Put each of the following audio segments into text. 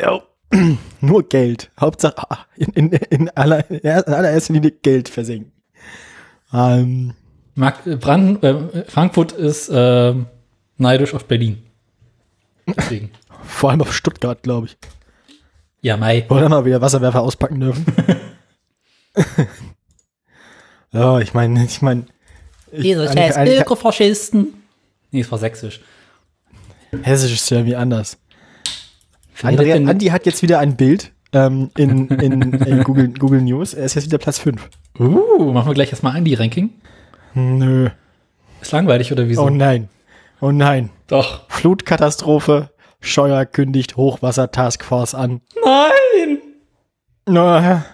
Ja, nur Geld. Hauptsache ah, in, in, in, aller, in allererster Linie Geld versenken. Ähm, Mark, äh, Brand, äh, Frankfurt ist äh, neidisch auf Berlin. Deswegen. vor allem auf Stuttgart, glaube ich. Ja, Mai. Oder mal wieder Wasserwerfer auspacken dürfen. ja, ich meine, ich meine. Diese scheiß Ökofaschisten. Nee, es war sächsisch. Hessisch ist ja wie anders. Andrea, Andi hat jetzt wieder ein Bild ähm, in, in, in Google, Google News. Er ist jetzt wieder Platz 5. Uh, machen wir gleich erstmal Andi-Ranking. Nö. Ist langweilig oder wieso? Oh nein. Oh nein. Doch. Flutkatastrophe. Scheuer kündigt Hochwasser-Taskforce an. Nein! Na,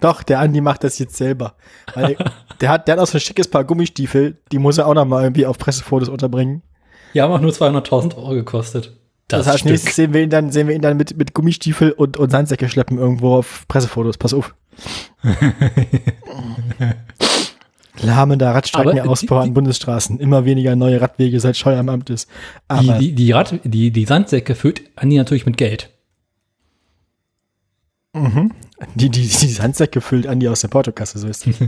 doch, der Andi macht das jetzt selber. Weil der hat, der hat auch so ein schickes Paar Gummistiefel. Die muss er auch noch mal irgendwie auf Pressefotos unterbringen. Die haben auch nur 200.000 Euro gekostet. Das, heißt, nächstes sehen wir ihn dann, sehen wir ihn dann mit, mit Gummistiefel und, und Sandsäcke schleppen irgendwo auf Pressefotos. Pass auf. Lahmender Radstreckenausbau die- an Bundesstraßen. Immer weniger neue Radwege, seit Scheuer im Amt ist. Die, Aber die, die, Rad, die, die Sandsäcke füllt Andi natürlich mit Geld. die, die, die Sandsäcke füllt Andi aus der Portokasse, so ist das.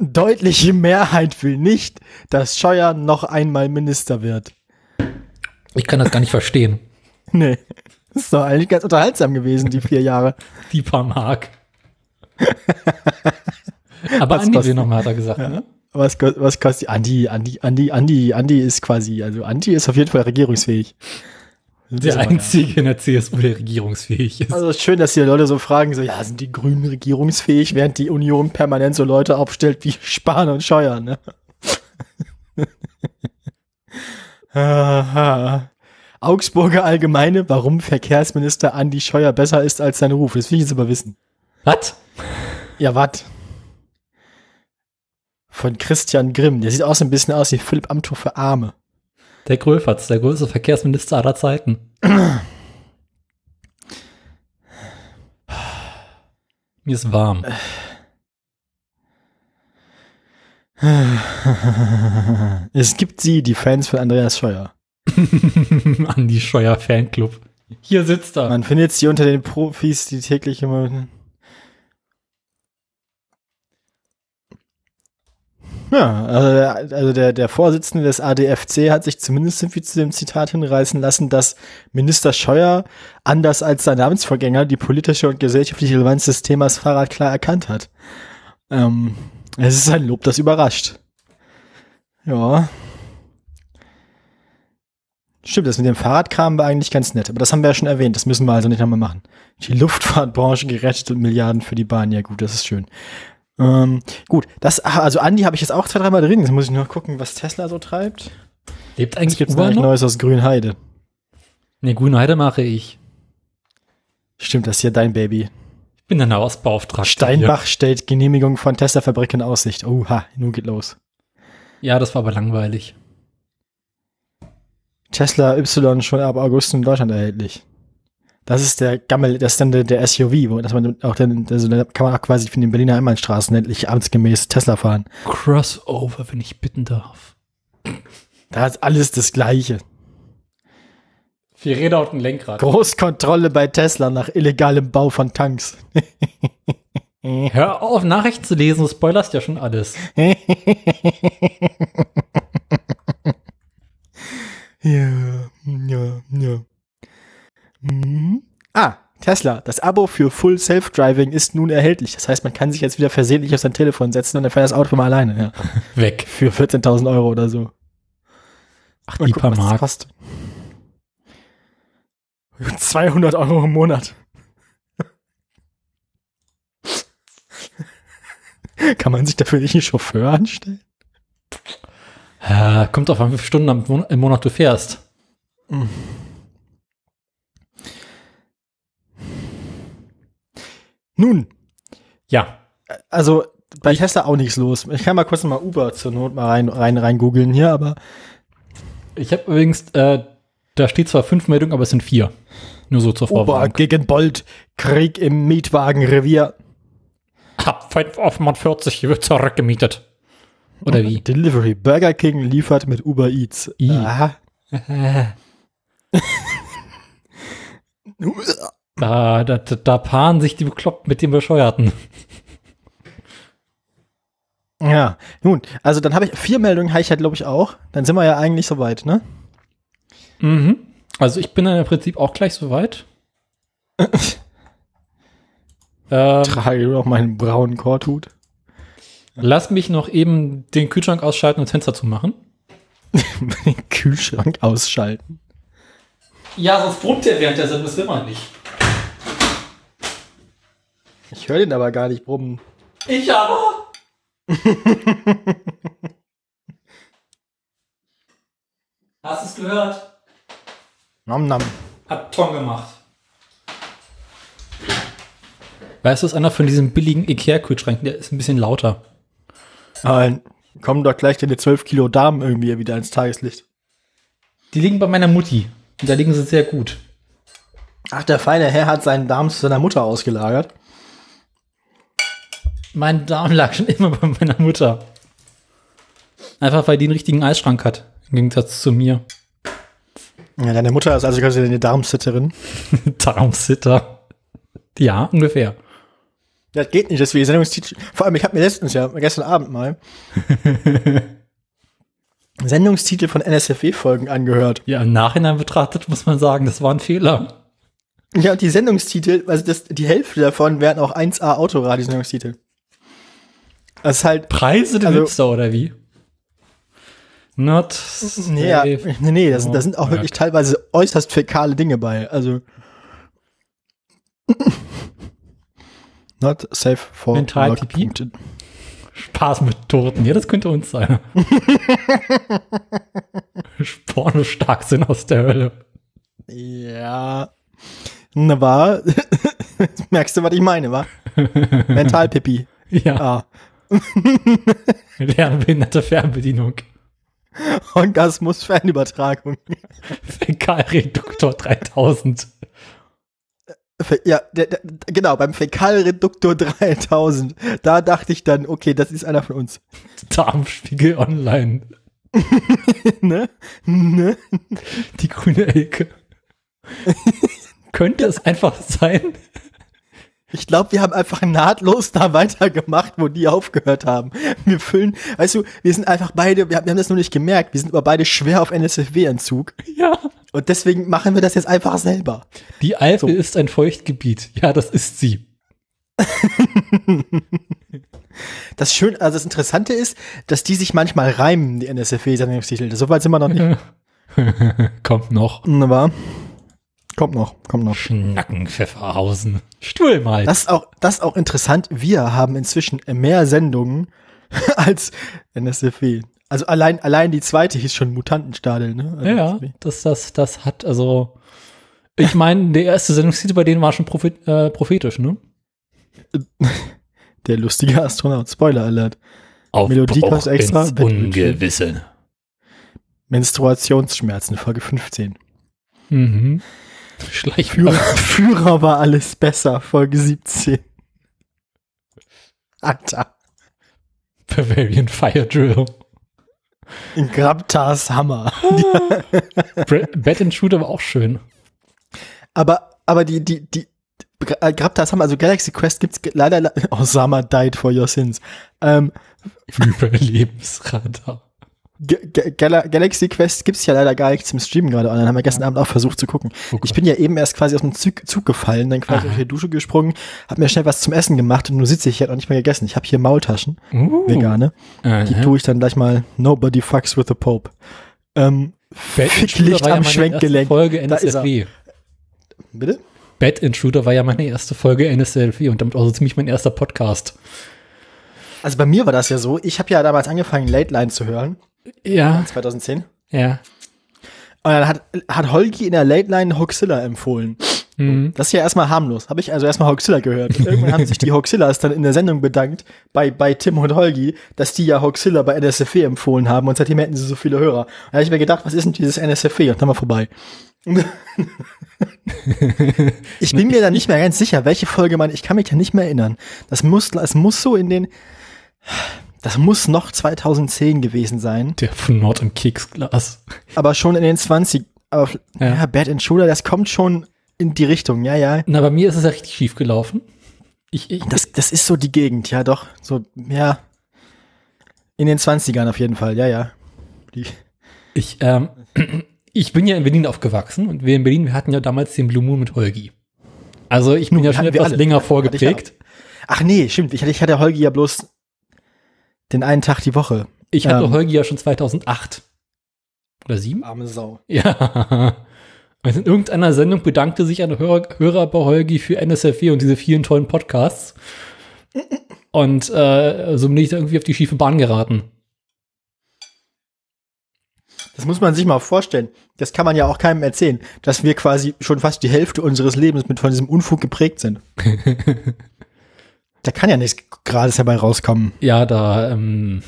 Deutliche Mehrheit will nicht, dass Scheuer noch einmal Minister wird. Ich kann das gar nicht verstehen. Nee. Das ist doch eigentlich ganz unterhaltsam gewesen, die vier Jahre. Die paar Mark. Aber Was Andi kostet- will nochmal, hat er gesagt. Ne? Was, was kostet Andi, Andi, Andi, Andi, Andi ist quasi, also Andi ist auf jeden Fall regierungsfähig. Der Einzige in der CSU, der regierungsfähig ist. ja. Also es ist schön, dass die Leute so fragen, so, ja, sind die Grünen regierungsfähig, während die Union permanent so Leute aufstellt wie Spahn und Scheuer, ne? Augsburger Allgemeine, warum Verkehrsminister Andi Scheuer besser ist als sein Ruf. Das will ich jetzt aber wissen. Was? Ja, wat? Von Christian Grimm. Der sieht auch so ein bisschen aus wie Philipp Amthor für Arme. Der Gröfatz, der größte Verkehrsminister aller Zeiten. Mir ist warm. Es gibt sie, die Fans von Andreas Scheuer. Andi Scheuer Fanclub. Hier sitzt er. Man findet sie unter den Profis, die täglich immer. Ja, also, also der, der Vorsitzende des ADFC hat sich zumindest irgendwie zu dem Zitat hinreißen lassen, dass Minister Scheuer, anders als sein Namensvorgänger, die politische und gesellschaftliche Relevanz des Themas Fahrrad klar erkannt hat. Ähm, es ist ein Lob, das überrascht. Ja. Stimmt, das mit dem Fahrradkram war eigentlich ganz nett, aber das haben wir ja schon erwähnt, das müssen wir also nicht nochmal machen. Die Luftfahrtbranche gerettet und Milliarden für die Bahn, ja gut, das ist schön. Ähm, gut, das, ach, also Andi habe ich jetzt auch zwei, dreimal drin, jetzt muss ich noch gucken, was Tesla so treibt. Lebt eigentlich Uber eigentlich noch? Neues aus Grünheide? Ne, Grünheide mache ich. Stimmt, das ist ja dein Baby. Ich bin der Hausbeauftragte. Steinbach stellt Genehmigung von Tesla-Fabrik in Aussicht. Oha, nun geht los. Hier. Ja, das war aber langweilig. Tesla Y schon ab August in Deutschland erhältlich. Das ist der Gammel, das ist dann der, der SUV, wo dass man auch dann, also da kann man auch quasi von den Berliner Einbahnstraßen endlich amtsgemäß Tesla fahren. Crossover, wenn ich bitten darf. Da ist alles das Gleiche. Vier Räder und ein Lenkrad. Großkontrolle bei Tesla nach illegalem Bau von Tanks. Hör auf, Nachrichten zu lesen, du spoilerst ja schon alles. Ja, ja, ja. Mhm. Ah, Tesla. Das Abo für Full Self-Driving ist nun erhältlich. Das heißt, man kann sich jetzt wieder versehentlich auf sein Telefon setzen und dann fährt das Auto von alleine. Ja. Weg. Für 14.000 Euro oder so. Ach, Mal die paar was das Mark. kostet. 200 Euro im Monat. Kann man sich dafür nicht einen Chauffeur anstellen? Äh, kommt auf an, wie viele Stunden im Monat du fährst. Nun, Ja. also bei Tesla auch nichts los. Ich kann mal kurz mal Uber zur Not mal rein, rein, rein googeln hier, aber Ich habe übrigens, äh, da steht zwar fünf Meldungen, aber es sind vier. Nur so zur Uber Vorwarnung. gegen Bolt, Krieg im Mietwagenrevier. Ab 5 auf Mann 40 wird zurückgemietet. Oder wie? Delivery, Burger King liefert mit Uber Eats. I. Aha. Da, da, da, paaren sich die Bekloppten mit dem Bescheuerten. Ja, nun, also dann habe ich vier Meldungen, habe ich halt, glaube ich, auch. Dann sind wir ja eigentlich soweit, ne? Mhm. Also ich bin dann im Prinzip auch gleich soweit. ähm, Trage noch meinen braunen Korthut. lass mich noch eben den Kühlschrank ausschalten und das Fenster zu machen. Den Kühlschrank ausschalten. Ja, sonst brummt der während der Sendung, das will man nicht. Ich höre den aber gar nicht brummen. Ich aber. Hast du es gehört? Nom nom. Hat Ton gemacht. Weißt du, ist einer von diesen billigen Ikea-Kühlschränken, der ist ein bisschen lauter. Dann kommen doch gleich deine 12 Kilo Damen irgendwie wieder ins Tageslicht. Die liegen bei meiner Mutti. Und da liegen sie sehr gut. Ach, der feine Herr hat seinen Darm zu seiner Mutter ausgelagert. Mein Darm lag schon immer bei meiner Mutter. Einfach weil die einen richtigen Eisschrank hat. Im Gegensatz zu mir. Ja, deine Mutter ist also quasi eine Darmsitterin. Darmsitter. Ja, ungefähr. Das geht nicht, dass wir die Sendungstitel. Vor allem, ich habe mir letztens ja, gestern Abend mal Sendungstitel von NSFW-Folgen angehört. Ja, im Nachhinein betrachtet muss man sagen, das war ein Fehler. Ja, und die Sendungstitel, also das, die Hälfte davon wären auch 1A Autoradio-Sendungstitel. Das ist halt. Preise der Also- Hipster oder wie? Not Nee, ja, safe. nee, nee, da sind, da sind auch wirklich teilweise äußerst fäkale Dinge bei. Also. Not safe for Mental. Pipi? Spaß mit Toten. Ja, das könnte uns sein. Porno Starksinn aus der Hölle. Ja. Na, war. Merkst du, was ich meine, wa? Mentalpipi. Ja, Ah. lernbehinderte Fernbedienung. Orgasmus Fernübertragung. Fäkalreduktor 3000. Fe- Ja, der, der, genau, beim Fäkalreduktor 3000. Da dachte ich dann, okay, das ist einer von uns. Darmspiegel online. ne? Ne? Die grüne Elke. Könnte es einfach sein? Ich glaube, wir haben einfach nahtlos da weitergemacht, wo die aufgehört haben. Wir füllen, weißt du, wir sind einfach beide, wir haben, wir haben das nur nicht gemerkt, wir sind aber beide schwer auf NSFW-Entzug. Ja. Und deswegen machen wir das jetzt einfach selber. Die Eifel So. ist ein Feuchtgebiet. Ja, das ist sie. Das schön, also das Interessante ist, dass die sich manchmal reimen, die NSFW-Sendungstitel. So weit sind wir noch nicht. Kommt noch. Aber kommt noch, kommt noch. Schnackenpfefferhausen. Stuhlmalz. Das ist auch, das ist auch interessant. Wir haben inzwischen mehr Sendungen als NSFW. Also allein, allein die zweite hieß schon Mutantenstadel, ne? Also ja, das, das, das hat also. Ich meine, der erste Sendungstitel bei denen war schon prophet, äh, prophetisch, ne? Der lustige Astronaut. Spoiler Alert. Auf Melodie kostet extra. Ungewisse. Menstruationsschmerzen, Folge 15. Mhm. Führer, Schleichführer. Führer war alles besser, Folge 17. Alter. Bavarian Fire Drill. In Grabtars Hammer. Bed and Shooter war auch schön. Aber, aber die, die, die, äh, Grabtars Hammer, also Galaxy Quest gibt's leider, le- Osama died for your sins. Ähm, Überlebensradar. G G Gala Galaxy Quest gibt's ja leider gar nicht zum Streamen gerade online. Haben wir gestern Abend auch versucht zu gucken. Oh ich bin ja eben erst quasi aus dem Zug, Zug gefallen, dann quasi auf die Dusche gesprungen, hab mir schnell was zum Essen gemacht und nur sitze ich, ich hab noch nicht mal gegessen. Ich habe hier Maultaschen, Uh. vegane. Die Aha. tue ich dann gleich mal Nobody fucks with the Pope. Ähm, Ficklicht war ja Schwenkgelenk. erste Folge. NSFW. bitte? Bed and Shooter war ja meine erste Folge NSFW und damit auch so ziemlich mein erster Podcast. Also bei mir war das ja so, ich habe ja damals angefangen, Late Line zu hören, Ja, 2010. ja. Und dann hat, hat Holgi in der Late Line Hoxilla empfohlen. Mhm. Das ist ja erstmal harmlos. Habe ich also erstmal Hoxilla gehört. Und irgendwann haben sich die Hoxillas dann in der Sendung bedankt bei, bei Tim und Holgi, dass die ja Hoxilla bei NSFW empfohlen haben und seitdem hätten sie so viele Hörer. Da habe ich mir gedacht, was ist denn dieses NSFW? Und dann war vorbei. ich bin mir da nicht mehr ganz sicher, welche Folge man, ich kann mich da nicht mehr erinnern. Das muss, es muss so in den, das muss noch 2010 gewesen sein, Der von Nord im Keksglas. aber schon in den 20, aber ja, Ja. Bad and Shooter, das kommt schon in die Richtung, ja, ja. Na, bei mir ist es ja richtig schief gelaufen. Ich, ich, Das, das ist so die Gegend, ja doch. So, ja. In den 20ern auf jeden Fall, ja, ja. Die, ich, ähm, ich bin ja in Berlin aufgewachsen und wir in Berlin, wir hatten ja damals den Blue Moon mit Holgi. Also ich bin Nun, ja schon etwas alle. länger vorgeprägt. ach nee, stimmt. Ich hatte, ich hatte Holgi ja bloß den einen Tag die Woche. Ich hatte Ähm. Holgi ja schon 2008. Oder sieben? Arme Sau. Ja. Und in irgendeiner Sendung bedankte sich ein Hörer, Hörer bei Holgi für NSFW und diese vielen tollen Podcasts. Und äh, so bin ich da irgendwie auf die schiefe Bahn geraten. Das muss man sich mal vorstellen. Das kann man ja auch keinem erzählen, dass wir quasi schon fast die Hälfte unseres Lebens mit von diesem Unfug geprägt sind. da kann ja nichts Gerades dabei rauskommen. Ja, da, ähm,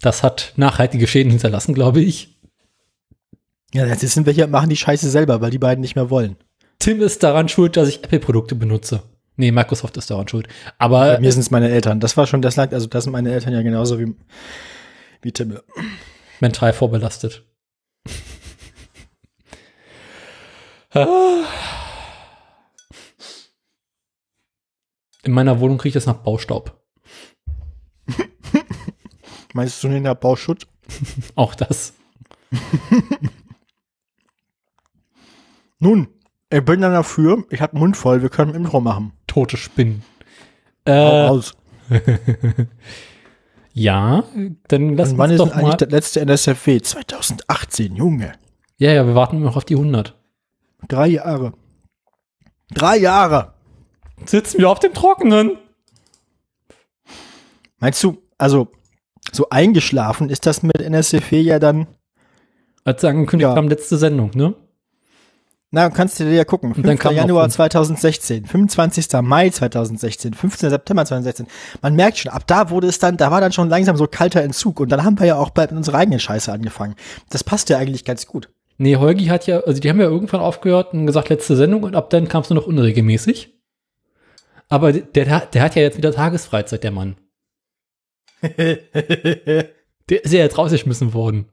das hat nachhaltige Schäden hinterlassen, glaube ich. Ja, jetzt sind wir hier und machen die Scheiße selber, weil die beiden nicht mehr wollen. Tim ist daran schuld, dass ich Apple-Produkte benutze. Nee, Microsoft ist daran schuld. Aber Bei mir sind es meine Eltern. Das war schon, das lag, also das sind meine Eltern ja genauso wie, wie Tim. mental vorbelastet. Ah. In meiner Wohnung kriege ich das nach Baustaub. Meinst du den der Bauschutt? Auch das. Nun, ich bin dann dafür, ich hab Mund voll, wir können ein Intro machen. Tote Spinnen. Äh, raus. ja, dann lass Und wann uns ist doch eigentlich mal. das letzte NSFW? 2018, Junge. Ja, ja, wir warten immer noch auf die 100. Drei Jahre. Drei Jahre. Sitzen wir auf dem Trockenen? Meinst du, also so eingeschlafen ist das mit NSFW ja dann, Als sie angekündigt Ja. haben, letzte Sendung, ne? na, kannst du dir ja gucken. 5. dann kam noch Januar fünf. 2016, 25. Mai 2016, 15. September 2016. Man merkt schon, ab da wurde es dann, da war dann schon langsam so kalter Entzug und dann haben wir ja auch bald mit unserer eigenen Scheiße angefangen. Das passt ja eigentlich ganz gut. Nee, Holgi hat ja, also die haben ja irgendwann aufgehört und gesagt, letzte Sendung und ab dann kam es nur noch unregelmäßig. Aber der, der, hat ja jetzt wieder Tagesfreizeit, der Mann. Der ist ja jetzt rausgeschmissen worden.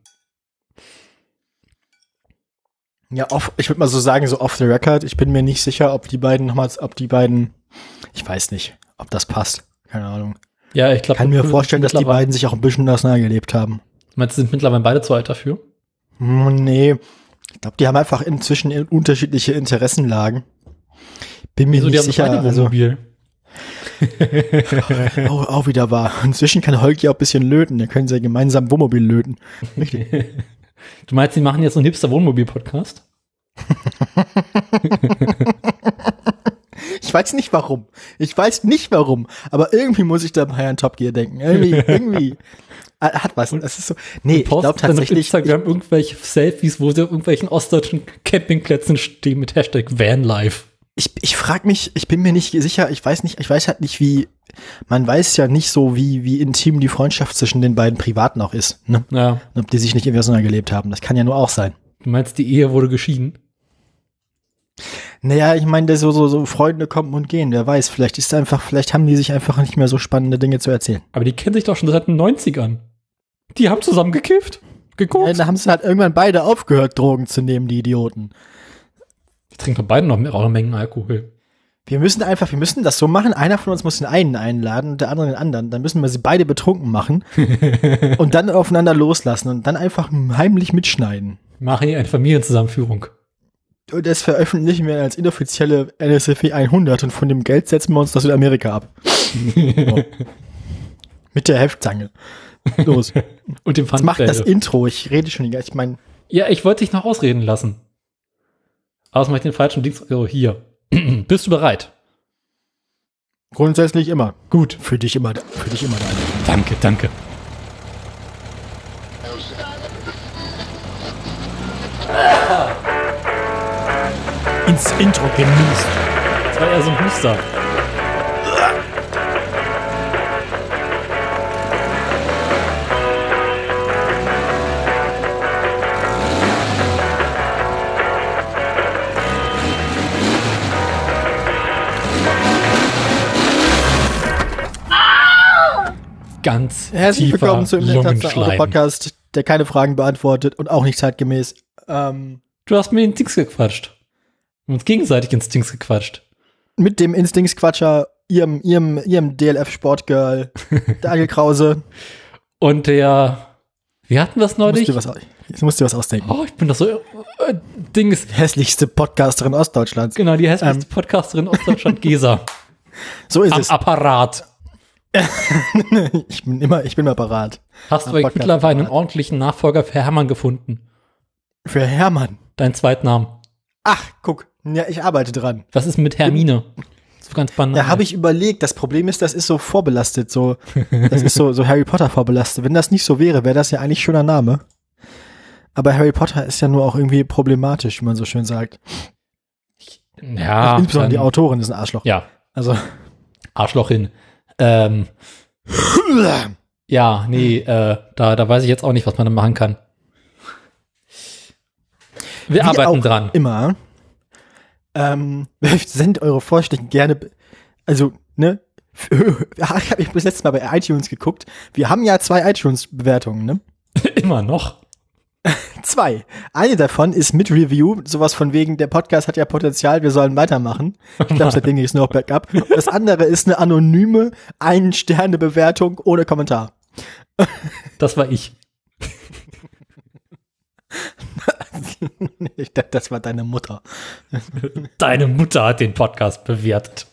Ja, off, ich würde mal so sagen, so off the record. Ich bin mir nicht sicher, ob die beiden nochmals, ob die beiden, ich weiß nicht, ob das passt. Keine Ahnung. Ja, ich glaube, Kann mir vorstellen, dass die beiden sich auch ein bisschen auseinandergelebt haben. Meinst du, sind mittlerweile beide zu alt dafür? Hm, Nee, ich glaube, die haben einfach inzwischen in- unterschiedliche Interessenlagen. Bin mir die nicht sicher. Also, Wohnmobil. auch, auch wieder wahr. Inzwischen kann Holgi auch ein bisschen löten. Da können sie ja gemeinsam Wohnmobil löten. Richtig. Du meinst, die machen jetzt so einen Hipster-Wohnmobil-Podcast? Ich weiß nicht warum. Ich weiß nicht warum. Aber irgendwie muss ich da bei Herrn Top Gear denken. Irgendwie, irgendwie. Hat was. Das ist so. Nee, ich glaube dann auf tatsächlich. Instagram irgendwelche Selfies, wo sie auf irgendwelchen ostdeutschen Campingplätzen stehen mit Hashtag Vanlife. Ich, ich frage mich, ich bin mir nicht sicher, ich weiß nicht, ich weiß halt nicht, wie, man weiß ja nicht so, wie, wie intim die Freundschaft zwischen den beiden Privaten auch ist, ne? Ja, Und Ob die sich nicht irgendwie auseinandergelebt haben. Das kann ja nur auch sein. du meinst, die Ehe wurde geschieden? Naja, ich meine, so, so, so Freunde kommen und gehen, wer weiß, vielleicht ist einfach, vielleicht haben die sich einfach nicht mehr so spannende Dinge zu erzählen. Aber die kennen sich doch schon seit den 90ern. Die haben zusammen gekifft, Ja, geguckt. da haben sie halt irgendwann beide aufgehört, Drogen zu nehmen, die Idioten. Trinken beide noch mehrere Mengen Alkohol. Wir müssen einfach, wir müssen das so machen. Einer von uns muss den einen einladen und der andere den anderen. Dann müssen wir sie beide betrunken machen und dann aufeinander loslassen und dann einfach heimlich mitschneiden. Machen hier eine Familienzusammenführung. Und das veröffentlichen wir als inoffizielle NSFW 100 und von dem Geld setzen wir uns das Südamerika ab. So. Mit der Heftzange. Los. Und dem Jetzt macht das. Intro. Ich rede schon die ganze Ich meine, Ja, ich wollte dich noch ausreden lassen. Aber es macht den falschen Dings. So, hier. Bist du bereit? grundsätzlich immer. Gut. Für dich immer, für dich immer da. Danke, danke. Ins Intro genießt. Das war eher so ein Huster. Ganz Herzlich willkommen zum. Podcast, der keine Fragen beantwortet und auch nicht zeitgemäß. Ähm, Du hast mir Dings gequatscht. uns gegenseitig ins Dings gequatscht. Mit dem Instinctsquatscher, ihrem, ihrem, ihrem DLF-Sportgirl, Daniel Krause. Und der, wie hatten wir es Musst neulich? dir was, au- jetzt musst du was ausdenken. Oh, ich bin doch so, äh, Dings, Hässlichste Podcasterin Ostdeutschlands. genau, die hässlichste Ähm. Podcasterin aus Deutschland, Gesa, So ist am es. Apparat. Ich bin immer, ich bin mal parat. Hast du mittlerweile einen ordentlichen Nachfolger für Hermann gefunden? Für Hermann. Deinen Zweitnamen. Ach, guck. Ja, ich arbeite dran. Was ist mit Hermine? So ganz banal. Da habe ich überlegt, das Problem ist, das ist so vorbelastet, so, das ist so, so Harry Potter vorbelastet. Wenn das nicht so wäre, wäre das ja eigentlich schöner Name. Aber Harry Potter ist ja nur auch irgendwie problematisch, wie man so schön sagt. ja, Insbesondere die Autorin ist ein Arschloch. Ja, Also, Arschloch hin. Ähm, ja, nee, äh, da, da weiß ich jetzt auch nicht, was man da machen kann. Wir wie arbeiten dran. Immer. Ähm, sendet eure Vorschläge gerne, also, ne? Ich habe ich bis letztes Mal bei iTunes geguckt. Wir haben ja zwei iTunes-Bewertungen, ne? Immer noch. Zwei. Eine davon ist mit Review, sowas von wegen, der Podcast hat ja Potenzial, wir sollen weitermachen. Ich glaube, seitdem ist noch Backup. Und Das andere ist eine anonyme Ein-Sterne-Bewertung ohne Kommentar. Das war ich. Ich dachte, das war deine Mutter. Deine Mutter hat den Podcast bewertet.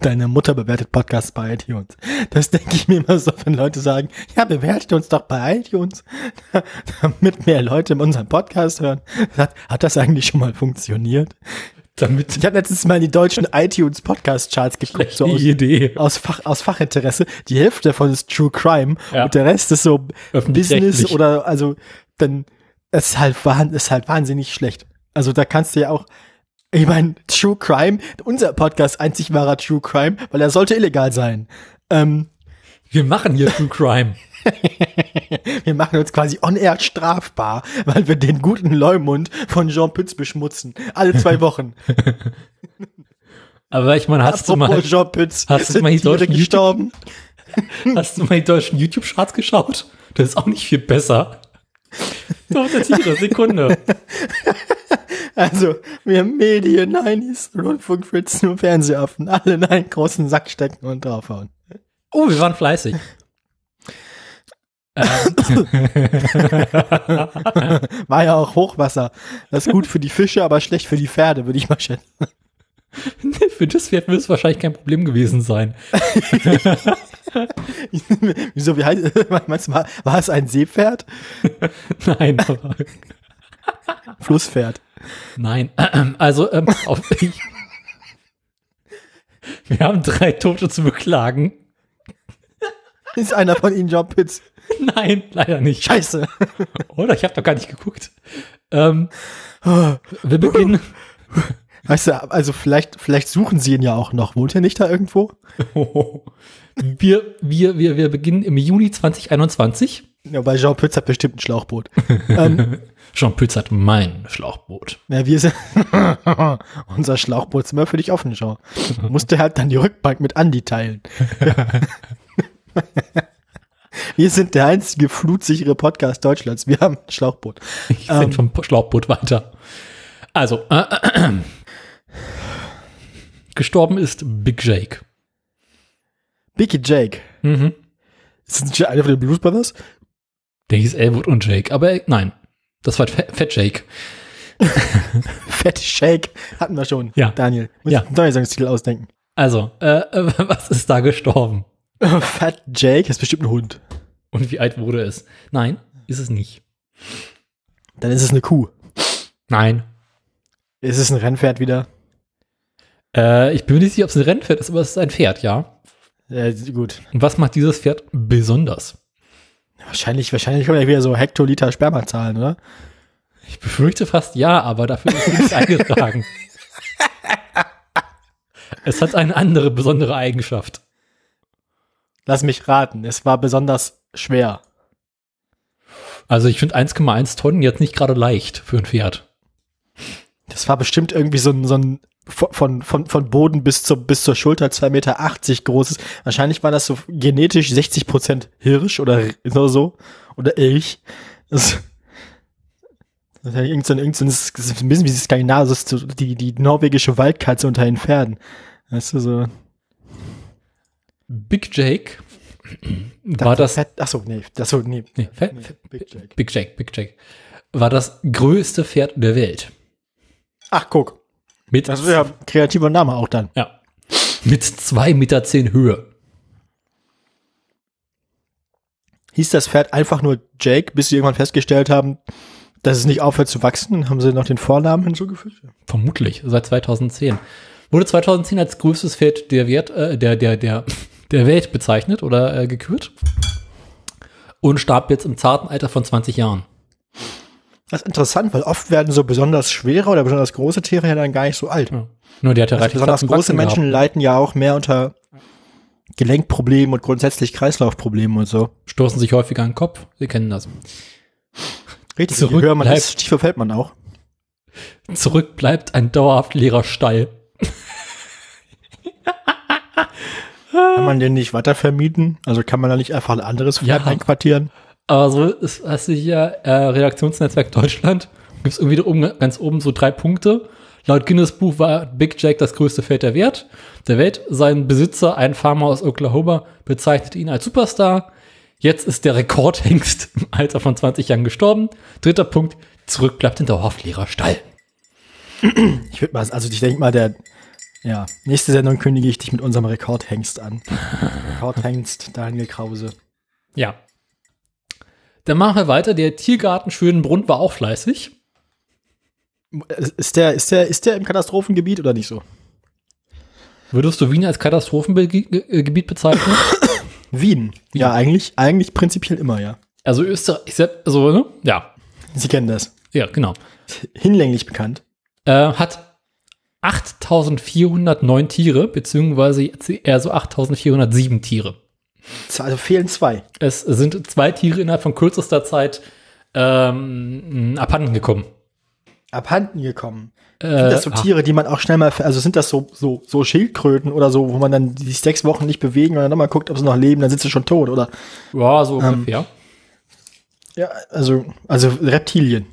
Deine Mutter bewertet Podcasts bei iTunes. Das denke ich mir immer so, wenn Leute sagen, ja, bewertet uns doch bei iTunes, damit mehr Leute unseren Podcast hören. Hat, hat das eigentlich schon mal funktioniert? Damit Ich habe letztens mal in die deutschen iTunes Podcast Charts geguckt, so aus, Idee. aus, Fach, aus Fachinteresse. Die Hälfte davon ist True Crime Ja. und der Rest ist so. Business oder also dann es ist halt, ist halt wahnsinnig schlecht. Also da kannst du ja auch, ich meine, True Crime, unser Podcast einzig wahrer True Crime, weil er sollte illegal sein. Ähm, Wir machen hier True Crime. wir machen uns quasi on-air strafbar, weil wir den guten Leumund von Jean Pütz beschmutzen. Alle zwei Wochen. Aber ich meine, hast du mal, Apropos Jean Pütz, hast du mal die deutschen gestorben? hast du mal die deutschen YouTube-Charts geschaut? Das ist auch nicht viel besser. Doch, der Tiere, Sekunde. Also, wir Medien, Heinis, Rundfunk, Fritz, nur Fernsehaffen, alle in einen großen Sack stecken und draufhauen. Oh, wir waren fleißig. ähm, War ja auch Hochwasser. Das ist gut für die Fische, aber schlecht für die Pferde, würde ich mal schätzen. für das Pferd wird es wahrscheinlich kein Problem gewesen sein. Wieso, wie heißt, meinst du, war, war es ein Seepferd? Nein, aber, Flusspferd. Nein. Also, ähm, auf, wir haben drei Tote zu beklagen. Ist einer von ihnen John Pitts? Nein, leider nicht. Scheiße. Oder? Ich habe doch gar nicht geguckt. Ähm, wir beginnen. Weißt du, also vielleicht, vielleicht suchen sie ihn ja auch noch. Wohnt er nicht da irgendwo? Wir, wir, wir, wir beginnen im Juni 2021. Ja, weil Jean Pütz hat bestimmt ein Schlauchboot. ähm, Jean Pütz hat mein Schlauchboot. ja, wir sind, unser Schlauchboot ist immer für dich offen, Jean. Musste halt dann die Rückbank mit Andi teilen. wir sind der einzige flutsichere Podcast Deutschlands. Wir haben ein Schlauchboot. Ich Ähm. sind vom Schlauchboot weiter. Also, äh, äh, gestorben ist Big Jake. Biggie Jake. Mhm. Ist das nicht einer von den Blues Brothers? Der hieß Elwood und Jake, aber äh, nein. Das war Fat, Jake. Fat Shake hatten wir schon. Ja. Daniel. Muss Ja. ich einen neuen Songstitel ausdenken. Also, äh, was ist da gestorben? Fat Jake ist bestimmt ein Hund. Und wie alt wurde es? Nein, ist es nicht. Dann ist es eine Kuh. Nein. Ist es ein Rennpferd wieder? Äh, ich bin mir nicht sicher, ob es ein Rennpferd ist, aber es ist ein Pferd, ja. Äh, gut. Und was macht dieses Pferd besonders? Wahrscheinlich, wahrscheinlich kommen ja wieder so Hektoliter Spermazahlen, oder? Ich befürchte fast ja, aber dafür ist nichts eingetragen. Es hat eine andere besondere Eigenschaft. Lass mich raten. Es war besonders schwer. Also ich finde 1,1 Tonnen jetzt nicht gerade leicht für ein Pferd. Das war bestimmt irgendwie so ein, so ein von, von, von Boden bis zur, bis zur Schulter 2,80 Meter großes. Wahrscheinlich war das so genetisch 60 Prozent Hirsch oder so, oder Elch. Das, Das ist ja irgend so ein, irgend so ein, das ein bisschen wie die Skandinavisch, so die, die norwegische Waldkatze unter den Pferden. Weißt du, so. Big Jake war das. Fett, achso, nee, das so, nee. Nee, Fe- nee, Big Jake. Big Jake, Big Jake. War das größte Pferd der Welt. Ach, guck. Mit, Das ist ja ein kreativer Name auch dann. ja, mit 2,10 Meter zehn Höhe. Hieß das Pferd einfach nur Jake, bis sie irgendwann festgestellt haben, dass es nicht aufhört zu wachsen? Haben sie noch den Vornamen hinzugefügt? Vermutlich, seit 2010. Wurde 2010 als größtes Pferd der, Wert, äh, der, der, der, der Welt bezeichnet oder äh, gekürt. Und starb jetzt im zarten Alter von 20 Jahren. Das ist interessant, weil oft werden so besonders schwere oder besonders große Tiere ja dann gar nicht so alt. Ja. Nur der hat ja Also besonders große Menschen gehabt. leiden ja auch mehr unter Gelenkproblemen und grundsätzlich Kreislaufproblemen und so. stoßen sich häufiger an den Kopf. Sie kennen das. Richtig, Zurück je höher man bleibt- ist, tiefer fällt man auch. Zurück bleibt ein dauerhaft leerer Stall. Kann man den nicht weiter vermieten? Also kann man da nicht einfach ein anderes Ja. einquartieren? Aber so ist, hast du hier äh, Redaktionsnetzwerk Deutschland. Gibt es irgendwie oben, ganz oben so drei Punkte. Laut Guinness Buch war Big Jack das größte Pferd der Welt. Der Welt. Sein Besitzer, ein Farmer aus Oklahoma, bezeichnete ihn als Superstar. Jetzt ist der Rekordhengst im Alter von 20 Jahren gestorben. Dritter Punkt, zurück bleibt ein dauerhaft leerer Stall. Ich würde mal, also ich denke mal, der, ja, nächste Sendung kündige ich dich mit unserem Rekordhengst an. Rekordhengst, Daniel Krause. Ja. Dann machen wir weiter. Der Tiergarten Schönbrunn war auch fleißig. Ist der, ist der, ist der im Katastrophengebiet oder nicht so? Würdest du Wien als Katastrophengebiet bezeichnen? Wien. Ja, eigentlich, eigentlich prinzipiell immer, ja. Also Österreich, also, ne? Ja. Sie kennen das. Ja, genau. Hinlänglich bekannt. Äh, hat 8409 Tiere, beziehungsweise eher so 8407 Tiere. Also fehlen zwei. Es sind zwei Tiere innerhalb von kürzester Zeit ähm, abhanden gekommen. Abhanden gekommen. Äh, Sind das so Tiere, die man auch schnell mal, also sind das so, so, so Schildkröten oder so, wo man dann sich sechs Wochen nicht bewegen und dann nochmal guckt, ob sie noch leben, dann sind sie schon tot, oder? ja, so Ähm. ungefähr. Ja, also, also Reptilien.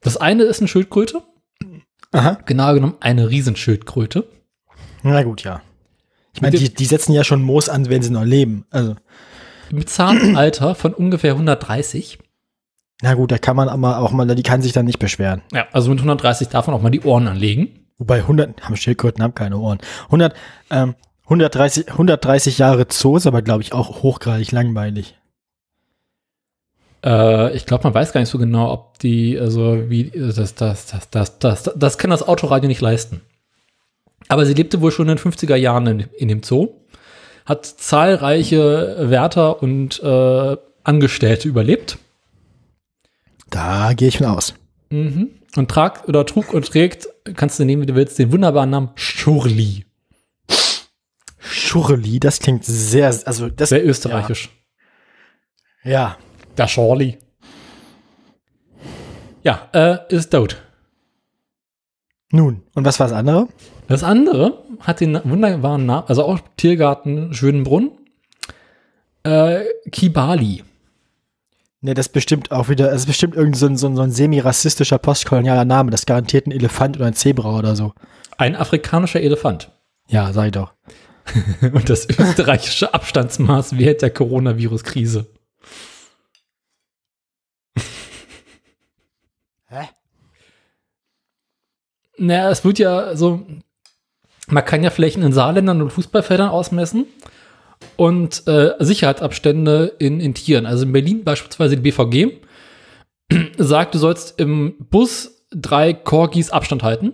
Das eine ist eine Schildkröte, Aha. genau genommen eine Riesenschildkröte. Na gut, ja. Ich meine, die, die setzen ja schon Moos an, wenn sie noch leben. Also, Im zarten Alter von ungefähr 130. na gut, da kann man aber auch mal, die kann sich dann nicht beschweren. Ja, also mit 130 darf man auch mal die Ohren anlegen. Wobei 100, haben Schildkröten haben keine Ohren. 100, ähm, 130, 130 Jahre Zoo ist aber, glaube ich, auch hochgradig langweilig. Äh, ich glaube, man weiß gar nicht so genau, ob die, also wie, das, das, das, das, das, das kann das Autoradio nicht leisten. Aber sie lebte wohl schon in den 50er Jahren in, in dem Zoo, hat zahlreiche Wärter und äh, Angestellte überlebt Da gehe ich von aus. mhm. und trag oder trug und trägt, kannst du nehmen, wie du willst, den wunderbaren Namen Schurli. Schurli, das klingt sehr, also das, Sehr österreichisch. ja. Der Schorli. Ja, äh, ist tot. Nun, und was war das andere? Das andere hat den wunderbaren Namen, also auch Tiergarten Schönbrunn, äh, Kibali. Ne, das ist bestimmt auch wieder, es ist bestimmt irgend so ein, so ein, so ein semi-rassistischer postkolonialer Name, das garantiert ein Elefant oder ein Zebra oder so. Ein afrikanischer Elefant. Ja, sag ich doch. Und das österreichische Abstandsmaß während der Coronavirus-Krise. Hä? Naja, es wird ja so, man kann ja Flächen in Saarländern und Fußballfeldern ausmessen und äh, Sicherheitsabstände in, in Tieren. Also in Berlin beispielsweise die BVG sagt, du sollst im Bus drei Corgis Abstand halten,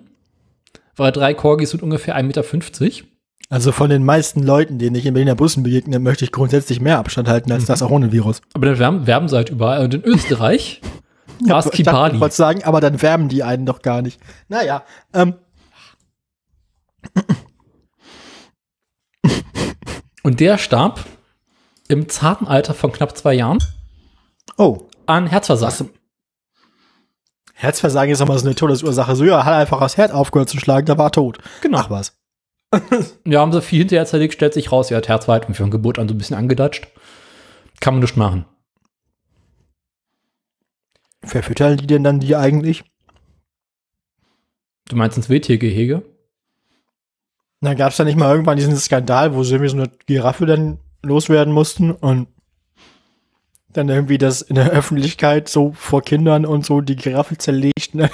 weil drei Corgis sind ungefähr 1,50 Meter. Also von den meisten Leuten, denen ich in Berliner Bussen begegne, möchte ich grundsätzlich mehr Abstand halten als das auch ohne Virus. Aber dann werben, werben sie halt überall. Und in Österreich ich dachte, Kibali. ich wollte sagen, aber dann wärmen die einen doch gar nicht. Naja, ähm, Und der starb im zarten Alter von knapp zwei Jahren oh, an Herzversagen. Herzversagen ist aber so eine Todesursache. So, ja, hat einfach das Herz aufgehört zu schlagen, da war er tot. Genau. Ach was. Ja, haben sie viel hinterher zerlegt, stellt sich raus, ja, hat Herz war halt von Geburt an so ein bisschen angedatscht. Kann man nicht machen. verfüttern die denn dann die eigentlich? Du meinst ins Wildtiergehege? Na, gab es da nicht mal irgendwann diesen Skandal, wo sie irgendwie so eine Giraffe dann loswerden mussten und dann irgendwie das in der Öffentlichkeit so vor Kindern und so die Giraffe zerlegt ne?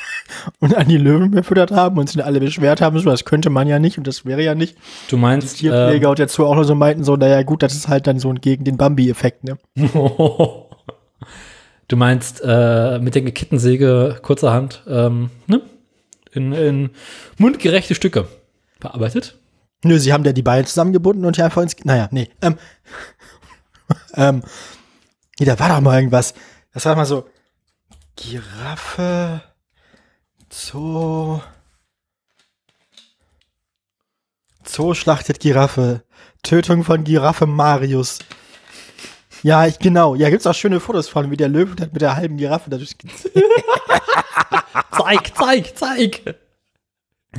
und an die Löwen verfüttert haben und sich dann alle beschwert haben, so das könnte man ja nicht und das wäre ja nicht. Du meinst, Tierpfleger und dazu auch noch so meinten so, naja gut, das ist halt dann so gegen den Bambi-Effekt, ne? du meinst äh, mit der Kettensäge kurzerhand ähm, ne? in, in mundgerechte Stücke verarbeitet? Nö, sie haben ja die Beine zusammengebunden und hier einfach ins, naja, nee, ähm, ähm, nee, da war doch mal irgendwas, das war mal so, Giraffe, Zoo, Zoo schlachtet Giraffe, Tötung von Giraffe Marius. Ja, ich, genau. Ja, gibt's auch schöne Fotos von, wie der Löwe mit der halben Giraffe dadurch. zeig, zeig, zeig!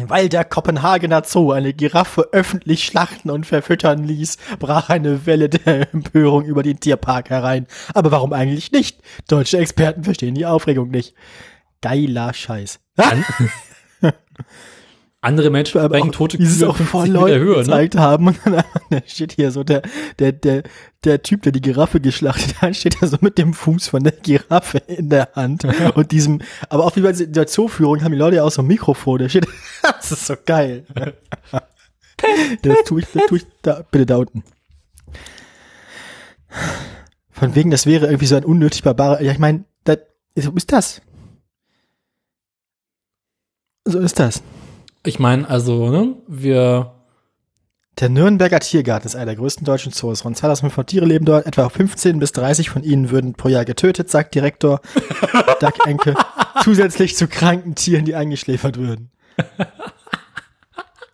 Weil der Kopenhagener Zoo eine Giraffe öffentlich schlachten und verfüttern ließ, brach eine Welle der Empörung über den Tierpark herein. Aber warum eigentlich nicht? Deutsche Experten verstehen die Aufregung nicht. Geiler Scheiß. An andere Menschen Aber sprechen tote wie sie es Kühe auch vor 50 Meter Leuten Höhe, ne? gezeigt haben. Und dann da steht hier so der, der, der, der Typ, der die Giraffe geschlachtet hat, steht da so mit dem Fuß von der Giraffe in der Hand und diesem, aber auch wie bei der Zooführung haben die Leute ja auch so ein Mikrofon, der steht, das ist so geil. das tue ich, das tue ich da, bitte da unten. Von wegen, das wäre irgendwie so ein unnötig barbarer, ja, ich meine, das, so ist das. So ist das. Ich meine, also, ne, wir, Der Nürnberger Tiergarten ist einer der größten deutschen Zoos. Rund 2500 Tiere leben dort. Etwa 15 bis 30 von ihnen würden pro Jahr getötet, sagt Direktor Doug Enke. Zusätzlich zu kranken Tieren, die eingeschläfert würden.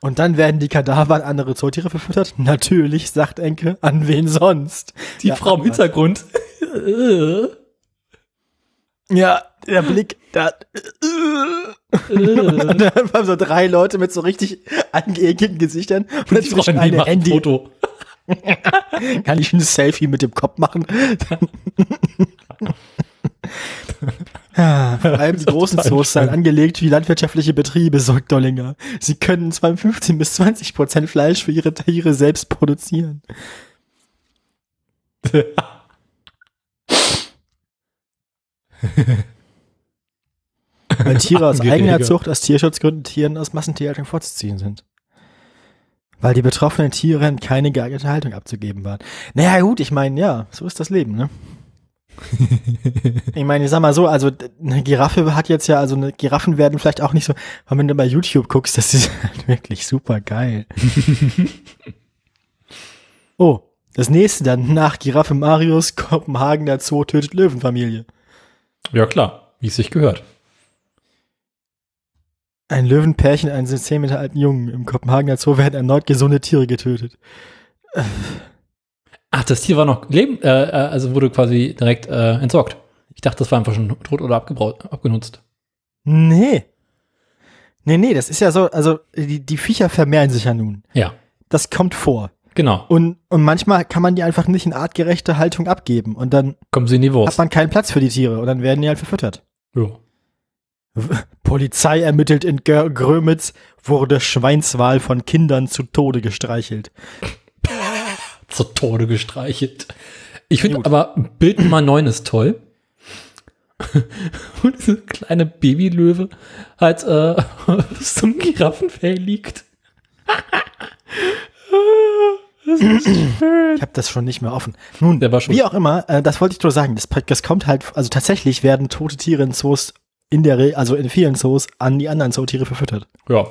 Und dann werden die Kadaver an andere Zootiere verfüttert? Natürlich, sagt Enke. An wen sonst? die Ja, Frau im Hintergrund. Ja, der Blick, da. Und dann waren so drei Leute mit so richtig angeekelten Gesichtern. Und dazwischen Freundin eine Handy. Foto. Kann ich ein Selfie mit dem Kopf machen? ja, vor allem die großen Zoos seien angelegt wie landwirtschaftliche Betriebe, sagt Dollinger. Sie können zwar 15 bis 20 Prozent Fleisch für ihre Tiere selbst produzieren. Weil Tiere aus eigener Zucht aus Tierschutzgründen Tieren aus Massentierhaltung vorzuziehen sind. Weil die betroffenen Tiere in keine geeignete Haltung abzugeben waren. Naja, gut, ich meine, ja, so ist das Leben, ne? ich meine, ich sag mal so, also eine Giraffe hat jetzt ja, also eine Giraffen werden vielleicht auch nicht so, wenn du bei YouTube guckst, das ist halt wirklich super geil. oh, das nächste dann nach Giraffe Marius, Kopenhagener Zoo tötet Löwenfamilie. Ja, klar, wie es sich gehört. Ein Löwenpärchen, einen 10 Meter alten Jungen im Kopenhagener Zoo werden erneut gesunde Tiere getötet. Ach, das Tier war noch leben, äh, äh, also wurde quasi direkt äh, entsorgt. Ich dachte, das war einfach schon tot oder abgenutzt. Nee. Nee, nee, das ist ja so, also die, die Viecher vermehren sich ja nun. Ja, Das kommt vor. Genau. Und, und manchmal kann man die einfach nicht in artgerechte Haltung abgeben. Und dann Kommen sie in die hat Wurst. man keinen Platz für die Tiere. Und dann werden die halt verfüttert. Ja. Polizei ermittelt in Gr Grömitz, wurde Schweinswal von Kindern zu Tode gestreichelt. Zu Tode gestreichelt. Ich finde aber Bild Nummer 9 ist toll. Und diese kleine Babylöwe halt äh, einem Giraffenfell liegt. Ich habe das schon nicht mehr offen. Nun, wie auch immer, äh, das wollte ich nur sagen. Das, das kommt halt, also tatsächlich werden tote Tiere in Zoos in der, Re also in vielen Zoos an die anderen Zootiere verfüttert. Ja.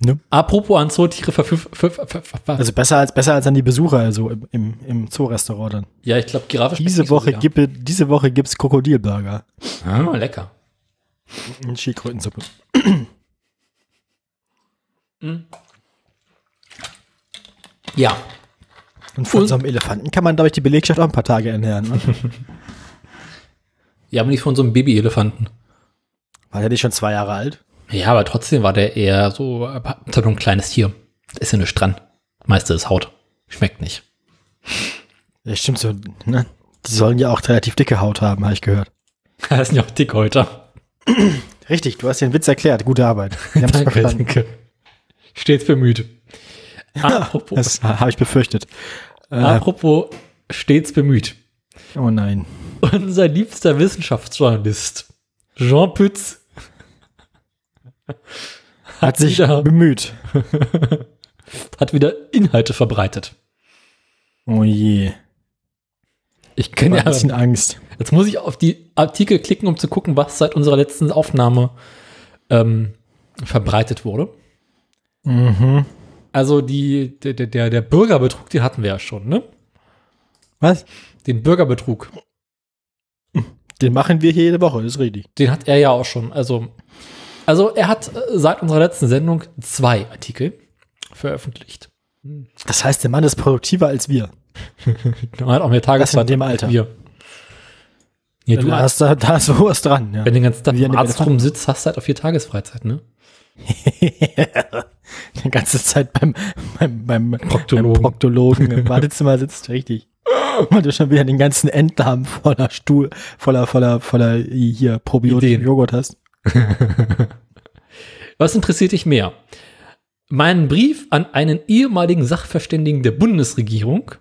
Ne? Apropos an Zootiere verfüff, ver, ver, ver, ver, Also besser als besser als an die Besucher, also im, im, im Zoo-Restaurant dann. Ja, ich glaube, Giraffe Diese so Woche, sehr. gibt, diese Woche gibt's Krokodilburger Ah, lecker. und Schildkrötensuppe. Ja. Und von Und- so einem Elefanten kann man, glaube ich, die Belegschaft auch ein paar Tage ernähren. Ne? Ja, aber nicht von so einem Babyelefanten. War der nicht schon zwei Jahre alt? Ja, aber trotzdem war der eher so, ist halt nur ein kleines Tier. Da ist ja nichts dran. Das meiste ist Haut. Schmeckt nicht. Ja, stimmt so, ne? Die sollen ja auch relativ dicke Haut haben, habe ich gehört. Das sind ja auch Dickhäuter. Richtig, du hast den Witz erklärt. Gute Arbeit. Danke, danke. Stets bemüht. Apropos, Das habe ich befürchtet. Äh, apropos stets bemüht. oh nein. Unser liebster Wissenschaftsjournalist, Jean Pütz, Hat sich wieder- bemüht. hat wieder Inhalte verbreitet. Oh je. Ich kenne habe ein bisschen ja, Angst. jetzt muss ich auf die Artikel klicken, um zu gucken, was seit unserer letzten Aufnahme ähm, verbreitet wurde. Mhm. Also die, der, der- der, Bürgerbetrug, den hatten wir ja schon, ne? Was? Den Bürgerbetrug, Den machen wir hier jede Woche, das ist richtig. den hat er ja auch schon. Also, also er hat äh, seit unserer letzten Sendung zwei Artikel veröffentlicht. Das heißt, der Mann ist produktiver als wir. Er hat auch mehr Tageszeit. in dem als Alter. Wir. Ja, du, da, hast, da, da ist was dran. Ja. wenn du den ganzen Tag im Arzt rumsitzt, hast du halt auf vier Tagesfreizeit, ne? Die ganze Zeit beim, beim, beim Proktologen. Beim Proktologen im Badezimmer sitzt, richtig. Und du schon wieder den ganzen Enddarm voller Stuhl, voller, voller, voller hier probiotischen. Joghurt hast. Was interessiert dich mehr? Meinen Brief an einen ehemaligen Sachverständigen der Bundesregierung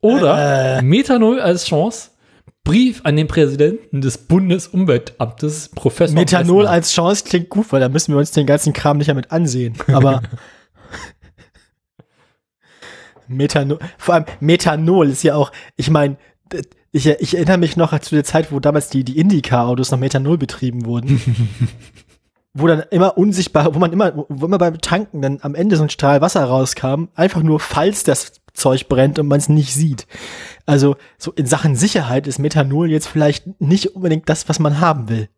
oder Äh. Methanol als Chance, Brief an den Präsidenten des Bundesumweltamtes, Professor Methanol Messner. als Chance klingt gut, weil da müssen wir uns den ganzen Kram nicht mehr mit ansehen. Aber Methanol, vor allem Methanol ist ja auch, ich meine, ich, ich erinnere mich noch zu der Zeit, wo damals die, die Indica-Autos noch Methanol betrieben wurden. wo dann immer unsichtbar, wo man immer, wo immer beim Tanken dann am Ende so ein Strahl Wasser rauskam, einfach nur falls das Zeug brennt und man es nicht sieht. Also so in Sachen Sicherheit ist Methanol jetzt vielleicht nicht unbedingt das, was man haben will.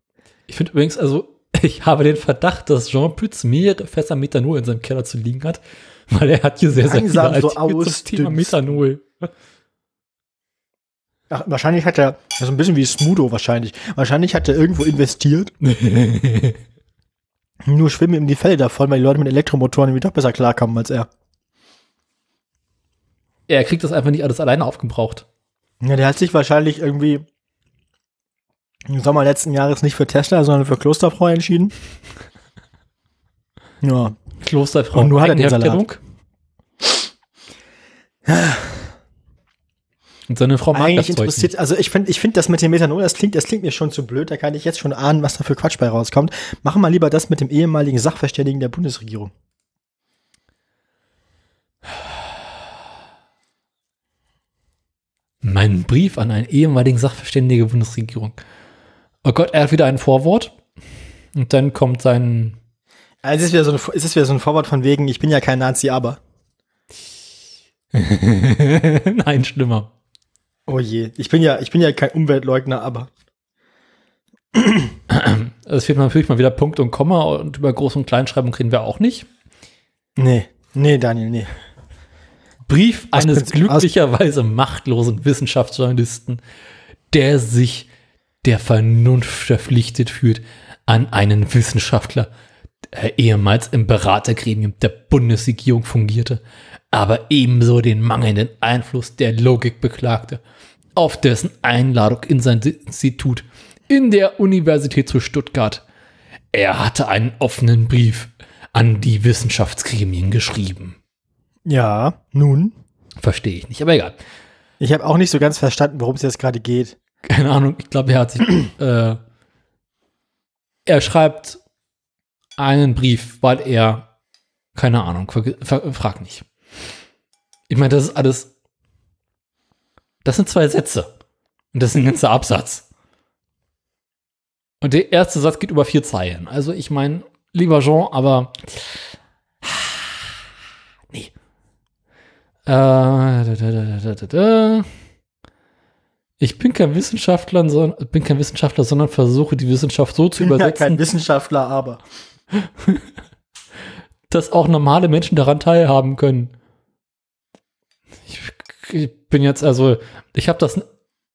Ich finde übrigens, also, ich habe den Verdacht, dass Jean Pütz mehrere Fässer Methanol in seinem Keller zu liegen hat, weil er hat hier sehr, sehr Langsam viele so Artikel zum Thema. Methanol. Ach, wahrscheinlich hat er, das ist ein bisschen wie Smudo wahrscheinlich. Wahrscheinlich hat er irgendwo investiert. Nur schwimmen ihm die Fälle davon, weil die Leute mit Elektromotoren irgendwie doch besser klarkommen als er. Er kriegt das einfach nicht alles alleine aufgebraucht. Ja, der hat sich wahrscheinlich irgendwie im Sommer letzten Jahres nicht für Tesla, sondern für Klosterfrau entschieden. Ja. Klosterfrau Und nur hat er den Eigenherstellung. Und seine Frau mag Eigentlich das interessiert, also ich finde, ich finde das mit dem Methanol, das klingt, das klingt mir schon zu blöd, da kann ich jetzt schon ahnen, was da für Quatsch bei rauskommt. Machen wir lieber das mit dem ehemaligen Sachverständigen der Bundesregierung. Mein Brief an einen ehemaligen Sachverständigen der Bundesregierung. Oh Gott, er hat wieder ein Vorwort. Und dann kommt sein. Also es ist wieder so ein, es ist wieder so ein Vorwort von wegen, ich bin ja kein Nazi, aber. Nein, schlimmer. Oh je, ich bin ja, ich bin ja kein Umweltleugner, aber. Es fehlt natürlich mal wieder Punkt und Komma und über Groß- und Kleinschreibung reden wir auch nicht. Nee, nee, Daniel, nee. Brief Aus eines glücklicherweise machtlosen Wissenschaftsjournalisten, der sich der Vernunft verpflichtet fühlt, an einen Wissenschaftler, der ehemals im Beratergremium der Bundesregierung fungierte, aber ebenso den mangelnden Einfluss der Logik beklagte, auf dessen Einladung in sein Institut in der Universität zu Stuttgart. Er hatte einen offenen Brief an die Wissenschaftsgremien geschrieben. Ja, nun. Verstehe ich nicht, aber egal. Ich habe auch nicht so ganz verstanden, worum es jetzt gerade geht. Keine Ahnung, ich glaube, er hat sich, äh, er schreibt einen Brief, weil er, keine Ahnung, frag nicht. Ich meine, das ist alles, das sind zwei Sätze. Und das ist ein ganzer Absatz. Und der erste Satz geht über vier Zeilen. Also ich meine, lieber Jean, aber Äh. Ich bin kein Wissenschaftler, sondern, bin kein Wissenschaftler, sondern versuche die Wissenschaft so zu Ich bin ja übersetzen, kein Wissenschaftler, aber. dass auch normale Menschen daran teilhaben können. Ich, ich bin jetzt also, ich habe das,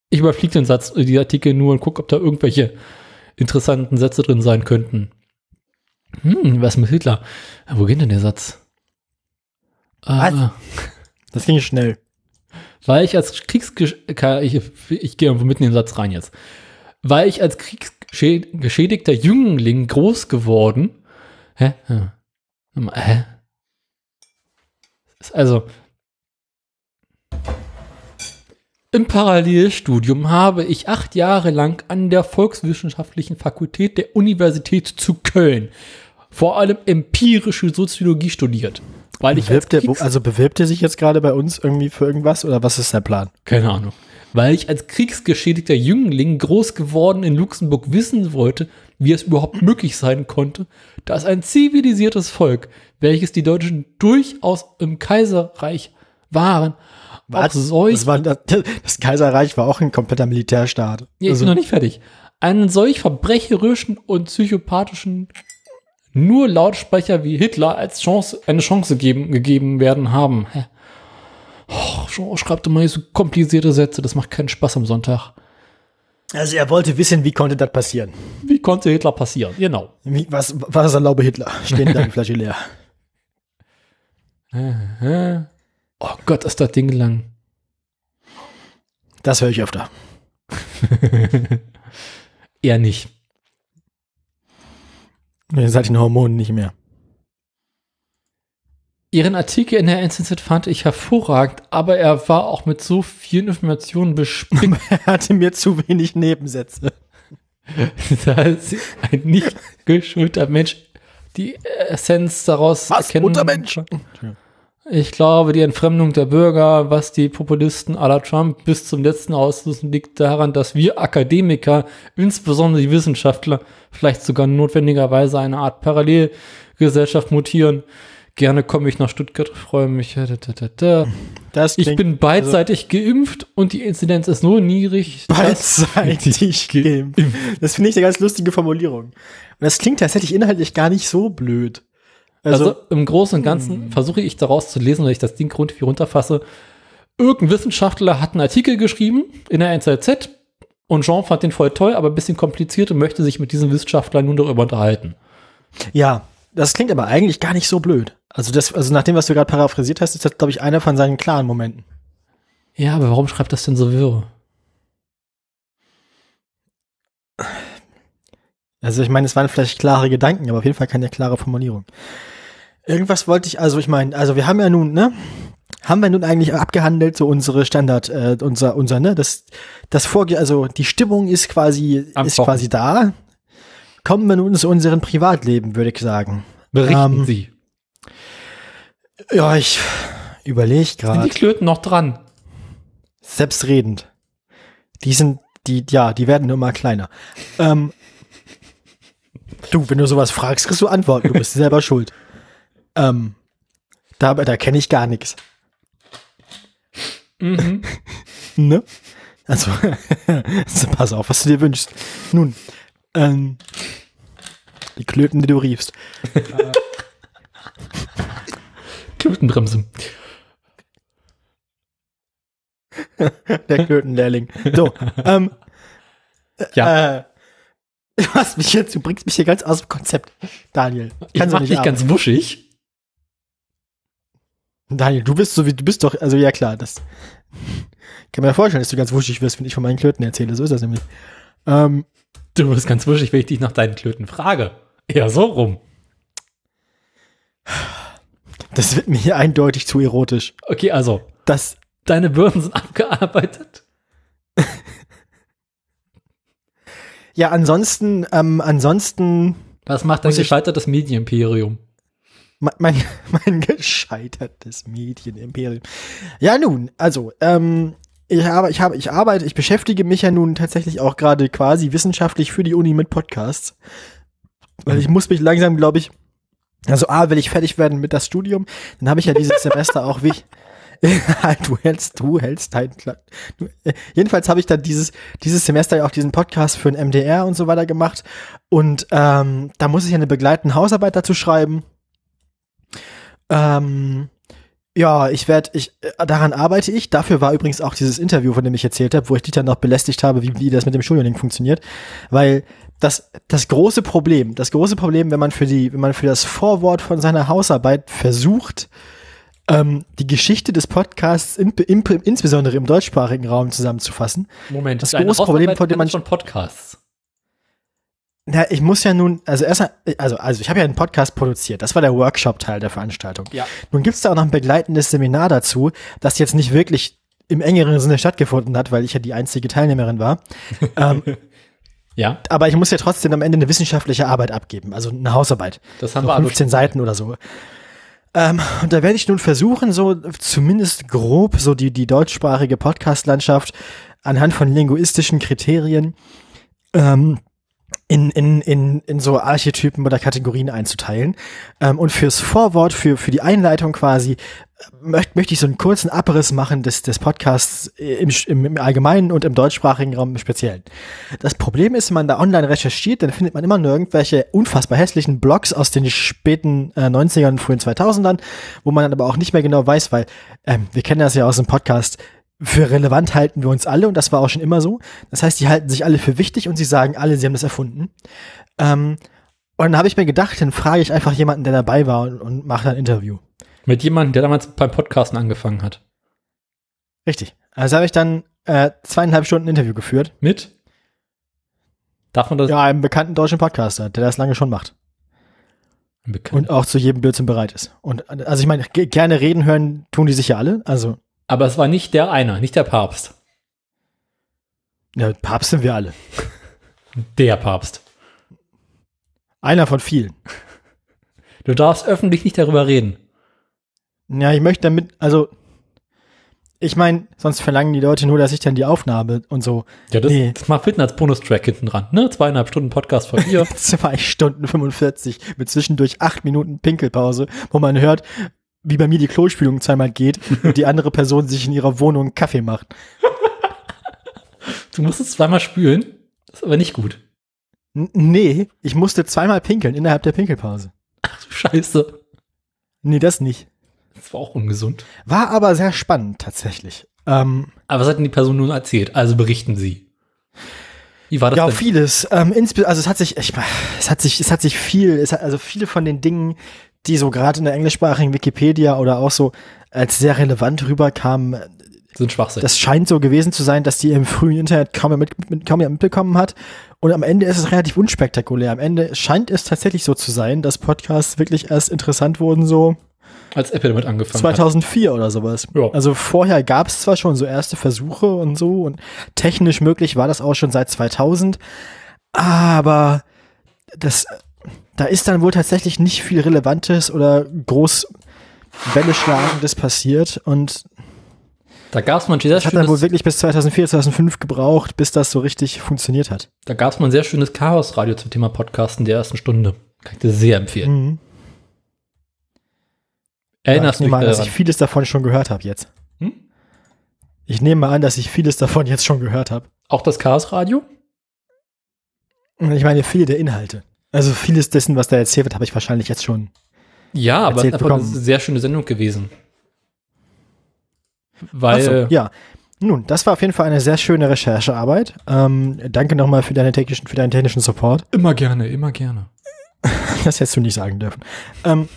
ich überfliege den Satz, die Artikel nur und gucke, ob da irgendwelche interessanten Sätze drin sein könnten. Hm, was mit Hitler? Wo geht denn der Satz? Was? Ah, Das ging schnell. weil ich als Kriegsgesch... Ich, ich gehe irgendwo mitten in den Satz rein jetzt. weil ich als kriegsgeschädigter Jüngling groß geworden. Hä? Hä? Also, im Parallelstudium habe ich acht Jahre lang an der Volkswissenschaftlichen Fakultät der Universität zu Köln vor allem empirische Soziologie studiert. Weil ich bewirbt der, also bewirbt er sich jetzt gerade bei uns irgendwie für irgendwas oder was ist der Plan? Keine Ahnung. Weil ich als kriegsgeschädigter Jüngling groß geworden in Luxemburg wissen wollte, wie es überhaupt möglich sein konnte, dass ein zivilisiertes Volk, welches die Deutschen durchaus im Kaiserreich waren, was? Das, war, das, Kaiserreich war auch ein kompletter Militärstaat. Ja, ich also, bin noch nicht fertig. Einen solch verbrecherischen und psychopathischen nur Lautsprecher wie Hitler als Chance, eine Chance geben, gegeben werden haben. Hä? Oh, schreibt immer so komplizierte Sätze, das macht keinen Spaß am Sonntag. Also er wollte wissen, wie konnte das passieren? Wie konnte Hitler passieren? Genau. Wie, was, was erlaube Hitler? Stehen da die Flasche leer. oh Gott, ist das Ding lang. Das höre ich öfter. Eher nicht. Den Hormonen nicht mehr. Ihren Artikel in der NZZ fand ich hervorragend, aber er war auch mit so vielen Informationen bespickt. er hatte mir zu wenig Nebensätze. da ist ein nicht geschulter Mensch die Essenz daraus Was, erkennen. Untermensch? Ich glaube, die Entfremdung der Bürger, was die Populisten à la Trump bis zum letzten auslösen, liegt daran, dass wir Akademiker, insbesondere die Wissenschaftler, vielleicht sogar notwendigerweise eine Art Parallelgesellschaft mutieren. Gerne komme ich nach Stuttgart, freue mich. Das ich bin beidseitig also geimpft und die Inzidenz ist so niedrig. Beidseitig geimpft. Das finde ich eine ganz lustige Formulierung. Und das klingt tatsächlich inhaltlich gar nicht so blöd. Also, also im Großen und Ganzen hm. versuche ich daraus zu lesen, wenn ich das Ding rund wie runterfasse. Irgendein Wissenschaftler hat einen Artikel geschrieben in der NZZ und Jean fand den voll toll, aber ein bisschen kompliziert und möchte sich mit diesem Wissenschaftler nun darüber unterhalten. Ja, das klingt aber eigentlich gar nicht so blöd. Also das, also nach dem, was du gerade paraphrasiert hast, ist das, glaube ich, einer von seinen klaren Momenten. Ja, aber warum schreibt das denn so wirr? Also ich meine, es waren vielleicht klare Gedanken, aber auf jeden Fall keine klare Formulierung. Irgendwas wollte ich, also ich meine, also wir haben ja nun, ne? Haben wir nun eigentlich abgehandelt, so unsere Standard, äh, unser, unser, ne? Das, das Vorge also die Stimmung ist quasi, Am ist Wochen. quasi da. Kommen wir nun zu unserem Privatleben, würde ich sagen. Berichten ähm, Sie. Ja, ich überlege gerade. Sind die Klöten noch dran? Selbstredend. Die sind, die, ja, die werden nur mal kleiner. ähm, du, wenn du sowas fragst, kriegst du Antworten. Du bist selber schuld. Ähm, da da kenne ich gar nichts. Mhm. ne? Also, pass auf, was du dir wünschst. Nun, ähm, die Klöten, die du riefst. Klötenbremse. Der Klötenlehrling. So, ähm, ja. Äh, du hast mich jetzt, du bringst mich hier ganz aus dem Konzept, Daniel. Ich mach dich ganz wuschig. Daniel, du bist so wie, du bist doch, also ja klar, das kann mir ja vorstellen, dass du ganz wuschig wirst, wenn ich von meinen Klöten erzähle. So ist das nämlich. Ähm, du wirst ganz wuschig, wenn ich dich nach deinen Klöten frage. Ja, so rum. Das wird mir hier eindeutig zu erotisch. Okay, also. Das, deine Bürden sind abgearbeitet. ja, ansonsten, ähm, ansonsten. Was macht dein gescheitertes Medienimperium? Mein, mein, gescheitertes Medienimperium. Ja, nun, also, ähm, ich habe, ich habe, ich arbeite, ich beschäftige mich ja nun tatsächlich auch gerade quasi wissenschaftlich für die Uni mit Podcasts. Weil ich muss mich langsam, glaube ich, also A, will ich fertig werden mit das Studium, dann habe ich ja dieses Semester auch wie du hältst, du hältst dein du, äh, Jedenfalls habe ich dann dieses, dieses Semester ja auch diesen Podcast für ein MDR und so weiter gemacht. Und ähm, da muss ich ja eine begleitende Hausarbeit dazu schreiben. Ähm, ja, ich werde, ich, äh, daran arbeite ich. Dafür war übrigens auch dieses Interview, von dem ich erzählt habe, wo ich Dieter noch belästigt habe, wie, wie das mit dem Schuljahrling funktioniert. Weil das, das große Problem, das große Problem, wenn man für die, wenn man für das Vorwort von seiner Hausarbeit versucht, ähm, die Geschichte des Podcasts in, in, insbesondere im deutschsprachigen Raum zusammenzufassen. Moment, Das große Problem, vor dem man- schon Podcasts. Na, ich muss ja nun, also erstmal, also, also ich habe ja einen Podcast produziert. Das war der Workshop-Teil der Veranstaltung. Ja. Nun gibt's da auch noch ein begleitendes Seminar dazu, das jetzt nicht wirklich im engeren Sinne stattgefunden hat, weil ich ja die einzige Teilnehmerin war. ähm, Ja, aber ich muss ja trotzdem am Ende eine wissenschaftliche Arbeit abgeben, also eine Hausarbeit. das haben so wir alle 15 Seiten oder so. Ähm, und da werde ich nun versuchen, so zumindest grob so die, die deutschsprachige Podcast-Landschaft anhand von linguistischen Kriterien ähm, in, in, in, in so Archetypen oder Kategorien einzuteilen. Ähm, und fürs Vorwort, für, für die Einleitung quasi, möchte möchte ich so einen kurzen Abriss machen des, des Podcasts im, im, im Allgemeinen und im deutschsprachigen Raum im Speziellen. Das Problem ist, wenn man da online recherchiert, dann findet man immer nur irgendwelche unfassbar hässlichen Blogs aus den späten äh, 90ern und frühen 2000ern, wo man dann aber auch nicht mehr genau weiß, weil ähm, wir kennen das ja aus dem Podcast, für relevant halten wir uns alle und das war auch schon immer so. Das heißt, die halten sich alle für wichtig und sie sagen alle, sie haben das erfunden. Ähm, und dann habe ich mir gedacht, dann frage ich einfach jemanden, der dabei war und, und mache ein Interview. Mit jemandem, der damals beim Podcasten angefangen hat. Richtig. Also habe ich dann äh, zweieinhalb Stunden Interview geführt. Mit? Darf man das? Ja, einem bekannten deutschen Podcaster, der das lange schon macht. Bekannt. Und auch zu jedem Blödsinn bereit ist. Und also ich meine, ge- gerne reden hören tun die sich ja alle. Also, Aber es war nicht der einer, nicht der Papst. ja, Papst sind wir alle. Der Papst. Einer von vielen. Du darfst öffentlich nicht darüber reden. Ja, ich möchte damit, also, ich meine, sonst verlangen die Leute nur, dass ich dann die Aufnahme und so Ja, das, Nee. das macht Fitten als Bonustrack hinten dran. Ne? Zweieinhalb Stunden Podcast von dir. zwei Stunden 45 mit zwischendurch acht Minuten Pinkelpause, wo man hört, wie bei mir die Klospülung zweimal geht und die andere Person sich in ihrer Wohnung einen Kaffee macht. Du musst es zweimal spülen. Das ist aber nicht gut. N nee, ich musste zweimal pinkeln innerhalb der Pinkelpause. Ach du Scheiße. Nee, das nicht. Das war auch ungesund. War aber sehr spannend tatsächlich. Ähm, Aber was hat denn die Person nun erzählt? Also berichten Sie. Wie war das ja, denn? vieles. Ähm, also es hat sich, ich, es hat sich, es hat sich viel, es hat, also viele von den Dingen, die so gerade in der englischsprachigen Wikipedia oder auch so als sehr relevant rüberkamen, sind Schwachsinn. das scheint so gewesen zu sein, dass die im frühen Internet kaum jemand mit, mit, kaum jemand mitbekommen hat. Und am Ende ist es relativ unspektakulär. Am Ende scheint es tatsächlich so zu sein, dass Podcasts wirklich erst interessant wurden, so als Apple damit angefangen hat. 2004 oder sowas. Ja. Also vorher gab es zwar schon so erste Versuche und so und technisch möglich war das auch schon seit 2000, aber das, da ist dann wohl tatsächlich nicht viel Relevantes oder groß Welle schlagendes passiert und Da gab es mal ein sehr das hat dann wohl schönes, wirklich bis 2004, 2005 gebraucht, bis das so richtig funktioniert hat. da gab's mal ein sehr schönes Chaos-Radio zum Thema Podcasten der ersten Stunde. Kann ich dir sehr empfehlen. Mhm. Erinnerst ich du nehme dich an, dass ich daran? vieles davon schon gehört habe jetzt. Hm? Ich nehme mal an, dass ich vieles davon jetzt schon gehört habe. Auch das Chaos-Radio? Ich meine, viele der Inhalte. Also vieles dessen, was da erzählt wird, habe ich wahrscheinlich jetzt schon. Ja, aber es ist einfach eine sehr schöne Sendung gewesen. Weil, so, ja. Nun, das war auf jeden Fall eine sehr schöne Recherchearbeit. Ähm, danke nochmal für, deine technischen, für deinen technischen Support. immer gerne, immer gerne. Das hättest du nicht sagen dürfen. Ähm,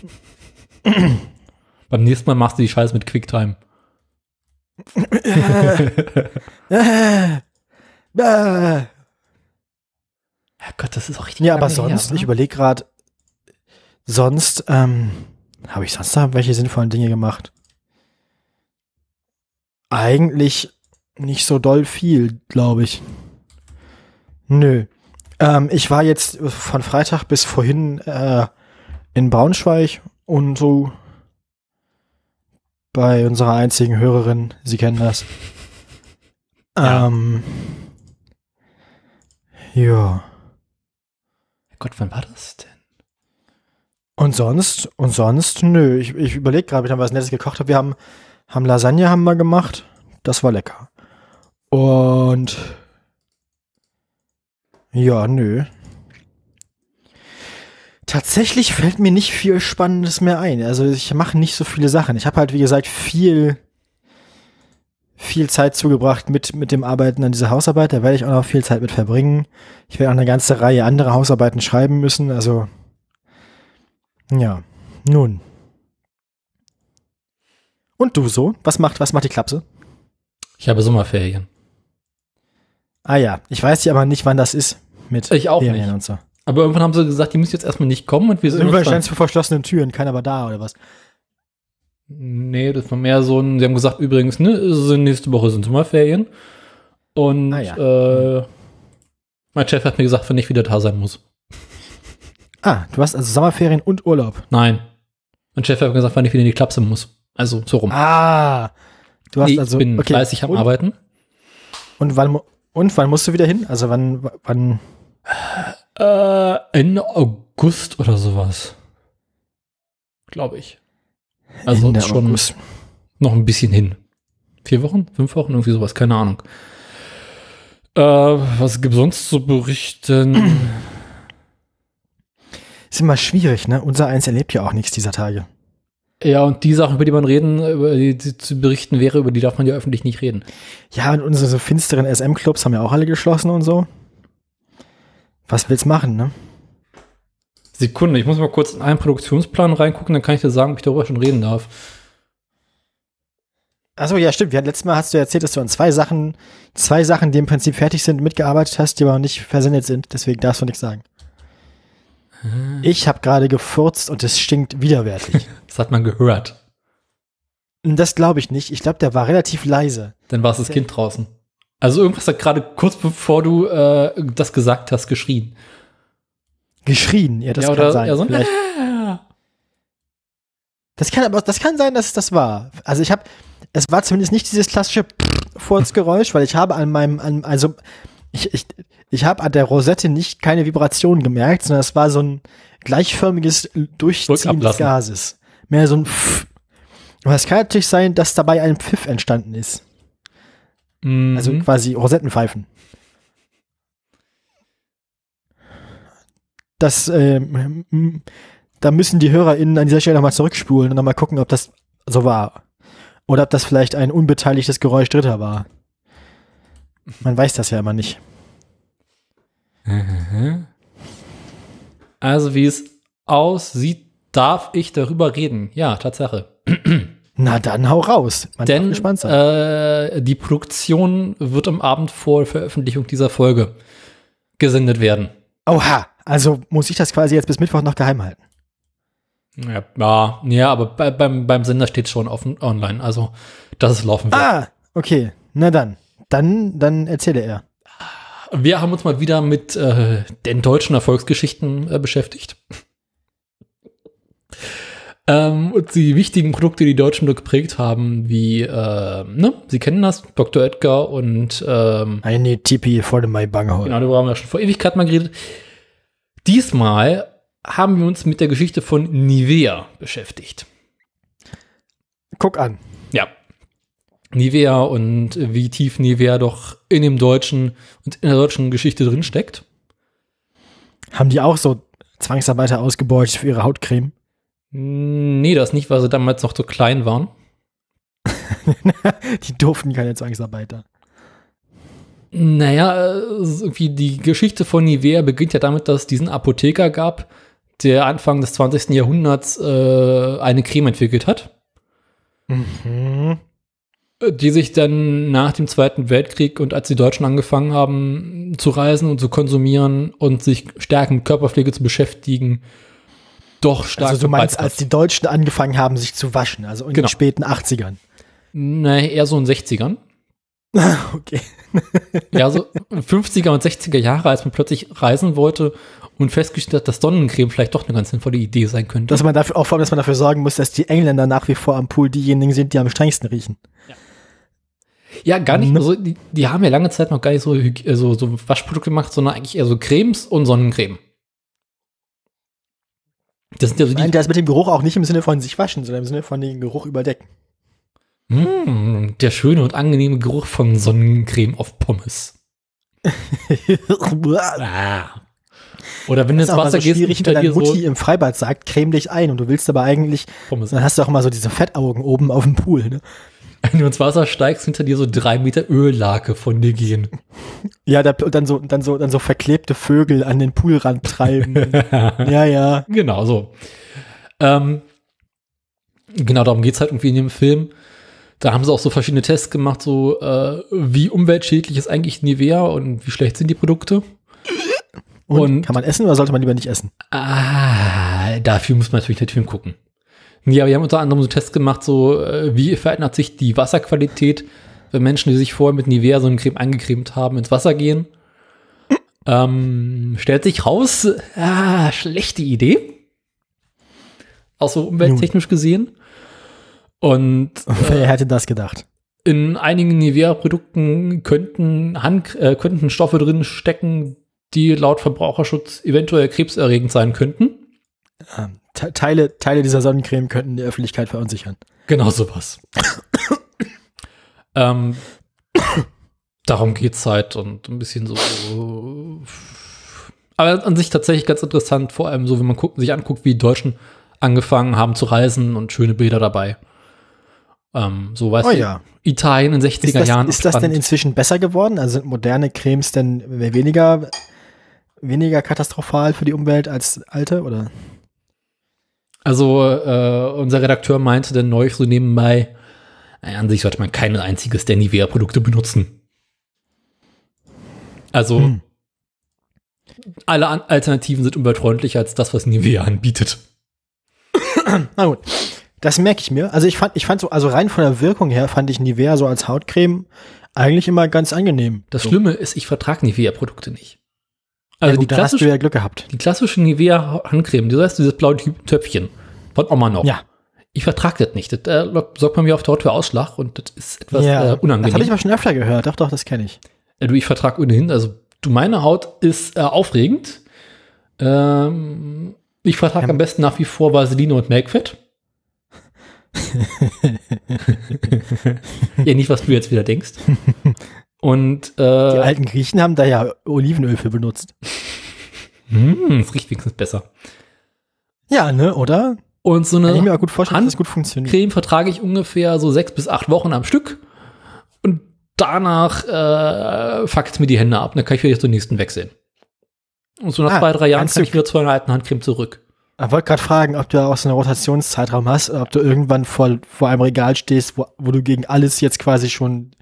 Beim nächsten Mal machst du die Scheiße mit QuickTime. äh, äh. Herrgott, das ist auch richtig Ja, aber her, sonst, oder? ich überlege gerade, sonst ähm, habe ich sonst noch welche sinnvollen Dinge gemacht? Eigentlich nicht so doll viel, glaube ich. Nö. Ähm, ich war jetzt von Freitag bis vorhin äh, in Braunschweig und so bei unserer einzigen Hörerin, Sie kennen das. Ja. Ähm, ja. Gott, wann war das denn? Und sonst, und sonst, nö. Ich, ich überlege gerade, ob ich was Nettes gekocht habe. Wir haben, haben Lasagne haben wir gemacht. Das war lecker. Und ja, nö. Tatsächlich fällt mir nicht viel Spannendes mehr ein. Also ich mache nicht so viele Sachen. Ich habe halt, wie gesagt, viel, viel Zeit zugebracht mit, mit dem Arbeiten an dieser Hausarbeit. Da werde ich auch noch viel Zeit mit verbringen. Ich werde auch eine ganze Reihe andere Hausarbeiten schreiben müssen. Also ja, nun. Und du so? Was macht, was macht die Klapse? Ich habe Sommerferien. Ah ja, ich weiß ja aber nicht, wann das ist mit Ich auch Ferien nicht. und so. Aber irgendwann haben sie gesagt, die müssen jetzt erstmal nicht kommen und wir sind dann, Wahrscheinlich vor verschlossenen Türen, keiner war da oder was. Nee, das war mehr so ein, sie haben gesagt, übrigens, ne, nächste Woche sind Sommerferien. Und Ah, ja. äh, mein Chef hat mir gesagt, wenn ich wieder da sein muss. Ah, du hast also Sommerferien und Urlaub. Nein. Mein Chef hat mir gesagt, wann ich wieder in die Klapse muss. Also so rum. Ah, du hast nee, also ich bin okay. fleißig am und, Arbeiten. und wann und wann musst du wieder hin? Also wann wann Äh, Ende August oder sowas. Glaube ich. Also Ende schon August. noch ein bisschen hin. Vier Wochen? Fünf Wochen? Irgendwie sowas, keine Ahnung. Äh, was gibt sonst zu berichten? Ist immer schwierig, ne? Unser eins erlebt ja auch nichts dieser Tage. ja, und die Sachen, über die man reden, über die, zu berichten wäre, über die darf man ja öffentlich nicht reden. Ja, und unsere so finsteren SM-Clubs haben ja auch alle geschlossen und so. Was willst machen, ne? Sekunde, ich muss mal kurz in einen Produktionsplan reingucken, dann kann ich dir sagen, ob ich darüber schon reden darf. Achso, ja, stimmt. Wir hatten, letztes Mal hast du erzählt, dass du an zwei Sachen, zwei Sachen, die im Prinzip fertig sind, mitgearbeitet hast, die aber noch nicht versendet sind. Deswegen darfst du nichts sagen. Ich habe gerade gefurzt und es stinkt widerwärtig. Das hat man gehört. Das glaube ich nicht. Ich glaube, der war relativ leise. Dann war es das Kind draußen. Also irgendwas hat gerade kurz bevor du äh, das gesagt hast, geschrien. Geschrien. Ja, das ja, kann sein. ja, so ein Vielleicht. Das kann aber, das kann sein, dass es das war. Also ich habe, es war zumindest nicht dieses klassische Furzgeräusch, weil ich habe an meinem, an, also ich, ich, ich habe an der Rosette nicht keine Vibration gemerkt, sondern es war so ein gleichförmiges Durchziehen des. Gases. Mehr so ein Pff. Aber es kann natürlich sein, dass dabei ein Pfiff entstanden ist. Mhm. Also quasi Rosettenpfeifen. Das, ähm, m- da müssen die HörerInnen an dieser Stelle nochmal zurückspulen und nochmal gucken, ob das so war. Oder ob das vielleicht ein unbeteiligtes Geräusch Dritter war. Man weiß das ja immer nicht. also wie es aussieht, darf ich darüber reden. Ja, Tatsache. Na dann hau raus. Man Denn gespannt sein. äh, die Produktion wird am Abend vor Veröffentlichung dieser Folge gesendet werden. Oha, also muss ich das quasi jetzt bis Mittwoch noch geheim halten. Ja, ja, aber bei, beim, beim Sender steht schon offen online. Also, dass es laufen wird. Ah, okay. Na dann. Dann, dann erzähle er. Wir haben uns mal wieder mit äh, den deutschen Erfolgsgeschichten äh, beschäftigt. ähm, und die wichtigen Produkte, die die Deutschen geprägt haben, wie, äh, ne, Sie kennen das, Dr. Edgar und ähm, I need TP for the my bunghole. Genau, darüber haben wir schon vor Ewigkeit mal geredet. Diesmal haben wir uns mit der Geschichte von Nivea beschäftigt. Guck an. Ja. Nivea und wie tief Nivea doch in dem deutschen und in der deutschen Geschichte drin steckt. Haben die auch so Zwangsarbeiter ausgebeutet für ihre Hautcreme? Nee, das nicht, weil sie damals noch zu klein waren. Die durften keine Zwangsarbeiter. Naja, äh, irgendwie die Geschichte von Nivea beginnt ja damit, dass es diesen Apotheker gab, der Anfang des 20. Jahrhunderts äh, eine Creme entwickelt hat. Mhm. die sich dann nach dem Zweiten Weltkrieg und als die Deutschen angefangen haben zu reisen und zu konsumieren und sich stärker mit Körperpflege zu beschäftigen, doch stark Also du meinst, als die Deutschen angefangen haben, sich zu waschen, also in Genau. den späten 80ern. Nee, eher so in den 60ern. Okay. Ja, so 50er und 60er Jahre, als man plötzlich reisen wollte und festgestellt hat, dass Sonnencreme vielleicht doch eine ganz sinnvolle Idee sein könnte. Dass man dafür, auch vor allem, dass man dafür sorgen muss, dass die Engländer nach wie vor am Pool diejenigen sind, die am strengsten riechen. ja, gar nicht. Ne? Also die, die haben ja lange Zeit noch gar nicht so, äh, so, so Waschprodukte gemacht, sondern eigentlich eher so Cremes und Sonnencreme. Das sind ja so die Nein, der ist mit dem Geruch auch nicht im Sinne von sich waschen, sondern im Sinne von den Geruch überdecken. Mm, der schöne und angenehme Geruch von Sonnencreme auf Pommes. Oder wenn du Das ins Wasser so gehst, schwierig, hinter wenn dir deine so Mutti im Freibad sagt, creme dich ein und du willst aber eigentlich, Pommes. dann hast du auch immer so diese Fettaugen oben auf dem Pool. Ne? Wenn du ins Wasser steigst, hinter dir so drei Meter Öllake von dir gehen. Ja, da, und dann so, dann so, dann so verklebte Vögel an den Poolrand treiben. ja, ja. Genau, so. Ähm, Genau, darum geht's halt irgendwie in dem Film. Da haben sie auch so verschiedene Tests gemacht, so äh, wie umweltschädlich ist eigentlich Nivea und wie schlecht sind die Produkte. Und, Und- kann man essen oder sollte man lieber nicht essen? Ah, dafür muss man natürlich den Film gucken. Ja, wir haben unter anderem so Tests gemacht, so äh, wie verändert sich die Wasserqualität, wenn Menschen, die sich vorher mit Nivea so eine Creme eingecremt haben, ins Wasser gehen. Ähm, stellt sich raus, ah, schlechte Idee. Auch so umwelttechnisch gesehen. Und Wer hätte das gedacht? in einigen Nivea-Produkten könnten, Hand, äh, könnten Stoffe drin stecken, die laut Verbraucherschutz eventuell krebserregend sein könnten. Ähm, Te- Teile, Teile dieser Sonnencreme könnten die Öffentlichkeit verunsichern. Genau sowas. ähm, darum geht's halt und ein bisschen so. Aber an sich tatsächlich ganz interessant, vor allem so, wenn man guckt, sich anguckt, wie die Deutschen angefangen haben zu reisen und schöne Bilder dabei. Ähm, so weißt Oh du, ja. Italien in den 60er Ist das, Jahren. ist das denn Strand. inzwischen besser geworden? Also sind moderne Cremes denn weniger, weniger katastrophal für die Umwelt als alte? Oder? Also, äh, unser Redakteur meinte dann neulich so nebenbei, an sich sollte man kein einziges der Nivea-Produkte benutzen. Also, Hm. alle Alternativen sind umweltfreundlicher als das, was Nivea anbietet. Na gut. Das merke ich mir. Also ich fand, ich fand so, also rein von der Wirkung her fand ich Nivea so als Hautcreme eigentlich immer ganz angenehm. Das so. Schlimme ist, ich vertrage Nivea-Produkte nicht. Ja, Also gut, die, da hast du klassische, ja Glück gehabt. die klassische Nivea-Handcreme, das heißt dieses blaue Töpfchen von Oma noch. Ja. Ich vertrage das nicht. Das äh, sorgt bei mir auf der Haut für Ausschlag und das ist etwas ja. äh, Das unangenehm. habe ich aber schon öfter gehört. Doch, doch, das kenne ich. Äh, Du, ich vertrag ohnehin, also du, meine Haut ist äh, aufregend. Ähm, ich vertrage Ähm. am besten nach wie vor Vaseline und Melkfett. Ja, nicht, was du jetzt wieder denkst. Und Die äh, alten Griechen haben da ja Olivenöl für benutzt. hm, es riecht wenigstens besser. Ja, ne, oder? Und so Kann ich mir eine gut vorstellen, Hand- dass das gut funktioniert. Creme vertrage ich ungefähr so sechs bis acht Wochen am Stück. Und danach äh, fuckt mir die Hände ab. Dann kann ich wieder zur nächsten wechseln. Und so nach Ah, zwei, drei Jahren kann ich wieder zu einer alten Handcreme zurück. Ich wollte gerade fragen, ob du auch so einen Rotationszeitraum hast, ob du irgendwann vor, vor einem Regal stehst, wo, wo du gegen alles jetzt quasi schon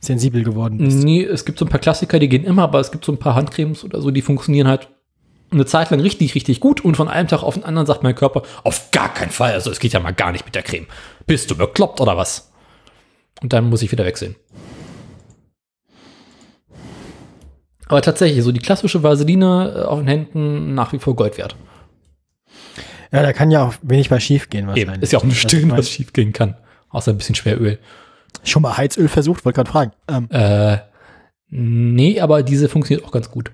sensibel geworden bist. Nee, es gibt so ein paar Klassiker, die gehen immer, aber es gibt so ein paar Handcremes oder so, die funktionieren halt eine Zeit lang richtig, richtig gut und von einem Tag auf den anderen sagt mein Körper, auf gar keinen Fall, also es geht ja mal gar nicht mit der Creme. Bist du bekloppt oder was? Und dann muss ich wieder wechseln. Aber tatsächlich, so die klassische Vaseline äh, auf den Händen nach wie vor Gold wert. Ja, da kann ja auch wenig bei schief gehen Eben, wahrscheinlich. ist ja auch ein Also, Stillen, ich mein, was schief gehen kann. Außer ein bisschen Schweröl. Schon mal Heizöl versucht, wollte gerade fragen. Ähm, Äh, nee, aber diese funktioniert auch ganz gut.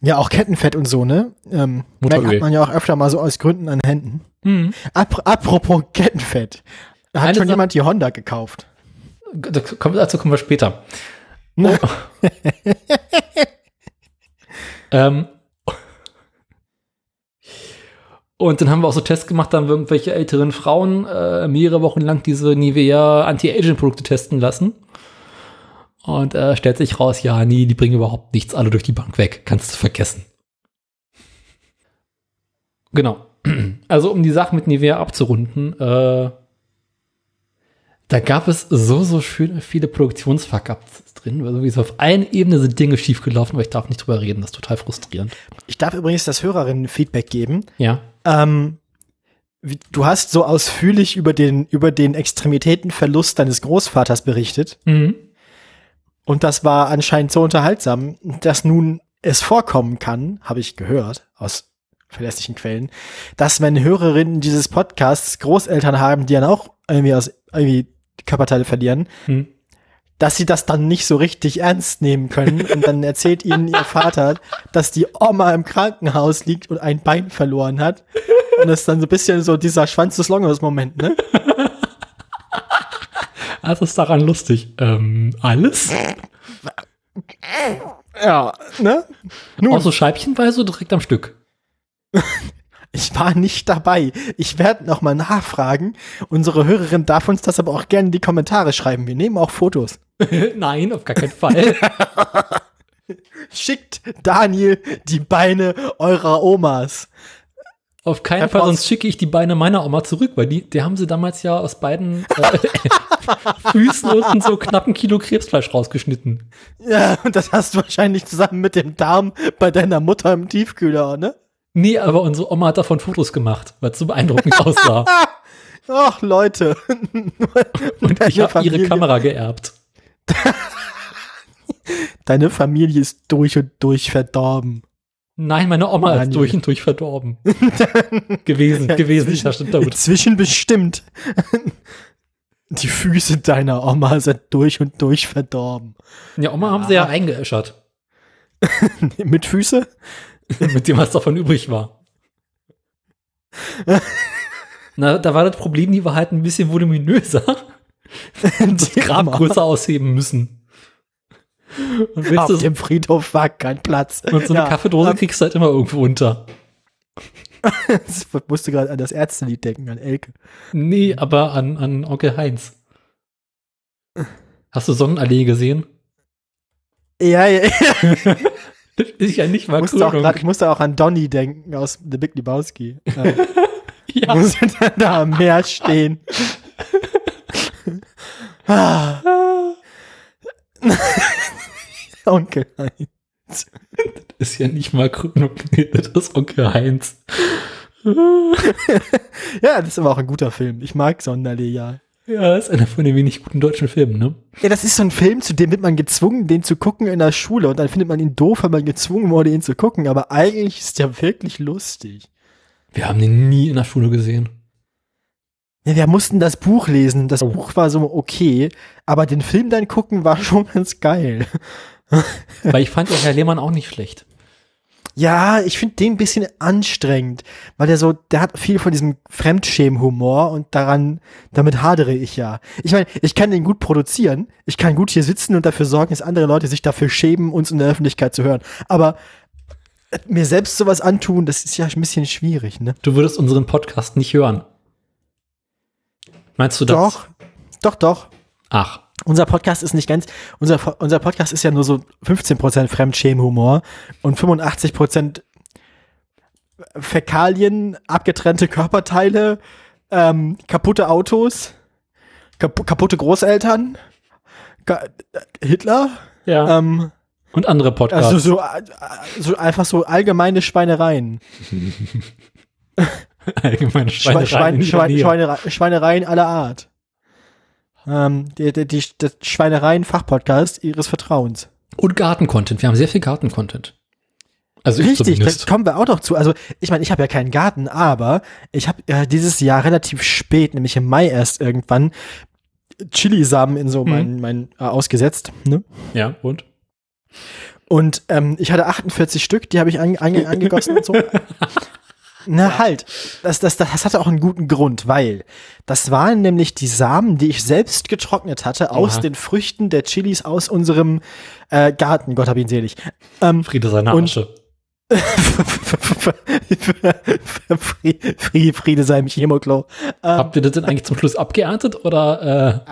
ja, auch Kettenfett und so, ne? Ähm, Motoröl. merkt man ja auch öfter mal so aus Gründen an Händen. Mhm. Ap apropos Kettenfett. Da hat Eine schon Sa- jemand die Honda gekauft. Dazu kommen wir später. Ne? Ähm, und dann haben wir auch so Tests gemacht, da haben wir irgendwelche älteren Frauen äh, mehrere Wochen lang diese Nivea Anti-Aging-Produkte testen lassen. Und äh, stellt sich raus, ja, nee, die bringen überhaupt nichts, alle durch die Bank weg. Kannst du vergessen. Genau. Also, um die Sache mit Nivea abzurunden, äh, da gab es so, so schöne, viele Produktionsfuck-Ups drin. Also, wie so auf allen Ebenen sind Dinge schiefgelaufen, aber ich darf nicht drüber reden. Das ist total frustrierend. Ich darf übrigens das Hörerinnen Feedback geben. Ja. Ähm, du hast so ausführlich über den, über den Extremitätenverlust deines Großvaters berichtet. Mhm. Und das war anscheinend so unterhaltsam, dass nun es vorkommen kann, habe ich gehört, aus verlässlichen Quellen, dass wenn Hörerinnen dieses Podcasts Großeltern haben, die dann auch irgendwie aus irgendwie Körperteile verlieren, Mhm. Dass sie das dann nicht so richtig ernst nehmen können. Und dann erzählt ihnen ihr Vater, dass die Oma im Krankenhaus liegt und ein Bein verloren hat. Und das ist dann so ein bisschen so dieser Schwanz des Longos-Moment, ne? Was ist daran lustig? Ähm, alles? Ja, ne? Nun, Auch so scheibchenweise direkt am Stück? Ich war nicht dabei. Ich werde noch mal nachfragen. Unsere Hörerin darf uns das aber auch gerne in die Kommentare schreiben. Wir nehmen auch Fotos. Nein, auf gar keinen Fall. Schickt Daniel die Beine eurer Omas. Auf keinen Herr Fall, sonst schicke ich die Beine meiner Oma zurück, weil die, die haben sie damals ja aus beiden äh, Füßen unten so knapp ein Kilo Krebsfleisch rausgeschnitten. Ja, und das hast du wahrscheinlich zusammen mit dem Darm bei deiner Mutter im Tiefkühler, ne? Nee, aber unsere Oma hat davon Fotos gemacht, weil es so beeindruckend aussah. Ach, Leute. Und ich habe ihre Kamera geerbt. Deine Familie ist durch und durch verdorben. Nein, meine Oma ist Daniel. durch und durch verdorben. gewesen, Ja, gewesen, inzwischen- stimmt bestimmt. Die Füße deiner Oma sind durch und durch verdorben. Ja, Oma haben sie ja eingeäschert. Mit Füße? mit dem, was davon übrig war. Na, da war das Problem, die war halt ein bisschen voluminöser. Das Die Grab größer ausheben müssen. Und, Auf du, dem Friedhof war kein Platz. und so eine Ja, Kaffeedose ähm, kriegst du halt immer irgendwo unter. Ich musste gerade an das Ärztelied denken, an Elke. Nee, aber an, an Onkel Heinz. Hast du Sonnenallee gesehen? Ja, ja, ja. Das ist ja nicht Ich mal musste, auch Krönung. grad, ich musste auch an Donny denken aus The Big Lebowski. Ja. Muss dann da am Meer stehen. Ah. Onkel Heinz. Ist ja nicht mal Krönung. Das ist Onkel Heinz. Ja, das ist aber auch ein guter Film. Ich mag Sonderlee, ja. Ja, ist einer von den wenig guten deutschen Filmen, ne? Ja, das ist so ein Film, zu dem wird man gezwungen, den zu gucken in der Schule und dann findet man ihn doof, weil man gezwungen wurde, ihn zu gucken, aber eigentlich ist der wirklich lustig. Wir haben den nie in der Schule gesehen. Ja, wir mussten das Buch lesen, das. Buch war so okay, aber den Film dann gucken war schon ganz geil. Weil ich fand ja Herr Lehmann auch nicht schlecht. Ja, ich finde den ein bisschen anstrengend, weil der so, der hat viel von diesem Fremdschämen-Humor und daran, damit hadere ich ja. Ich meine, ich kann den gut produzieren, ich kann gut hier sitzen und dafür sorgen, dass andere Leute sich dafür schämen, uns in der Öffentlichkeit zu hören. Aber äh, mir selbst sowas antun, das ist ja ein bisschen schwierig, ne? Du würdest unseren Podcast nicht hören. Meinst du das? Doch, doch, doch. Ach, Unser Podcast ist nicht ganz, unser, unser Podcast ist ja nur so 15% Fremdschämen-Humor und 85% Fäkalien, abgetrennte Körperteile, ähm, kaputte Autos, kapu kaputte Großeltern, ka Hitler, ja. ähm, Und andere Podcasts. also so, äh, so einfach so allgemeine Schweinereien. Allgemeine Schwe Schweinereien in Schwein ihrer Schwein Nähe. Schweinere Schweinereien aller Art. Ähm, die, die, die, der Schweinereien-Fachpodcast ihres Vertrauens. Und Garten-Content. Wir haben sehr viel Garten-Content. Also ich Richtig, da kommen wir auch noch zu. Also ich meine, ich habe ja keinen Garten, aber ich habe äh, dieses Jahr relativ spät, nämlich im Mai erst irgendwann, Chilisamen in so Mhm. mein, mein äh, ausgesetzt. Ne? Ja, und? Und ähm, ich hatte 48 Stück, die habe ich ange angegossen und so. Na halt, das, das, das hatte auch einen guten Grund, weil das waren nämlich die Samen, die ich selbst getrocknet hatte aus den Früchten der Chilis aus unserem äh, Garten. Gott hab ihn selig. Ähm, Friede seiner Und- Asche. Friede, Friede, sei im Chemoklo. Ähm, Habt ihr das denn eigentlich zum Schluss abgeerntet oder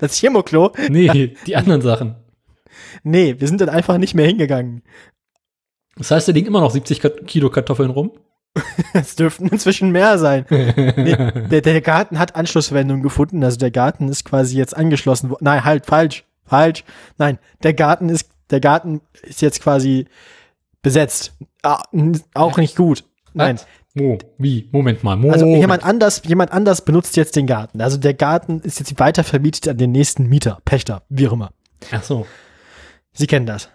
das Chemoklo? äh, nee, die anderen Sachen? Nee, wir sind dann einfach nicht mehr hingegangen. Das heißt, da liegen immer noch 70 Ka- Kilo Kartoffeln rum? Es dürften inzwischen mehr sein. Nee, der, der Garten hat Anschlusswendung gefunden. Also der Garten ist quasi jetzt angeschlossen. Nein, halt, falsch, falsch. Nein, der Garten ist, der Garten ist jetzt quasi besetzt. Ah, auch nicht gut. Nein. Was? Wo? Wie? Moment mal. Moment. Also jemand anders, jemand anders benutzt jetzt den Garten. Also der Garten ist jetzt weiter vermietet an den nächsten Mieter, Pächter, wie auch immer. Ach so. Sie kennen das.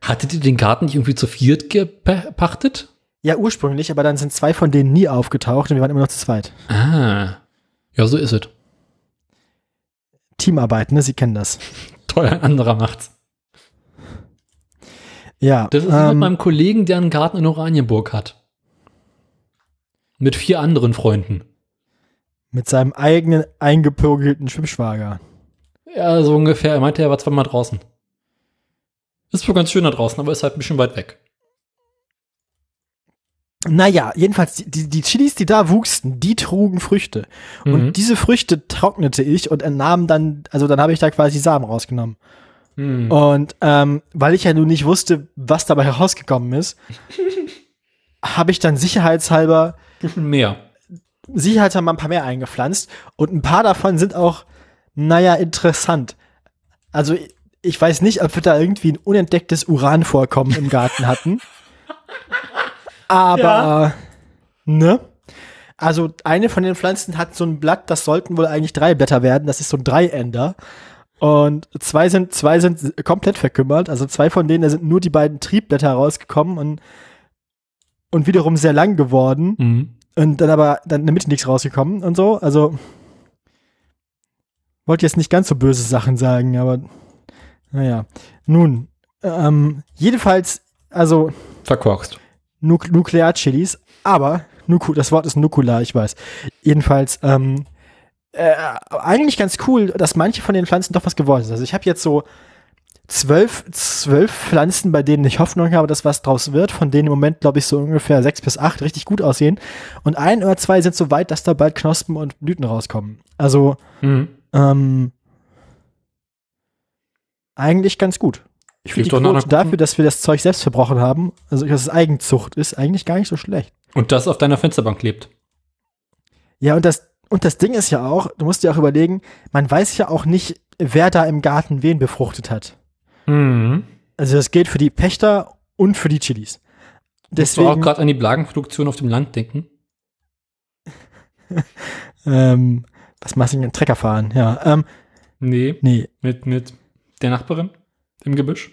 Hattet ihr den Garten nicht irgendwie zu viert gepachtet? Ja, ursprünglich, aber dann sind zwei von denen nie aufgetaucht und wir waren immer noch zu zweit. Ah. Ja, so ist es. Teamarbeit, ne? Sie kennen das. Toll, ein anderer macht's. Ja. Das ist wie mit ähm, meinem Kollegen, der einen Garten in Oranienburg hat. Mit vier anderen Freunden. mit seinem eigenen eingepögelten Schwimmschwager. Ja, so ungefähr. Er meinte, er war zweimal draußen. Ist wohl ganz schön da draußen, aber ist halt ein bisschen weit weg. Naja, jedenfalls, die, die, Chilis, die da wuchsen, die trugen Früchte. Mhm. Und diese Früchte trocknete ich und entnahm dann, also dann habe ich da quasi Samen rausgenommen. Hm. Und ähm, weil ich ja nun nicht wusste, was dabei herausgekommen ist, habe ich dann sicherheitshalber mehr. sicherheitshalber ein paar mehr eingepflanzt und ein paar davon sind auch, naja, interessant. Also ich weiß nicht, ob wir da irgendwie ein unentdecktes Uranvorkommen im Garten hatten. Aber, Ja. ne? Also eine von den Pflanzen hat so ein Blatt, das sollten wohl eigentlich drei Blätter werden. Das ist so ein Dreiender. Und zwei sind, zwei sind komplett verkümmert. Also zwei von denen, da sind nur die beiden Triebblätter rausgekommen und, und wiederum sehr lang geworden. Mhm. Und dann aber dann in der Mitte nichts rausgekommen und so. Also wollte jetzt nicht ganz so böse Sachen sagen, aber naja. Nun, ähm, jedenfalls, also Verkorkst. Nuk Nuklearchilis, aber Nuku, das Wort ist Nukular, ich weiß. Jedenfalls, ähm, äh, eigentlich ganz cool, dass manche von den Pflanzen doch was geworden sind. Also ich habe jetzt so zwölf, zwölf Pflanzen, bei denen ich Hoffnung habe, dass was draus wird, von denen im Moment, glaube ich, so ungefähr sechs bis acht richtig gut aussehen. Und ein oder zwei sind so weit, dass da bald Knospen und Blüten rauskommen. Also, Mhm. ähm, eigentlich ganz gut. Ich finde die Quote dafür, dass wir das Zeug selbst verbrochen haben, also dass es Eigenzucht ist, eigentlich gar nicht so schlecht. Und das auf deiner Fensterbank lebt. Ja, und das, und das Ding ist ja auch, du musst dir auch überlegen, man weiß ja auch nicht, wer da im Garten wen befruchtet hat. Mhm. Also das gilt für die Pächter und für die Chilis. Musst du auch Deswegen, gerade an die Blagenproduktion auf dem Land denken? ähm, was machst du denn? Trecker fahren? Ja, ähm, Nee, nee, mit, mit der Nachbarin im Gebüsch.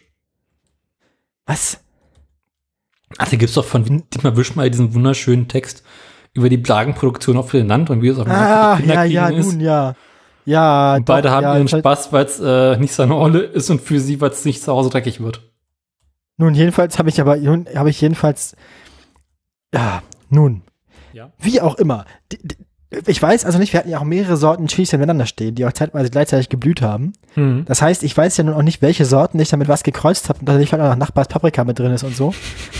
was? Ach, da gibt's doch von Dietmar Wischmeier diesen wunderschönen Text über die Blagenproduktion auf dem Land und wie es auf dem Ah, Land ja, ja, ist. nun, ja. Ja, Und beide doch, haben ja, ihren Spaß, weil es äh, nicht seine Olle ist und für sie, weil es nicht zu Hause dreckig wird. Nun, jedenfalls habe ich aber, nun habe ich jedenfalls, ja, nun, Ja. wie auch immer. Die, die, ich weiß also nicht, wir hatten ja auch mehrere Sorten Chilis nebeneinander stehen, die auch zeitweise gleichzeitig geblüht haben. Mhm. Das heißt, ich weiß ja nun auch nicht, welche Sorten ich damit was gekreuzt habe und dass nicht vielleicht auch noch Nachbars Paprika mit drin ist und so.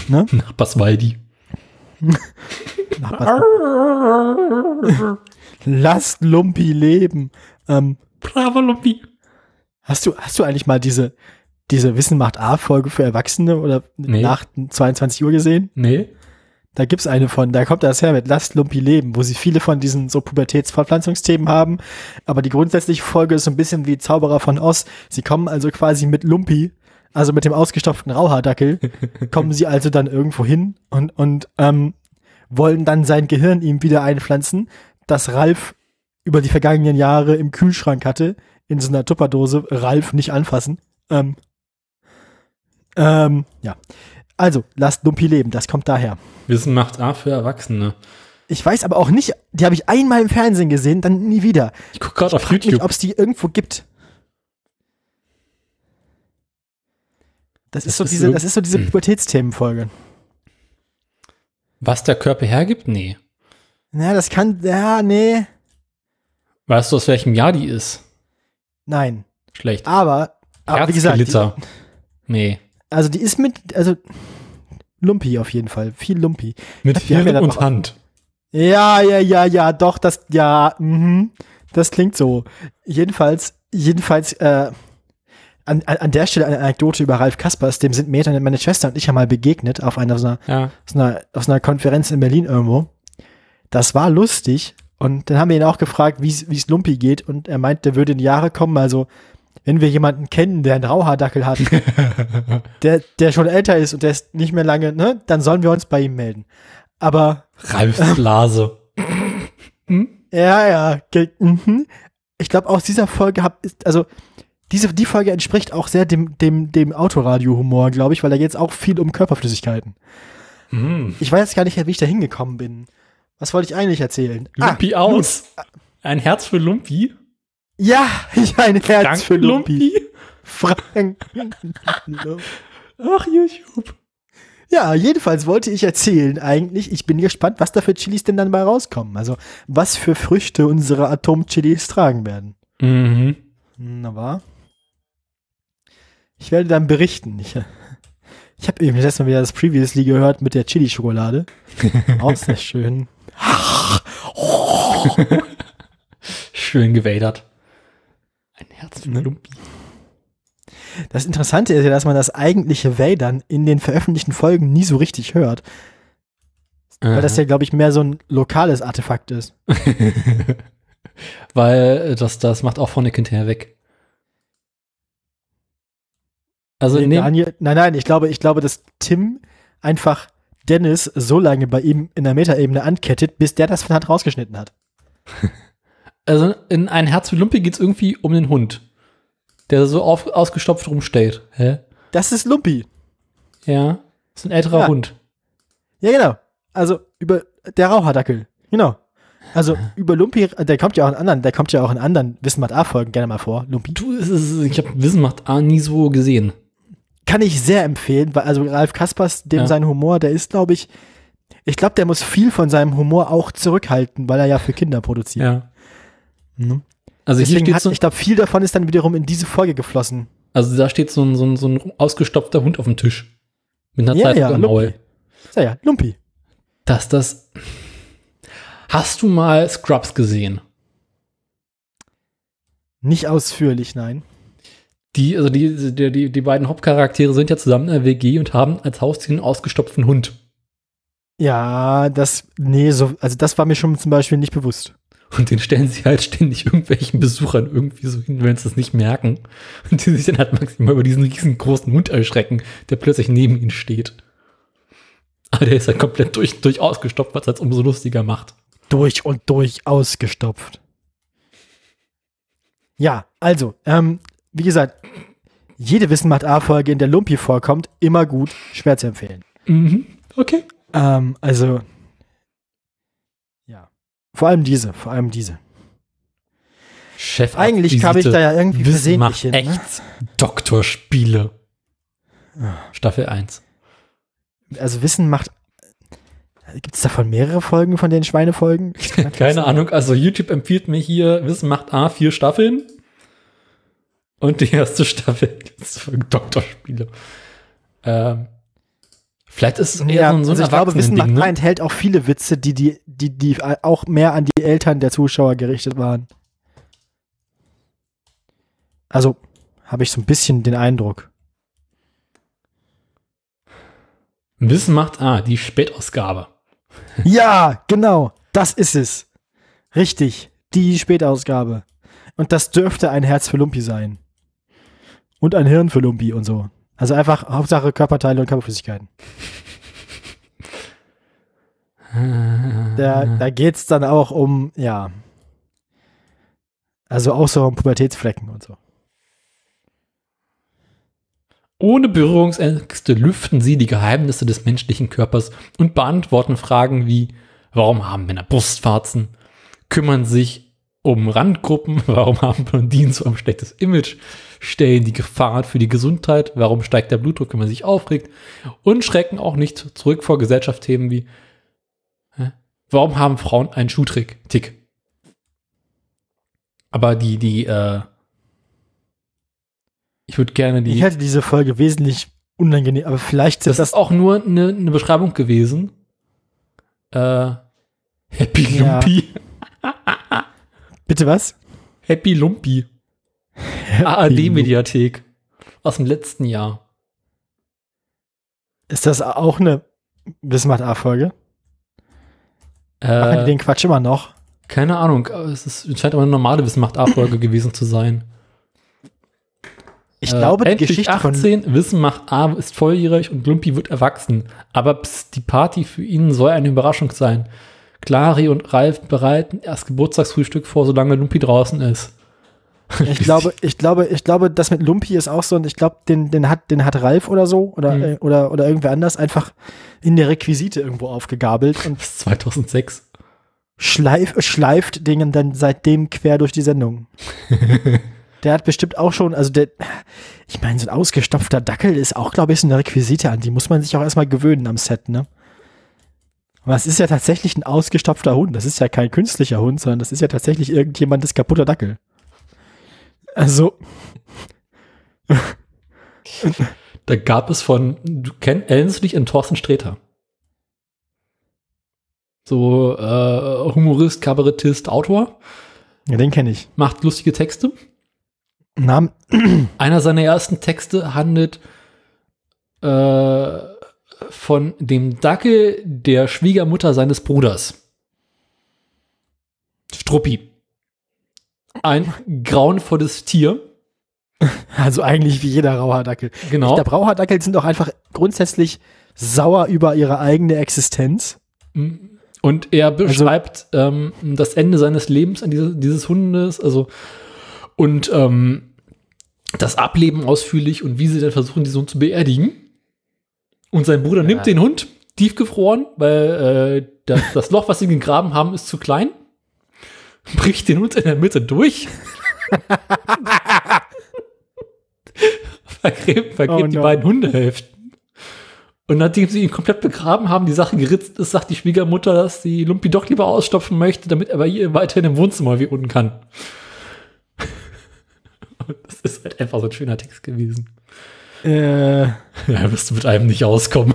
Ne? Nachbarswaldi. Nachbars Lasst Lumpi leben. Ähm, Bravo Lumpi. hast du, hast du eigentlich mal diese, diese Wissen macht A-Folge für Erwachsene oder Nee. nach 22 Uhr gesehen? Nee. Da gibt's eine von, da kommt das her mit Lasst Lumpi leben, wo sie viele von diesen so Pubertätsfortpflanzungsthemen haben. Aber die grundsätzliche Folge ist so ein bisschen wie Zauberer von Oz. Sie kommen also quasi mit Lumpi, also mit dem ausgestopften Rauhaardackel, kommen sie also dann irgendwo hin und, und ähm, wollen dann sein Gehirn ihm wieder einpflanzen, das Ralf über die vergangenen Jahre im Kühlschrank hatte, in so einer Tupperdose. Ralf nicht anfassen. Ähm, ähm, ja. Also, lasst Lumpi leben, das kommt daher. Wissen macht A für Erwachsene. Ich weiß aber auch nicht, die habe ich einmal im Fernsehen gesehen, dann nie wieder. Ich gucke gerade auf YouTube. ob es die irgendwo gibt. Das, ist so ist diese, so- das ist so diese Pubertätsthemenfolge. Was der Körper hergibt? Nee. Na, das kann, ja, nee, Weißt du, aus welchem Jahr die ist? nein. Schlecht. Aber, aber wie gesagt, die. Nee. Also die ist mit, also Lumpi auf jeden Fall, viel Lumpi. Mit Hirn und auch- Hand. Ja, ja, ja, ja, doch, das, ja, mhm, das klingt so. Jedenfalls, jedenfalls, äh, an, an, der Stelle eine Anekdote über Ralf Kaspers, dem sind dann meine Schwester und ich ja mal begegnet auf einer, so einer, Ja. aus einer, aus einer Konferenz in Berlin irgendwo. Das war lustig und dann haben wir ihn auch gefragt, wie es Lumpi geht und er meint, der würde in die Jahre kommen, also wenn wir jemanden kennen, der einen Rauhaardackel hat, der, der schon älter ist und der ist nicht mehr lange, ne, dann sollen wir uns bei ihm melden. Aber Ralfs Blase. Ja, ja. ge- Mhm. Ich glaube, aus dieser Folge hab, ist, also diese, die Folge entspricht auch sehr dem, dem, dem Autoradio-Humor, glaube ich, weil da geht es auch viel um Körperflüssigkeiten. Hm. Ich weiß gar nicht, wie ich da hingekommen bin. Was wollte ich eigentlich erzählen? Lumpi Ah, aus. Ein Herz für Lumpi. Ja, ich ein Herz Dank für Lumpi. Frank. Ach, YouTube. Ja, jedenfalls wollte ich erzählen eigentlich, ich bin gespannt, was da für Chilis denn dann mal rauskommen. Also, was für Früchte unsere Atom-Chilis tragen werden. Mhm. Na wahr? Ich werde dann berichten. Ich, ich habe eben letztes Mal wieder das Previously gehört mit der Chili-Schokolade. Auch sehr schön. Schön gewadert. Ein Herz für Ne? Lumpi. Das Interessante ist ja, dass man das eigentliche Wadern in den veröffentlichten Folgen nie so richtig hört. Weil das ja, glaube ich, mehr so ein lokales Artefakt ist. Weil das, das macht auch Phonic hinterher weg. Also Nee, nee, Daniel, nein, nein, ich glaube, ich glaube, dass Tim einfach Dennis so lange bei ihm in der Metaebene ankettet, bis der das von Hand rausgeschnitten hat. also in ein Herz für Lumpi geht es irgendwie um den Hund, der so auf, ausgestopft rumsteht. Hä? Das ist Lumpi. Ja, ist ein älterer Ja. Hund. Ja, genau. Also über der Raucherdackel. Genau. Also über Lumpi, der kommt ja auch in anderen, der kommt ja auch in anderen Wissenmacht A-Folgen gerne mal vor. Lumpi. Du, ich habe Wissen macht A nie so gesehen. Kann ich sehr empfehlen, weil also Ralf Kaspers, dem Ja. sein Humor, der ist, glaube ich, ich glaube, der muss viel von seinem Humor auch zurückhalten, weil er ja für Kinder produziert. Ja. Mhm. Also hier Deswegen steht hat, so, ich glaube, viel davon ist dann wiederum in diese Folge geflossen. also da steht so ein, so ein, so ein ausgestopfter Hund auf dem Tisch. Mit einer Ja, Zeitung ja, im Lumpi. Maul. Ja, ja, Lumpi. Dass das. Hast du mal Scrubs gesehen? Nicht ausführlich, nein. Die, also die, die, die, die beiden Hauptcharaktere sind ja zusammen in der WG und haben als Haustier einen ausgestopften Hund. Ja, das, nee, so, also das war mir schon zum Beispiel nicht bewusst. Und den stellen sie halt ständig irgendwelchen Besuchern irgendwie so hin, wenn sie es nicht merken. Und die sich dann halt maximal über diesen riesengroßen Hund erschrecken, der plötzlich neben ihnen steht. Aber der ist halt komplett durch, durch ausgestopft, was es umso lustiger macht. Durch und durch ausgestopft. Ja, also, ähm, wie gesagt, jede Wissen macht A-Folge, in der Lumpi vorkommt, immer gut, schwer zu empfehlen. Mhm. Okay. Ähm, also. Vor allem diese, vor allem diese. Chef Eigentlich kam ich da ja irgendwie versehentlich hin. Ne? echt Doktorspiele. Staffel 1. Also Wissen macht. Gibt es davon mehrere Folgen von den Schweinefolgen? Keine Ahnung, also YouTube empfiehlt mir hier, Wissen macht A, vier Staffeln. Und die erste Staffel ist für Doktorspiele. Ähm, vielleicht ist es eher Ja, so ein, so ein also ich glaube, Wissen macht ne? enthält auch viele Witze, die, die, die, die auch mehr an die Eltern der Zuschauer gerichtet waren. Also habe ich so ein bisschen den Eindruck. Wissen macht A, die Spätausgabe. Ja, genau, das ist es. Richtig, die Spätausgabe. Und das dürfte ein Herz für Lumpi sein. Und ein Hirn für Lumpi und so. Also einfach Hauptsache Körperteile und Körperflüssigkeiten. Da, da geht's dann auch um, ja. Also auch so um Pubertätsflecken und so. Ohne Berührungsängste lüften sie die Geheimnisse des menschlichen Körpers und beantworten Fragen wie, warum haben Männer Brustwarzen? Kümmern sich um Randgruppen? Warum haben Blondinen so ein schlechtes Image? Stellen die Gefahr für die Gesundheit? Warum steigt der Blutdruck, wenn man sich aufregt? Und schrecken auch nicht zurück vor Gesellschaftsthemen wie, hä? warum haben Frauen einen Schuhtrick? Tick. Aber die, die, äh, ich würde gerne die. Ich hätte diese Folge wesentlich unangenehm, aber vielleicht Das das, ist auch nur eine, eine Beschreibung gewesen. Äh, Happy Ja. Lumpy. Bitte was? Happy Lumpy. ARD-Mediathek. Aus dem letzten Jahr. Ist das auch eine Wismart A-Folge? Machen die Äh, den Quatsch immer noch? keine Ahnung. Es ist, scheint aber eine normale Wissen-Macht-A-Folge gewesen zu sein. Ich Äh, glaube, die endlich Geschichte von 18, Wissen macht A ist volljährig und Lumpy wird erwachsen. Aber pst, die Party für ihn soll eine Überraschung sein. Clary und Ralf bereiten erst Geburtstagsfrühstück vor, solange Lumpy draußen ist. Ich glaube, ich glaube, ich glaube, das mit Lumpi ist auch so und ich glaube, den, den hat, den hat Ralf oder so oder, Mhm. äh, oder, oder irgendwer anders einfach in der Requisite irgendwo aufgegabelt und Bis 2006. schleif, schleift Dingen dann seitdem quer durch die Sendung. der hat bestimmt auch schon, also der, ich meine, so ein ausgestopfter Dackel ist auch, glaube ich, so eine Requisite an, die muss man sich auch erstmal gewöhnen am Set, ne? Aber es ist ja tatsächlich ein ausgestopfter Hund. Das ist ja kein künstlicher Hund, sondern das ist ja tatsächlich irgendjemandes kaputter Dackel. Also, Da gab es von, du kennst, erinnerst du dich an Thorsten Sträter? So äh, Humorist, Kabarettist, Autor, ja, den kenne ich. macht lustige Texte. Namen, Einer seiner ersten Texte handelt äh, von dem Dackel der Schwiegermutter seines Bruders. Struppi. Ein grauenvolles Tier. Also eigentlich wie jeder Rauhaardackel. Genau. Der Rauhaardackel sind doch einfach grundsätzlich sauer über ihre eigene Existenz. Und er beschreibt ähm, das Ende seines Lebens an diese, dieses Hundes, also und ähm, das Ableben ausführlich und wie sie dann versuchen, diesen Hund zu beerdigen. Und sein Bruder nimmt den Hund, tiefgefroren, weil äh, das, das Loch, was sie gegraben haben, ist zu klein. Bricht den Hund in der Mitte durch. vergräbt vergräbt Oh die no. beiden Hundehälften. Und nachdem sie ihn komplett begraben haben, die Sache geritzt ist, sagt die Schwiegermutter, dass sie Lumpi doch lieber ausstopfen möchte, damit er bei ihr weiterhin im Wohnzimmer wie unten kann. Und das ist halt einfach so ein schöner Text gewesen. Äh, Ja, wirst du mit einem nicht auskommen.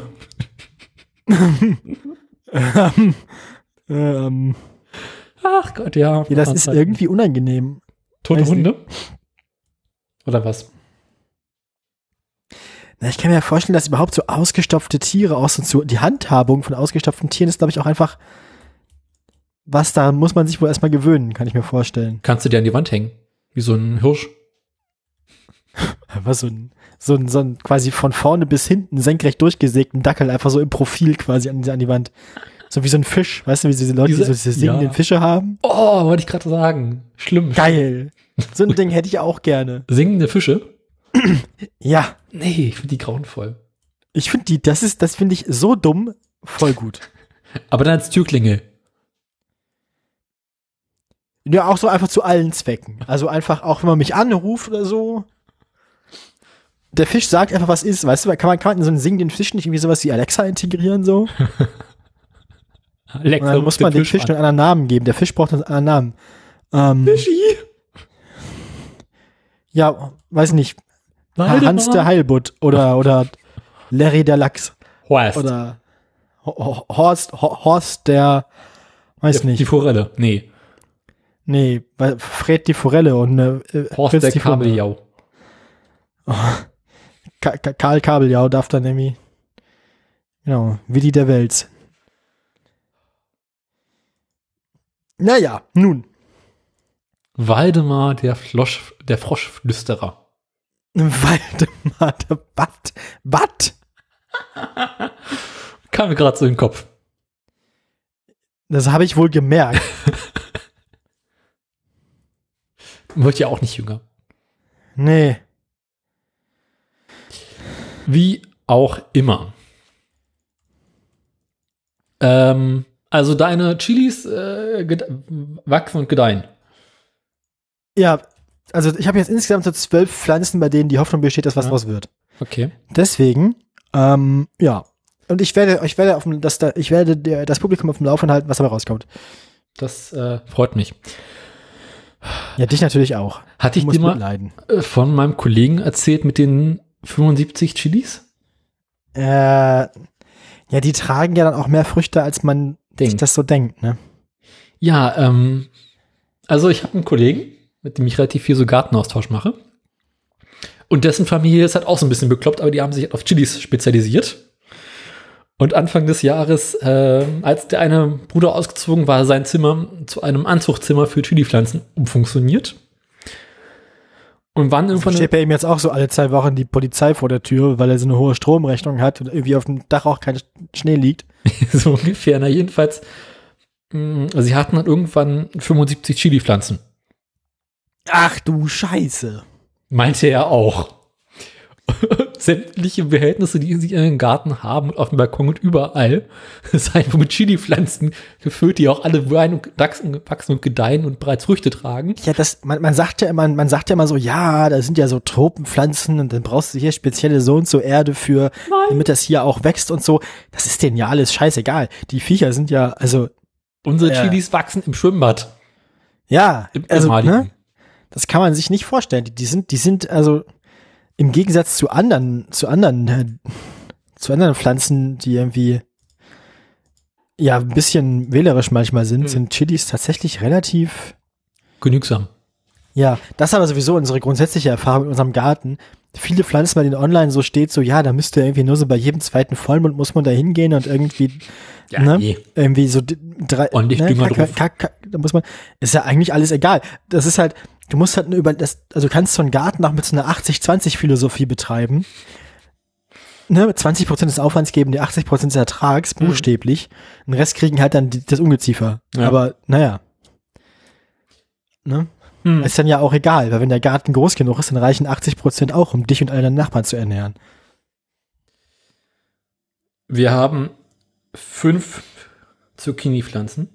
ähm, Ach Gott, ja. ja, das ist irgendwie unangenehm. Tote weiß Hunde? Oder was? Na, ich kann mir ja vorstellen, dass überhaupt so ausgestopfte Tiere auch so zu, die Handhabung von ausgestopften Tieren ist, glaube ich, auch einfach was, da muss man sich wohl erstmal gewöhnen, kann ich mir vorstellen. Kannst du dir an die Wand hängen? Wie so ein Hirsch. Was so ein, so ein, so ein quasi von vorne bis hinten senkrecht durchgesägten Dackel einfach so im Profil quasi an, die- an die Wand. So wie so ein Fisch, weißt du, wie diese Leute, die Diese- so diese singenden ja. Fische haben? Oh, wollte ich gerade sagen. Schlimm. Geil. So ein Ding hätte ich auch gerne. Singende Fische? Ja, Nee, ich finde die grauenvoll. ich finde die, das ist, das finde ich so dumm, voll gut. Aber dann als Türklingel. Ja, auch so einfach zu allen Zwecken. Also einfach, auch wenn man mich anruft oder so. Der Fisch sagt einfach, was ist, weißt du, kann man, kann man in so einen singenden Fisch nicht irgendwie sowas wie Alexa integrieren, so? Alexa Und dann muss man den dem Fisch an. einen anderen Namen geben. Der Fisch braucht einen anderen Namen. Ähm, Fischi. ja, weiß nicht. Waldemar. Hans der Heilbutt oder, oder Larry der Lachs Horst. oder Ho- Ho- Horst, Ho- Horst der, weiß Die nicht. Forelle. Nee. Nee, weil Fred die Forelle und äh, Horst Fritz der die Fumpe. Ka Ka Karl Kabeljau darf dann nämlich, genau, Willi der Wels. Naja, nun, Waldemar, der, Flosch, der Froschflüsterer. Waldemar, der Batt, Batt, Kam mir gerade so in den Kopf. das habe ich wohl gemerkt. Wird ja auch nicht jünger. Nee, Wie auch immer. Ähm, also deine Chilis äh, wachsen und gedeihen. ja, also ich habe jetzt insgesamt so zwölf Pflanzen, bei denen die Hoffnung besteht, dass was Ja. draus wird. Okay. Deswegen, ähm, ja. Und ich werde, ich werde auf dem, das, da, ich werde das Publikum auf dem Laufenden halten, was dabei rauskommt. Das äh, freut mich. Ja, dich natürlich auch. Hatte ich dir mal mitleiden. äh, von meinem Kollegen erzählt mit den 75 Chilis? Äh, ja, die tragen ja dann auch mehr Früchte, als man sich Denkt. das so denkt, ne? Ja, ähm, also ich habe einen Kollegen, mit dem ich relativ viel so Gartenaustausch mache. Und dessen Familie ist halt auch so ein bisschen bekloppt, aber die haben sich halt auf Chilis spezialisiert. Und Anfang des Jahres, äh, als der eine Bruder ausgezogen war, sein Zimmer zu einem Anzuchtzimmer für Chilipflanzen umfunktioniert. Und wann irgendwann Steht bei ihm jetzt auch so alle zwei Wochen die Polizei vor der Tür, weil er so eine hohe Stromrechnung hat und irgendwie auf dem Dach auch kein Schnee liegt. so ungefähr, na jedenfalls, mh, sie hatten dann irgendwann 75 Chilipflanzen. Ach du Scheiße. Meinte er auch. Sämtliche Behältnisse, die sie in den Garten haben, und auf dem Balkon und überall, seien wohl mit Chili-Pflanzen gefüllt, die auch alle wein und wachsen, wachsen und gedeihen und bereits Früchte tragen. Ja, das, man, man sagt ja immer, man sagt ja immer so, ja, da sind ja so Tropenpflanzen und dann brauchst du hier spezielle so und so Erde für, damit das hier auch wächst und so. Das ist denen ja alles scheißegal. Die Viecher sind ja, also, Unsere Ja. Chilis wachsen im Schwimmbad. ja, Im also, ne, das kann man sich nicht vorstellen. Die, die sind, die sind also im Gegensatz zu anderen, zu anderen, äh, zu anderen Pflanzen, die irgendwie ja ein bisschen wählerisch manchmal sind, Hm. sind Chilis tatsächlich relativ Genügsam. Ja, das ist aber sowieso unsere grundsätzliche Erfahrung in unserem Garten. viele Pflanzen, bei denen online so steht, so, ja, da müsste irgendwie nur so bei jedem zweiten Vollmond muss man da hingehen und irgendwie, Ja, ne, nee. irgendwie so drei, Ordentlich ne, Dünger kack, drauf. kack, kack, da muss man, ist ja eigentlich alles egal. Das ist halt, du musst halt über das, also kannst so einen Garten auch mit so einer 80-20-Philosophie betreiben. Ne, 20 Prozent des Aufwands geben dir 80 Prozent des Ertrags, buchstäblich. Den Rest kriegen halt dann die, das Ungeziefer. Ja. Aber, naja. Ne? Hm. Ist dann ja auch egal, weil wenn der Garten groß genug ist, dann reichen 80 Prozent auch, um dich und alle deine Nachbarn zu ernähren. Wir haben fünf Zucchini-Pflanzen.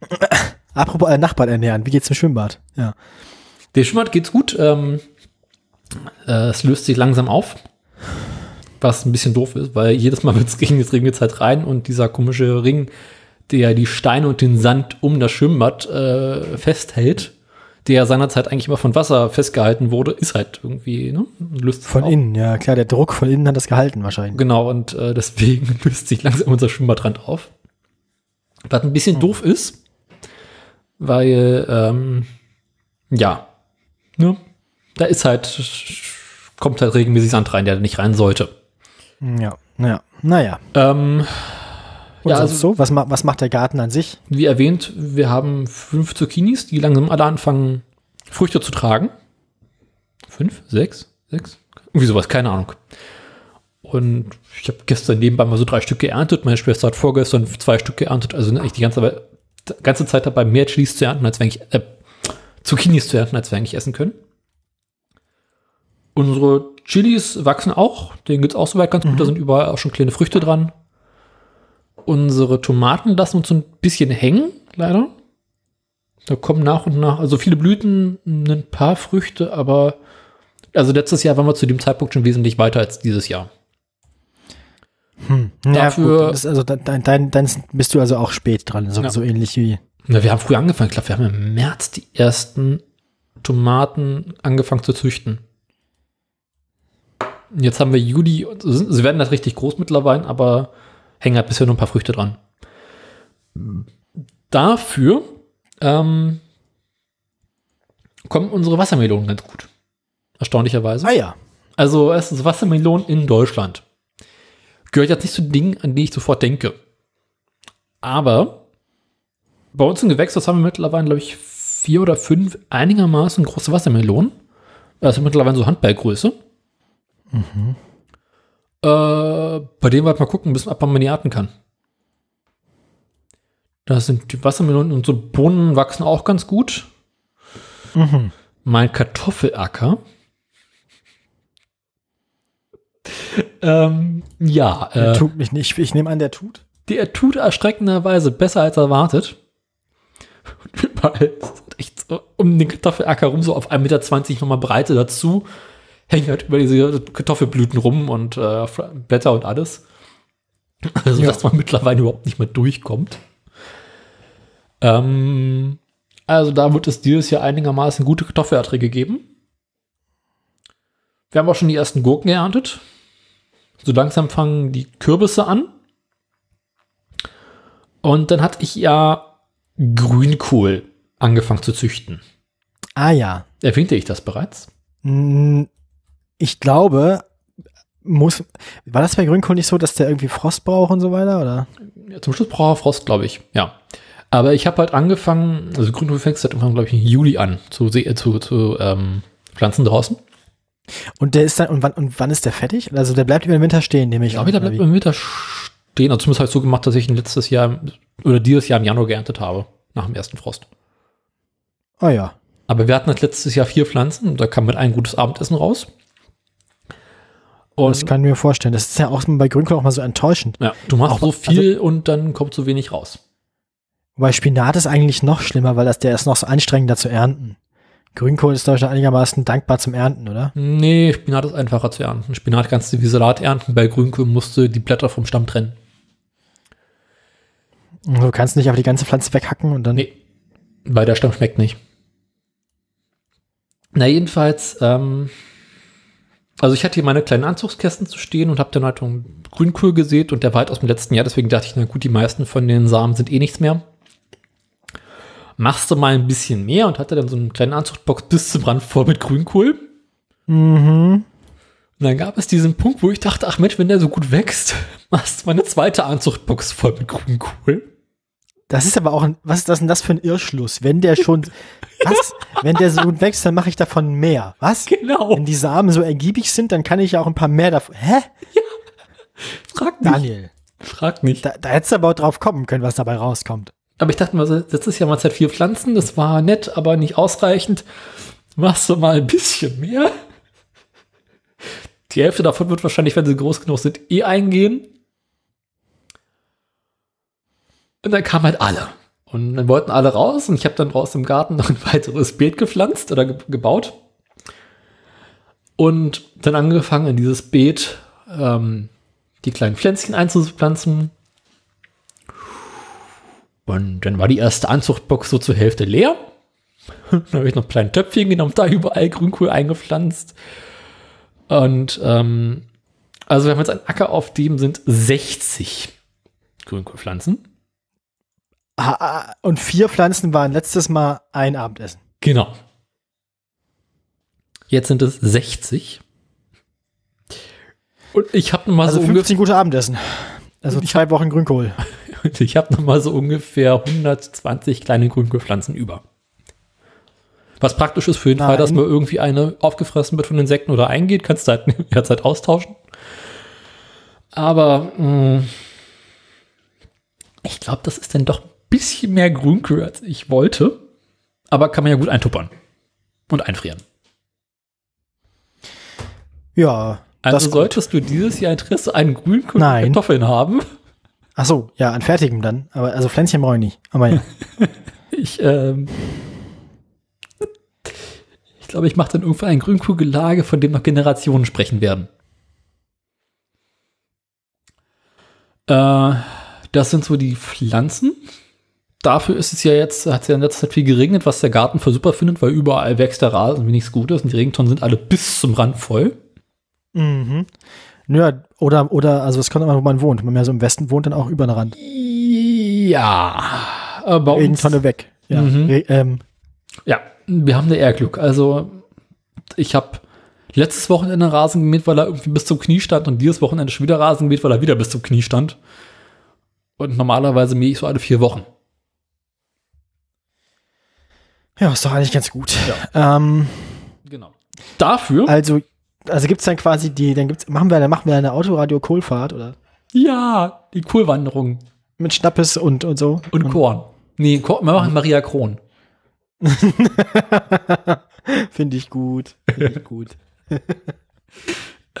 Apropos alle Nachbarn ernähren, wie geht's im Schwimmbad? Ja. Der Schwimmbad geht's gut. Ähm, äh, es löst sich langsam auf. Was ein bisschen doof ist, weil jedes Mal, es regnet, es regnet halt rein und dieser komische Ring, der die Steine und den Sand um das Schwimmbad äh, festhält, der seinerzeit eigentlich immer von Wasser festgehalten wurde, ist halt irgendwie, ne? Löst Von auf. innen, ja klar, der Druck von innen hat das gehalten wahrscheinlich. Genau, und äh, deswegen löst sich langsam unser Schwimmbadrand auf. Was ein bisschen doof ist, weil, ähm, ja, ne, da ist halt, kommt halt regelmäßig Sand rein, der da nicht rein sollte. Ja, naja, naja. Ähm, Und Ja, also- so, was, was macht der Garten an sich? wie erwähnt, wir haben fünf Zucchinis, die langsam alle anfangen, Früchte zu tragen. Fünf, sechs, sechs? Irgendwie sowas, keine Ahnung. Und ich habe gestern nebenbei mal so drei Stück geerntet. Meine Schwester hat vorgestern zwei Stück geerntet. Also ne, eigentlich die ganze, die ganze Zeit dabei mehr Chilis zu ernten, als wir eigentlich, äh, Zucchinis zu ernten, als wir eigentlich essen können. Unsere Chilis wachsen auch. Denen geht's auch soweit ganz gut. Da sind überall auch schon kleine Früchte dran. Unsere Tomaten lassen uns so ein bisschen hängen, leider. Da kommen nach und nach, also viele Blüten, ein paar Früchte, aber also letztes Jahr waren wir zu dem Zeitpunkt schon wesentlich weiter als dieses Jahr. Hm. Ja, Dafür- gut, das ist also dein, dein, dein bist du also auch spät dran, so, Ja. so ähnlich wie. Na, wir haben früh angefangen. Ich glaube, wir haben im März die ersten Tomaten angefangen zu züchten. Jetzt haben wir Juli, und sie werden das richtig groß mittlerweile, aber hängen halt bisher nur ein paar Früchte dran. Dafür ähm, kommen unsere Wassermelonen ganz gut. Erstaunlicherweise. Ah ja. Also erstens Wassermelonen in Deutschland. Gehört jetzt nicht zu Dingen, an die ich sofort denke. Aber bei uns im Gewächshaus haben wir mittlerweile, glaube ich, vier oder fünf einigermaßen große Wassermelonen. Also mittlerweile so Handballgröße. Äh, bei denen wir halt mal gucken müssen, ob man die ernten kann. Da sind die Wassermelonen und so Bohnen wachsen auch ganz gut. Mhm. Mein Kartoffelacker. Ähm, ja, Der äh, tut mich nicht. Ich nehme an, der tut. der tut erschreckenderweise besser als erwartet. Und überall echt so um den Kartoffelacker rum, so auf 1,20 Meter nochmal Breite dazu, hängen halt über diese Kartoffelblüten rum und äh, Blätter und alles. Also, Ja. dass man mittlerweile überhaupt nicht mehr durchkommt. Ähm, also, da wird es dieses Jahr einigermaßen gute Kartoffelerträge geben. Wir haben auch schon die ersten Gurken geerntet. So langsam fangen die Kürbisse an. Und dann hatte ich ja Grünkohl angefangen zu züchten. Ah ja. Erwähnte ich das bereits? Mm, Ich glaube, muss. War das bei Grünkohl nicht so, dass der irgendwie Frost braucht und so weiter? Oder? Ja, zum Schluss braucht er Frost, glaube ich. Ja. Aber ich habe halt angefangen, also Grünkohl fängst halt irgendwann, glaube ich, im Juli an zu, äh, zu, zu ähm, Pflanzen draußen. Und der ist dann, und wann, und wann ist der fertig? Also der bleibt über den Winter stehen, nehme ich an, da oder bleibt wie? im Winter stehen. Also zumindest habe ich so gemacht, dass ich ihn letztes Jahr oder dieses Jahr im Januar geerntet habe, nach dem ersten Frost. Ah ja. Aber wir hatten halt letztes Jahr vier Pflanzen und da kam mit ein gutes Abendessen raus. Und Das kann ich mir vorstellen. Das ist ja auch bei Grünkohl auch mal so enttäuschend. ja, du machst Auch- so viel und dann kommt so wenig raus. Wobei Spinat ist eigentlich noch schlimmer, weil das, der ist noch so anstrengender zu ernten. Grünkohl ist doch einigermaßen dankbar zum Ernten, oder? Nee, Spinat ist einfacher zu ernten. Spinat kannst du wie Salat ernten, bei Grünkohl musst du die Blätter vom Stamm trennen. Du kannst nicht auf die ganze Pflanze weghacken und dann. Nee, weil der Stamm schmeckt nicht. Na, jedenfalls, ähm, also ich hatte hier meine kleinen Anzugskästen zu stehen und habe dann halt einen Grünkohl gesät und der war halt aus dem letzten Jahr, deswegen dachte ich, na gut, die meisten von den Samen sind eh nichts mehr. Machst du mal ein bisschen mehr und hatte dann so einen kleinen Anzugsbox bis zum Rand voll mit Grünkohl. Mhm. Und dann gab es diesen Punkt, wo ich dachte, ach Mensch, wenn der so gut wächst, machst du meine zweite Anzuchtbox voll mit Grünkohl. Das ist aber auch ein, was ist das denn das für ein Irrschluss? Wenn der schon, was? Wenn der so gut wächst, dann mache ich davon mehr. Was? Genau. Wenn die Samen so ergiebig sind, dann kann ich ja auch ein paar mehr davon. Hä? Frag nicht. Daniel, Frag nicht. da, da hättest du aber auch drauf kommen können, was dabei rauskommt. Aber ich dachte mal, so, letztes Jahr mal Zeit vier Pflanzen, das war nett, aber nicht ausreichend. Machst du mal ein bisschen mehr? Die Hälfte davon wird wahrscheinlich, wenn sie groß genug sind, eh eingehen. Und dann kamen halt alle. Und dann wollten alle raus und ich habe dann draußen im Garten noch ein weiteres Beet gepflanzt oder ge gebaut. Und dann angefangen, in dieses Beet ähm, die kleinen Pflänzchen einzupflanzen. Und dann war die erste Anzuchtbox so zur Hälfte leer. dann habe ich noch kleine Töpfchen genommen, da überall Grünkohl eingepflanzt. Und ähm, also wir haben jetzt einen Acker, auf dem sind 60 Grünkohlpflanzen. Ah, ah, Und vier Pflanzen waren letztes Mal ein Abendessen. Genau. Jetzt sind es 60. Und ich habe mal Also so 15 gute Abendessen. Also zwei Wochen Grünkohl. Ungefähr, ich habe noch mal so ungefähr 120 kleine Grünkohlpflanzen über. Was praktisch ist für den Fall, dass Nein. mal irgendwie eine aufgefressen wird von Insekten oder eingeht, kannst du halt jederzeit austauschen. Aber mh, ich glaube, das ist dann doch ein bisschen mehr Grünkohl, als ich wollte. Aber kann man ja gut eintuppern und einfrieren. Ja. Also solltest du dieses Jahr Interesse an Grünkohl Nein. und Kartoffeln haben. Ach so, ja, an fertigem dann. Aber also Pflänzchen brauche ich nicht. Aber ja. Ich, ähm, ich glaube, ich mache dann irgendwann ein Grünkohlgelage, von dem noch Generationen sprechen werden. Äh, das sind so die Pflanzen. Dafür ist es ja jetzt, hat es ja in letzter Zeit viel geregnet, was der Garten für super findet, weil überall wächst der Rasen, wie nichts Gutes. Und die Regentonnen sind alle bis zum Rand voll. mhm. Nö, oder, oder, also es kommt immer, wo man wohnt. Wenn man mehr so im Westen wohnt, dann auch über den Rand. Ja, äh, bei uns, Regentonne weg. Ja. Mhm. Re ähm, Ja, wir haben da eher Glück. Also, ich habe letztes Wochenende Rasen gemäht, weil er irgendwie bis zum Knie stand und dieses Wochenende schon wieder Rasen gemäht, weil er wieder bis zum Knie stand. Und normalerweise mähe ich so alle vier Wochen. ja, ist doch eigentlich ganz gut. Ähm, Genau. Dafür, also, also gibt's dann quasi die, dann gibt's, machen wir, dann machen wir eine Autoradio-Kohlfahrt oder ja, die Kohlwanderung mit Schnappes und, und so. und Korn. Nee, Korn, wir machen Maria Kron. Finde ich gut. Finde ich gut.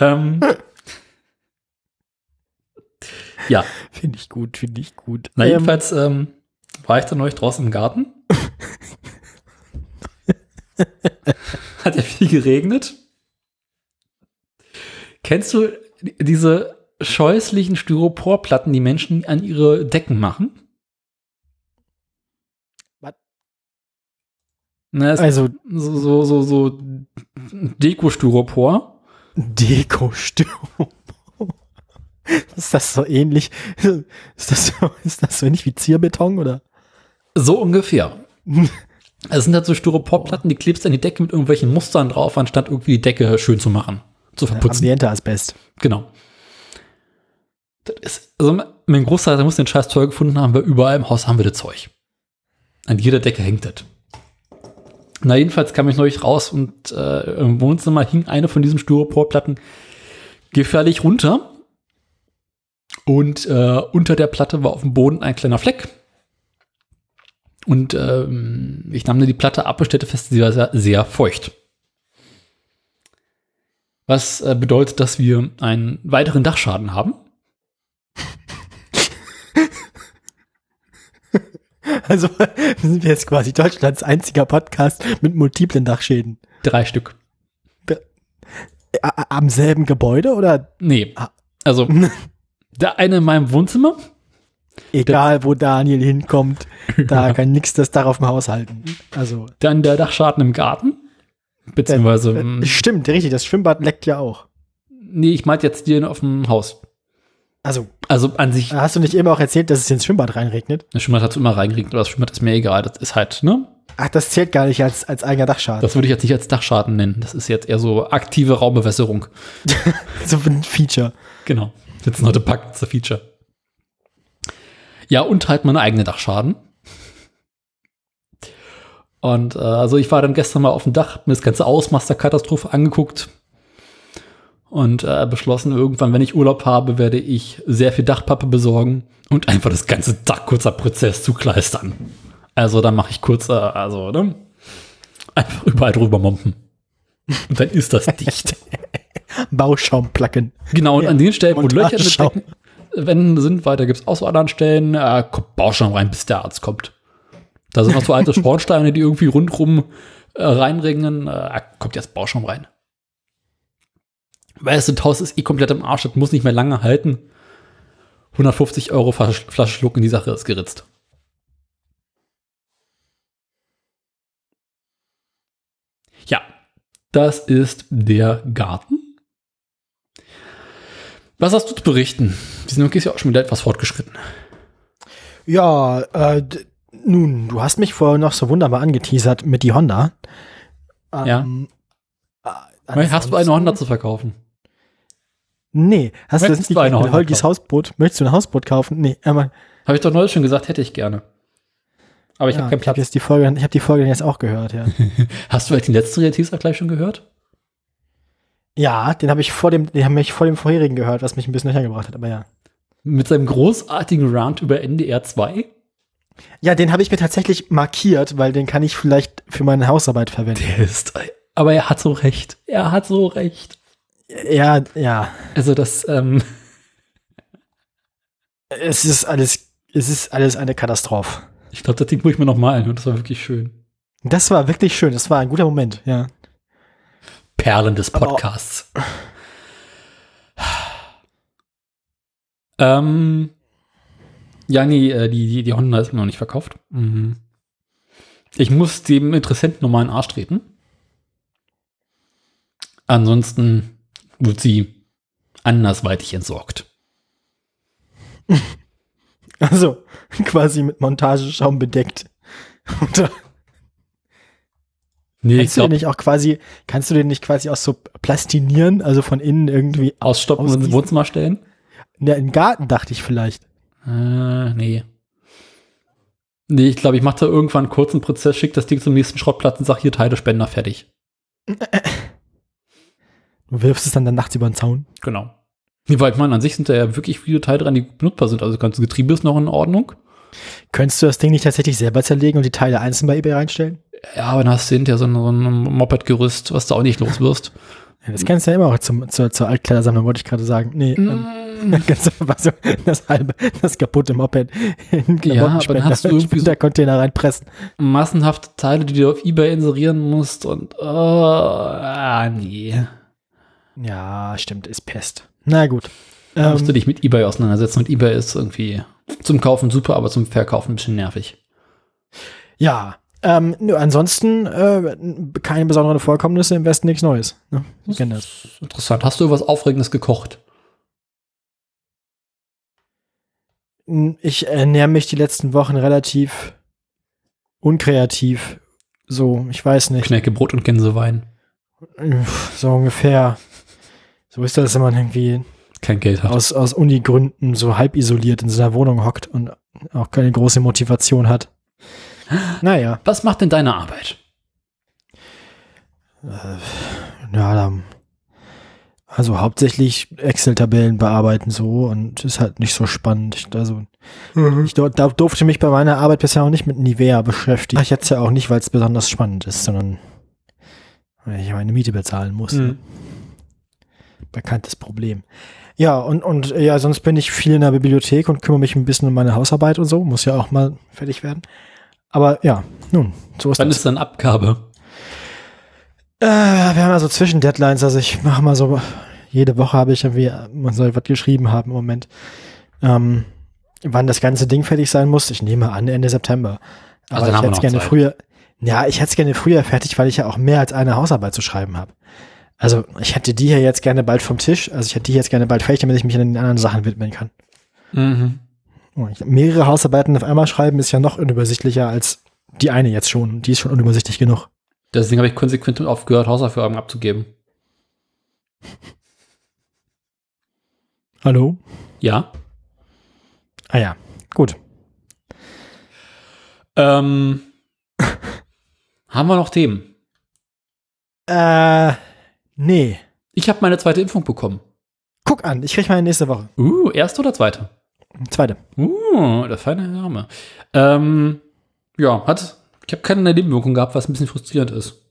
Ähm, ja, Finde ich gut, finde ich gut. na Ähm, jedenfalls ähm, war ich dann neulich draußen im Garten. Hat ja viel geregnet. Kennst du diese scheußlichen Styroporplatten, die Menschen an ihre Decken machen? Was? Na, also so, so, so, so Deko-Styropor. Deko-Störung. Ist das so ähnlich? Ist das so, ist das so ähnlich wie Zierbeton oder? So ungefähr. Es sind halt so Styroporplatten, die klebst an die Decke mit irgendwelchen Mustern drauf, anstatt irgendwie die Decke schön zu machen, zu verputzen. Ambiente Asbest. Genau. Das ist, also mein Großvater muss den scheiß Zeug gefunden haben, weil überall im Haus haben wir das Zeug. An jeder Decke hängt das. Na, jedenfalls kam ich neulich raus und äh, im Wohnzimmer hing eine von diesen Styroporplatten gefährlich runter. Und äh, unter der Platte war auf dem Boden ein kleiner Fleck. Und ähm, ich nahm mir die Platte ab und stellte fest, sie war sehr, sehr feucht. Was äh, bedeutet, dass wir einen weiteren Dachschaden haben. Also sind wir jetzt quasi Deutschlands einziger Podcast mit multiplen Dachschäden. Drei Stück. Am selben Gebäude oder Nee. Ah. Also, der eine in meinem Wohnzimmer. egal wo Daniel hinkommt, da kann nichts das Dach auf dem Haus halten. Also Dann der Dachschaden im Garten. Beziehungsweise, äh, mh, stimmt, richtig, das Schwimmbad leckt ja auch. nee, ich meinte jetzt den auf dem Haus. Also Also an sich, hast du nicht eben auch erzählt, dass es ins Schwimmbad reinregnet? das Schwimmbad hat immer reingeregnet, aber das Schwimmbad ist mir egal. Das ist halt, ne? Ach, das zählt gar nicht als, als eigener Dachschaden. Das würde ich jetzt nicht als Dachschaden nennen. Das ist jetzt eher so aktive Raumbewässerung. so ein Feature. Genau. Jetzt noch Pack, das Feature. Ja, und halt meine eigene Dachschaden. Und äh, also ich war dann gestern mal auf dem Dach, mir das ganze Ausmaß der Katastrophe angeguckt und äh, beschlossen, irgendwann, wenn ich Urlaub habe, werde ich sehr viel Dachpappe besorgen und einfach das ganze Dach kurzer Prozess zukleistern. Also dann mache ich kurz, äh, also ne? einfach überall drüber mompen. Und dann ist das dicht. Bauschaumplacken. Genau, und Ja, an den Stellen, wo Löcher mit Montageschaum. Decken- Wänden sind, weiter gibt es auch so anderen Stellen, äh, kommt Bauschaum rein, bis der Arzt kommt. Da sind noch so alte Schornsteine, die irgendwie rundrum äh, reinringen. Äh, kommt jetzt Bauschaum rein. Du, das Haus ist eh komplett im Arsch, das muss nicht mehr lange halten. 150 Euro Flasche Flasche schlucken, die Sache ist geritzt. Ja, das ist der Garten. Was hast du zu berichten? Wir sind wirklich auch schon wieder etwas fortgeschritten. Ja, äh, nun, du hast mich vorher noch so wunderbar angeteasert mit die Honda. Ja. äh, Hast du eine Honda zu verkaufen? Nee, hast du das Möchtest nicht du eine Honda Holgis kaufen? Hausboot? Möchtest du ein Hausboot kaufen? Nee, aber Habe ich doch neulich schon gesagt, hätte ich gerne. Aber ich ja, habe keinen ich habe Platz. jetzt die Folge, ich habe die Folge jetzt auch gehört, ja. Hast du vielleicht den letzten Teaser gleich schon gehört? ja, den habe ich vor dem, den habe ich vor dem vorherigen gehört, was mich ein bisschen durcheinander gebracht hat, aber ja. Mit seinem großartigen Round über NDR 2? Ja, den habe ich mir tatsächlich markiert, weil den kann ich vielleicht für meine Hausarbeit verwenden. Der ist. Aber er hat so recht. Er hat so recht. Ja, ja. Also das, ähm, Es ist alles, es ist alles eine Katastrophe. ich glaube, das Ding muss ich mir noch mal anhören. Das war wirklich schön. Das war wirklich schön. Das war ein guter Moment, ja. Perlen des Podcasts. ähm, ja, nee, äh, die, die, die Honda ist noch nicht verkauft. Mhm. Ich muss dem Interessenten nochmal in den Arsch treten. Ansonsten wird sie andersweitig entsorgt. Also quasi mit Montageschaum bedeckt. Oder Nee, ich kannst du den nicht auch quasi, kannst du den nicht quasi auch so plastinieren, also von innen irgendwie ausstoppen und ins? Wohnzimmer stellen? Ja, den Garten dachte ich vielleicht. Äh, nee. Nee, ich glaube, ich mache da irgendwann einen kurzen Prozess, schick das Ding zum nächsten Schrottplatz und sag hier Teilespender fertig. Du wirfst es dann, dann nachts über den Zaun. Genau. Nee, weil ich meine, an sich sind da ja wirklich viele Teile dran, die benutzbar sind. Also das ganze Getriebe ist noch in Ordnung. Könntest du das Ding nicht tatsächlich selber zerlegen und die Teile einzeln bei eBay reinstellen? Ja, aber dann hast du hinterher so ein, so ein Moped-Gerüst, was du auch nicht los wirst. Das kannst du ja immer auch zum, zur, zur Altkleidersammlung, wollte ich gerade sagen. Nee, ähm, kannst du einfach so das halbe, das kaputte Moped in Ja, aber dann hast du irgendwie so- Container reinpressen. Massenhafte Teile, die du auf Ebay inserieren musst und oh, ah, nee. Ja, stimmt, ist Pest. Na gut. Da musst du Ähm, dich mit Ebay auseinandersetzen und Ebay ist irgendwie zum Kaufen super, aber zum Verkaufen ein bisschen nervig. ja, ähm, nö, ansonsten äh, keine besonderen Vorkommnisse, im Westen nichts Neues. Ne? Wir kennen das. Interessant. Hast du was Aufregendes gekocht? Ich ernähre mich die letzten Wochen relativ unkreativ. So, ich weiß nicht. Knäckebrot und Gänsewein. So ungefähr. So ist das, wenn man irgendwie Kein Geld hat. aus, aus Uni-Gründen so halb isoliert in seiner Wohnung hockt und auch keine große Motivation hat. Naja, Was macht denn deine Arbeit? ja, dann, also hauptsächlich Excel-Tabellen bearbeiten so und ist halt nicht so spannend. Ich, also, ich dur- da durfte mich bei meiner Arbeit bisher noch nicht mit Nivea beschäftigen. Ich jetzt ja auch nicht, weil es besonders spannend ist, sondern weil ich meine Miete bezahlen muss. ne? bekanntes Problem. Ja, und, und äh, ja, sonst bin ich viel in der Bibliothek und kümmere mich ein bisschen um meine Hausarbeit und so. Muss ja auch mal fertig werden. Aber ja, nun, so ist Wann das. ist dann Abgabe? Äh, wir haben ja so Zwischendeadlines. Also ich mache mal so, jede Woche habe ich irgendwie, man soll was geschrieben haben im Moment. Ähm, wann das ganze Ding fertig sein muss, ich nehme an, Ende September. Also Aber haben ich hätte es gerne Zeit. früher. Ja, ich hätte es gerne früher fertig, weil ich ja auch mehr als eine Hausarbeit zu schreiben habe. Also ich hätte die hier jetzt gerne bald vom Tisch. Also ich hätte die jetzt gerne bald fertig, damit ich mich an den anderen Sachen widmen kann. Mhm. Oh, Mehrere Hausarbeiten auf einmal schreiben ist ja noch unübersichtlicher als die eine jetzt schon. Die ist schon unübersichtlich genug. Deswegen habe ich konsequent aufgehört, Hausaufgaben abzugeben. Hallo? Ja. Ah ja, gut. Ähm, haben wir noch Themen? Äh, nee. Ich habe meine zweite Impfung bekommen. Guck an, ich krieg meine nächste Woche. Uh, erste oder zweite? Zweite. Uh, der feine Name. Ähm, ja, hat, ich habe keine Nebenwirkung gehabt, was ein bisschen frustrierend ist.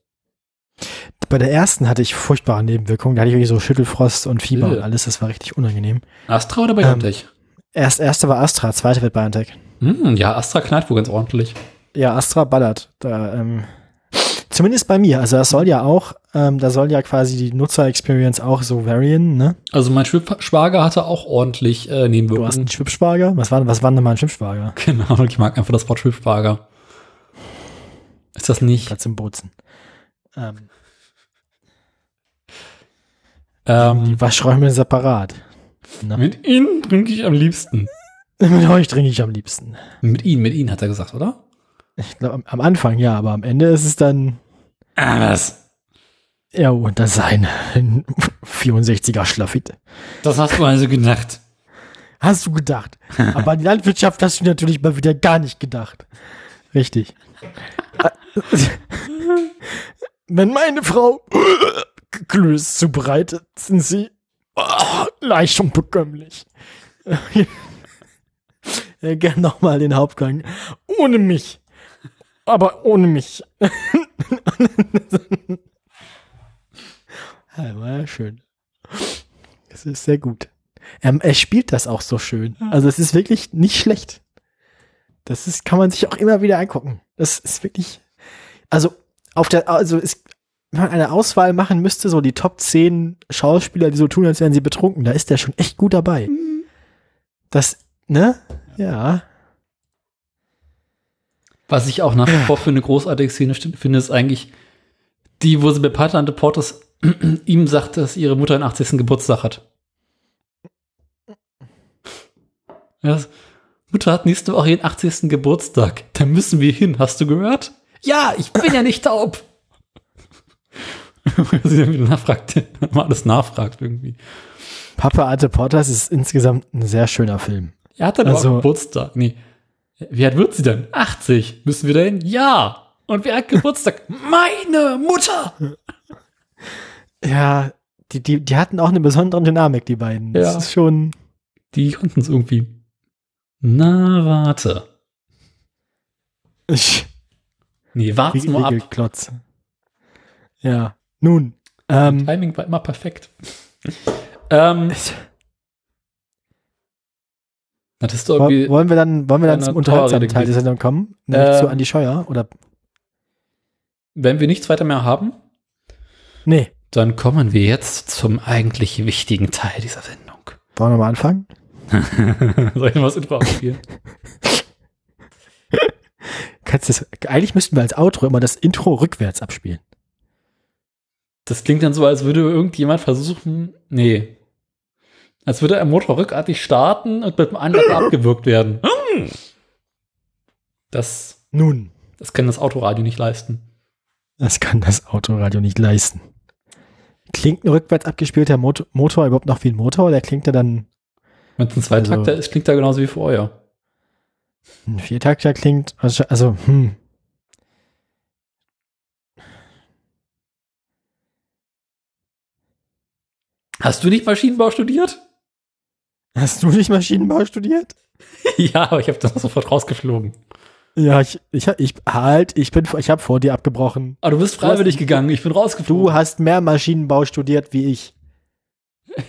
Bei der ersten hatte ich furchtbare Nebenwirkungen. Da hatte ich wirklich so Schüttelfrost und Fieber Äh. und alles. Das war richtig unangenehm. Astra oder Ähm, BioNTech? Erst, erste war Astra, zweite wird BioNTech. Hm, ja, Astra knallt wohl ganz ordentlich. Ja, Astra ballert. Da, ähm, zumindest bei mir. Also das soll ja auch, ähm, da soll ja quasi die Nutzer-Experience auch so variieren, ne? Also mein Schwib Schwager hatte auch ordentlich äh, Du hast Nebenwirkungen. einen Schwibschwager? Was war, was war denn mal ein Schwibschwager? Genau, ich mag einfach das Wort Schwibschwager. Ist das nicht? Platz im Bozen. Ähm, Ähm, die Waschräume separat. Ne? mit Ihnen trinke ich am liebsten. Mit euch trinke ich am liebsten. Mit Ihnen, mit Ihnen hat er gesagt, oder? Ich glaube, am, Anfang ja, aber am Ende ist es dann, Ah, was? ja, und das ist ein 64er Schlafitte. Das hast du also gedacht. Hast du gedacht. Aber an die Landwirtschaft hast du natürlich mal wieder gar nicht gedacht. Richtig. Wenn meine Frau Klöß zubereitet, sind sie oh, leicht und bekömmlich. Gern nochmal den Hauptgang. Ohne mich. Aber ohne mich. ja, war ja schön. Das ist sehr gut. Ähm, er spielt das auch so schön. Also es ist wirklich nicht schlecht. Das ist, kann man sich auch immer wieder angucken. Das ist wirklich, also auf der, also es, wenn man eine Auswahl machen müsste, so die Top 10 Schauspieler, die so tun, als wären sie betrunken, da ist der schon echt gut dabei. Das, ne? Ja. Was ich auch nach wie vor für eine großartige Szene finde, ist eigentlich die, wo sie bei Pater and the Porters ihm sagt, dass ihre Mutter einen 80. Geburtstag hat. Ja, Mutter hat nächste Woche ihren 80. Geburtstag. Da müssen wir hin. Hast du gehört? Ja, ich bin ja nicht taub. sie dann wieder nachfragt, mal alles nachfragt irgendwie. Papa Ante Portas ist insgesamt ein sehr schöner Film. Er hat dann Also- auch Geburtstag. Nee. Wie alt wird sie denn? 80. Müssen wir dahin? Ja. Und wer hat Geburtstag? Meine Mutter. Ja, die, die, die hatten auch eine besondere Dynamik, die beiden. Das Ja. ist schon, Die konnten es irgendwie. Na, warte. ich, Nee, wart's nur ab. Klotz. Ja, nun, ähm, Timing war immer perfekt. ähm, hattest du Wo- irgendwie. Wollen wir dann, wollen wir dann zum unterhaltsamen Teil der gewesen? Sendung kommen? Nämlich Ähm, zu Andi Scheuer? Oder? Wenn wir nichts weiter mehr haben, Nee. dann kommen wir jetzt zum eigentlich wichtigen Teil dieser Sendung. Wollen wir mal anfangen? Soll ich noch was Intro abspielen? Kannst das, eigentlich müssten wir als Outro immer das Intro rückwärts abspielen. Das klingt dann so, als würde irgendjemand versuchen. Nee. Als würde ein Motor rückartig starten und mit dem anderen abgewürgt werden. Das, Nun, das kann das Autoradio nicht leisten. das kann das Autoradio nicht leisten. Klingt ein rückwärts abgespielter Motor, Motor überhaupt noch wie ein Motor? Oder klingt er dann, Wenn es ein Zweitakter ist, klingt er genauso wie vorher. ein Viertakter klingt, also, also hm. Hast du nicht Maschinenbau studiert? Hast du nicht Maschinenbau studiert? ja, aber ich habe das sofort rausgeflogen. Ja, ich, ich, ich halt, ich bin, ich habe vor dir abgebrochen. Aber du bist freiwillig gegangen, ich bin rausgeflogen. Du hast mehr Maschinenbau studiert wie ich.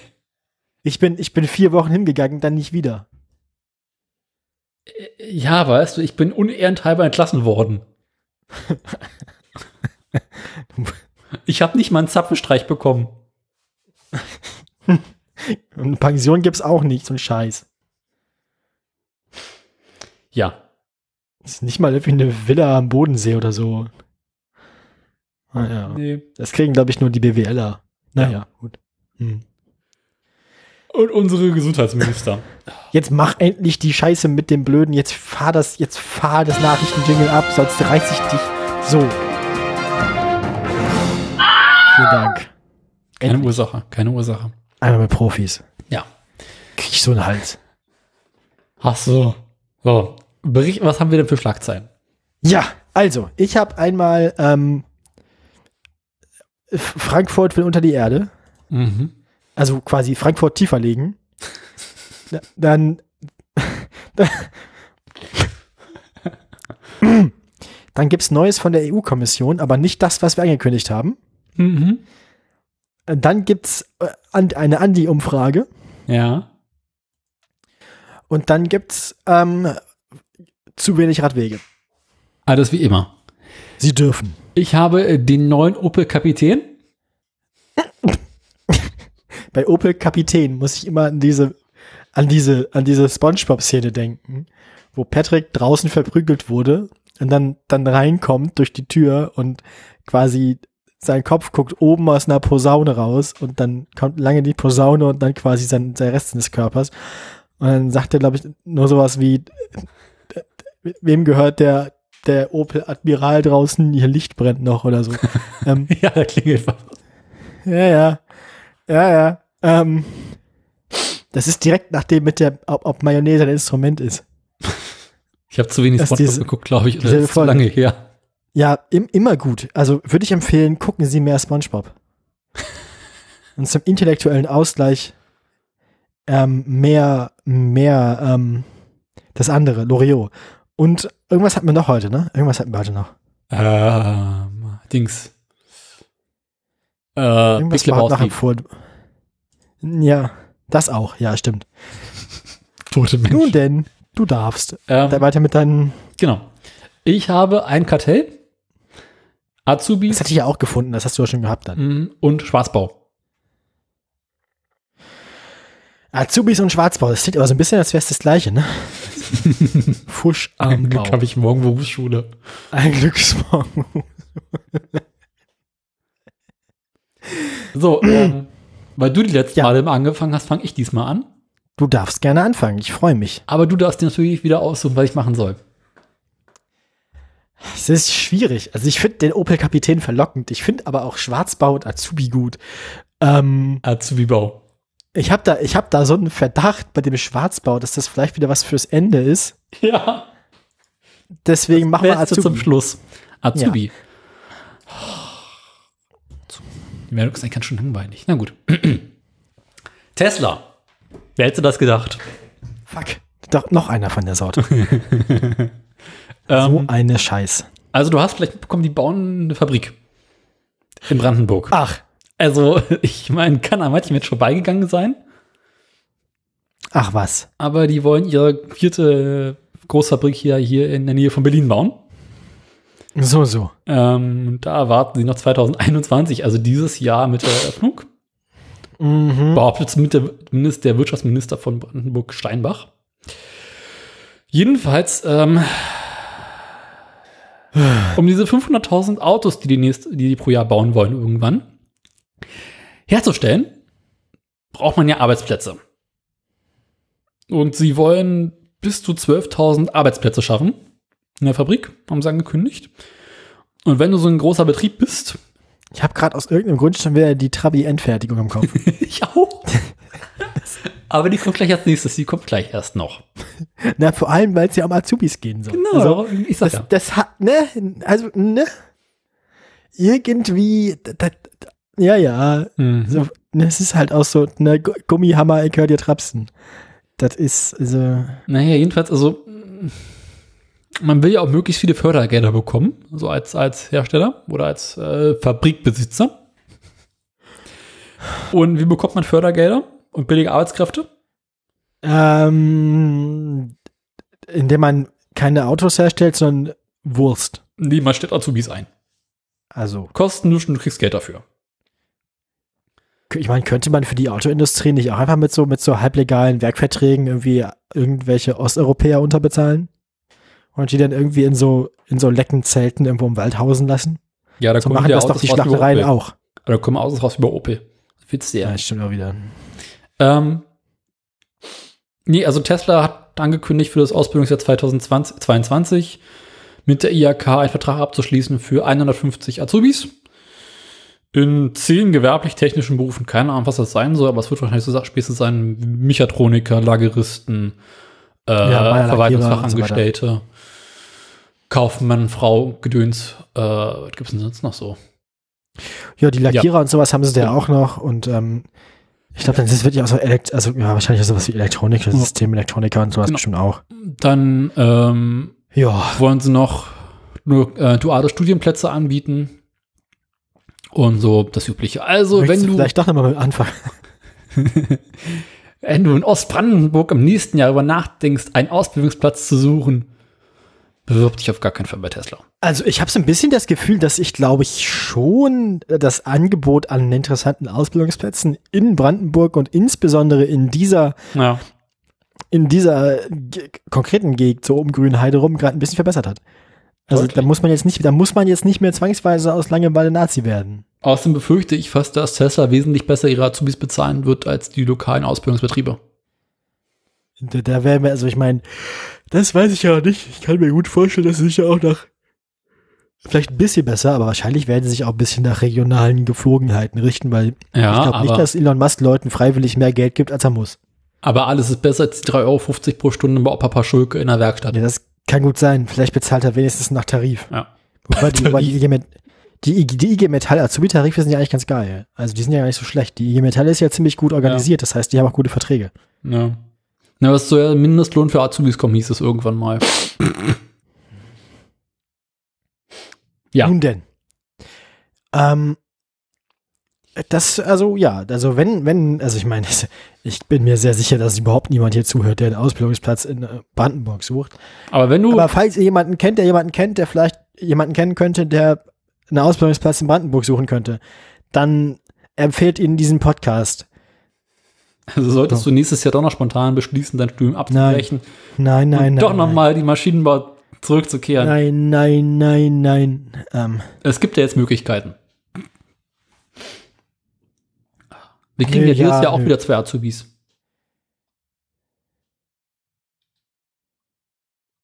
Ich bin, ich bin vier Wochen hingegangen, dann nicht wieder. Ja, weißt du, ich bin unehrenthalber entlassen worden. ich habe nicht mal einen Zapfenstreich bekommen. Und Pension gibt's auch nicht, so ein Scheiß. Ja. Ist nicht mal irgendwie eine Villa am Bodensee oder so. Naja. Nee. Das kriegen, glaube ich, nur die BWLer. Naja, gut. Hm. Und unsere Gesundheitsminister. Jetzt mach endlich die Scheiße mit dem Blöden. Jetzt fahr das, jetzt fahr das Nachrichtenjingle ab, sonst reiß ich dich so. Vielen Dank. Keine Endlich. Ursache, keine Ursache. Einmal mit Profis. Ja. Krieg ich so einen Hals. Ach so. So. Bericht, was haben wir denn für Schlagzeilen? Ja, also, ich habe einmal ähm, Frankfurt will unter die Erde. Mhm. Also quasi Frankfurt tiefer legen. Da- Dann. Dann gibt's Neues von der EU-Kommission, aber nicht das, was wir angekündigt haben. Mhm. Dann gibt's äh, an- eine Andi-Umfrage. Ja. Und dann gibt's ähm, zu wenig Radwege. Alles wie immer. Sie dürfen. Ich habe äh, den neuen Opel Kapitän. Bei Opel Kapitän muss ich immer an diese, an diese, an diese Spongebob-Szene denken, wo Patrick draußen verprügelt wurde und dann, dann reinkommt durch die Tür und quasi sein Kopf guckt oben aus einer Posaune raus und dann kommt lange die Posaune und dann quasi sein, sein Rest des Körpers. Und dann sagt er, glaube ich, nur sowas wie, wem gehört der, der Opel Admiral draußen, hier Licht brennt noch oder so. ähm, ja, da klingelt was. ja, ja. Ja, ja. Ähm, das ist direkt nachdem mit der, ob, ob Mayonnaise ein Instrument ist. Ich habe zu wenig Das Spongebob geguckt, glaube ich. Oder dieselbe ist zu lange her. Ja, im, immer gut. Also würde ich empfehlen, gucken Sie mehr SpongeBob. Und zum intellektuellen Ausgleich ähm, mehr, mehr ähm, das andere, Loriot. Und irgendwas hatten wir noch heute, ne? Irgendwas hatten wir heute noch. Ähm, Dings. Äh, Irgendwas Big war nachher Lebowski. vor. Ja, das auch. Ja, stimmt. Tote Menschen. Nun denn, du darfst. ähm, Da weiter mit deinen. genau. Ich habe ein Kartell, Azubis Das hatte ich ja auch gefunden, das hast du ja schon gehabt dann. mm, und Schwarzbau. Azubis und Schwarzbau, das klingt aber so ein bisschen, als wäre es das gleiche, ne? Fusch am Ein Glück habe ich morgen Berufsschule. Ein Glücksmorgen. So, ähm, weil du die letzten Ja. Male immer angefangen hast, fange ich diesmal an. Du darfst gerne anfangen, ich freue mich. Aber du darfst dir natürlich wieder aussuchen, was ich machen soll. Es ist schwierig. Also ich finde den Opel Kapitän verlockend. Ich finde aber auch Schwarzbau und Azubi gut. Ähm, Azubi-Bau. ich habe da, ich hab da so einen Verdacht bei dem Schwarzbau, dass das vielleicht wieder was fürs Ende ist. Ja. Deswegen machen wir Azubi. zum Schluss. Azubi. Die Meldung ist eigentlich ganz schön langweilig. Na gut. Tesla. Wer hätte das gedacht? Fuck. Doch, noch einer von der Sorte. so Ähm, eine Scheiß. also du hast vielleicht mitbekommen, die bauen eine Fabrik in Brandenburg. Ach, Also ich meine, kann an manchen Menschen vorbeigegangen sein, ach was. aber die wollen ihre vierte Großfabrik hier, hier in der Nähe von Berlin bauen. So, so. Ähm, und da erwarten sie noch 2021, also dieses Jahr mit der Eröffnung. Mhm. behauptet zumindest der Wirtschaftsminister von Brandenburg Steinbach. Jedenfalls, ähm, um diese 500.000 Autos, die die, nächst, die die pro Jahr bauen wollen, irgendwann herzustellen, braucht man ja Arbeitsplätze. Und sie wollen bis zu 12.000 Arbeitsplätze schaffen in der Fabrik, haben sie angekündigt. Und wenn du so ein großer Betrieb bist, Ich habe gerade aus irgendeinem Grund schon wieder die Trabi-Endfertigung im Kopf. ich auch. Aber die kommt gleich als nächstes, die kommt gleich erst noch. Na, vor allem, weil es ja um Azubis gehen soll. Also, ich sag das, das hat, ne, also, ne, irgendwie, da, da, da, ja, ja, Mhm. so, ne, es ist halt auch so, ne, Gu- Gummihammer, ich hör dir trapsen. Das ist, also, Naja, jedenfalls, also man will ja auch möglichst viele Fördergelder bekommen, so als, als Hersteller oder als äh, Fabrikbesitzer. Und wie bekommt man Fördergelder und billige Arbeitskräfte? ähm, indem man keine Autos herstellt, sondern Wurst. Nee, man stellt Azubis ein. Also, Kostenlos und du kriegst Geld dafür. ich meine, könnte man für die Autoindustrie nicht auch einfach mit so, mit so halblegalen Werkverträgen irgendwie irgendwelche Osteuropäer unterbezahlen? Und die dann irgendwie in so, in so lecken Zelten irgendwo im Wald hausen lassen? Ja, da So machen wieder das doch Autos die raus über Schlachtereien auch. Da kommen Autos raus über Opel. Witz Ja, der. stimmt auch wieder. Ähm, Nee, also Tesla hat angekündigt für das Ausbildungsjahr 2022 mit der IHK einen Vertrag abzuschließen für 150 Azubis in zehn gewerblich-technischen Berufen. Keine Ahnung, was das sein soll, aber es wird wahrscheinlich so Späße sein, Mechatroniker, Lageristen, äh, Ja, Verwaltungsfachangestellte, Kaufmann, Frau, Gedöns. Äh, was gibt's denn sonst noch so? Ja, die Lackierer und sowas haben sie da auch noch und ähm, ich glaube, dann ist es wirklich auch so Elekt also ja, wahrscheinlich sowas wie Elektronik, Ja. Systemelektroniker und sowas Genau. bestimmt auch. Dann ähm, Ja, wollen sie noch nur äh, duale Studienplätze anbieten. Und so das Übliche. Also, möchtest wenn du vielleicht doch nochmal mit anfangen. wenn du in Ostbrandenburg im nächsten Jahr über nachdenkst, einen Ausbildungsplatz zu suchen, bewirb dich auf gar keinen Fall bei Tesla. Also ich habe so ein bisschen das Gefühl, dass ich glaube ich schon das Angebot an interessanten Ausbildungsplätzen in Brandenburg und insbesondere in dieser Ja. in dieser ge- konkreten Gegend so um Grünheide rum gerade ein bisschen verbessert hat. Also Deutlich. da muss man jetzt nicht, da muss man jetzt nicht mehr zwangsweise aus Langeweile Nazi werden. Außerdem befürchte ich fast, dass Tesla wesentlich besser ihre Azubis bezahlen wird als die lokalen Ausbildungsbetriebe. Da, da wäre mir, also ich meine, das weiß ich ja auch nicht. Ich kann mir gut vorstellen, dass sie sich ja auch nach vielleicht ein bisschen besser, aber wahrscheinlich werden sie sich auch ein bisschen nach regionalen Geflogenheiten richten, weil Ja, ich glaube nicht, dass Elon Musk Leuten freiwillig mehr Geld gibt, als er muss. aber alles ist besser als die 3,50 Euro pro Stunde bei Papa Schulke in der Werkstatt. Ja, das kann gut sein. Vielleicht bezahlt er wenigstens nach Tarif. Ja. Wobei die, wobei die IG, die, IG, die IG Metall Azubi-Tarife sind ja eigentlich ganz geil. Also die sind ja gar nicht so schlecht. Die IG Metall ist ja ziemlich gut organisiert. Das heißt, die haben auch gute Verträge. Ja. Na, was soll ja Mindestlohn für Azubis kommen, hieß es irgendwann mal. Ja. Nun denn. Ähm, das, also ja, also wenn, wenn, also ich meine, ich bin mir sehr sicher, dass überhaupt niemand hier zuhört, der einen Ausbildungsplatz in äh, Brandenburg sucht. Aber wenn du, Aber falls ihr jemanden kennt, der jemanden kennt, der vielleicht jemanden kennen könnte, der einen Ausbildungsplatz in Brandenburg suchen könnte, dann empfehlt ihnen diesen Podcast. Also solltest du nächstes Jahr doch noch spontan beschließen, dein Studium abzubrechen Nein, nein, und nein. doch nein. noch mal die Maschinenbau zurückzukehren. Nein, nein, nein, nein. Ähm, Es gibt ja jetzt Möglichkeiten. Wir kriegen Nö, ja dieses ja, Jahr auch nö. wieder zwei Azubis.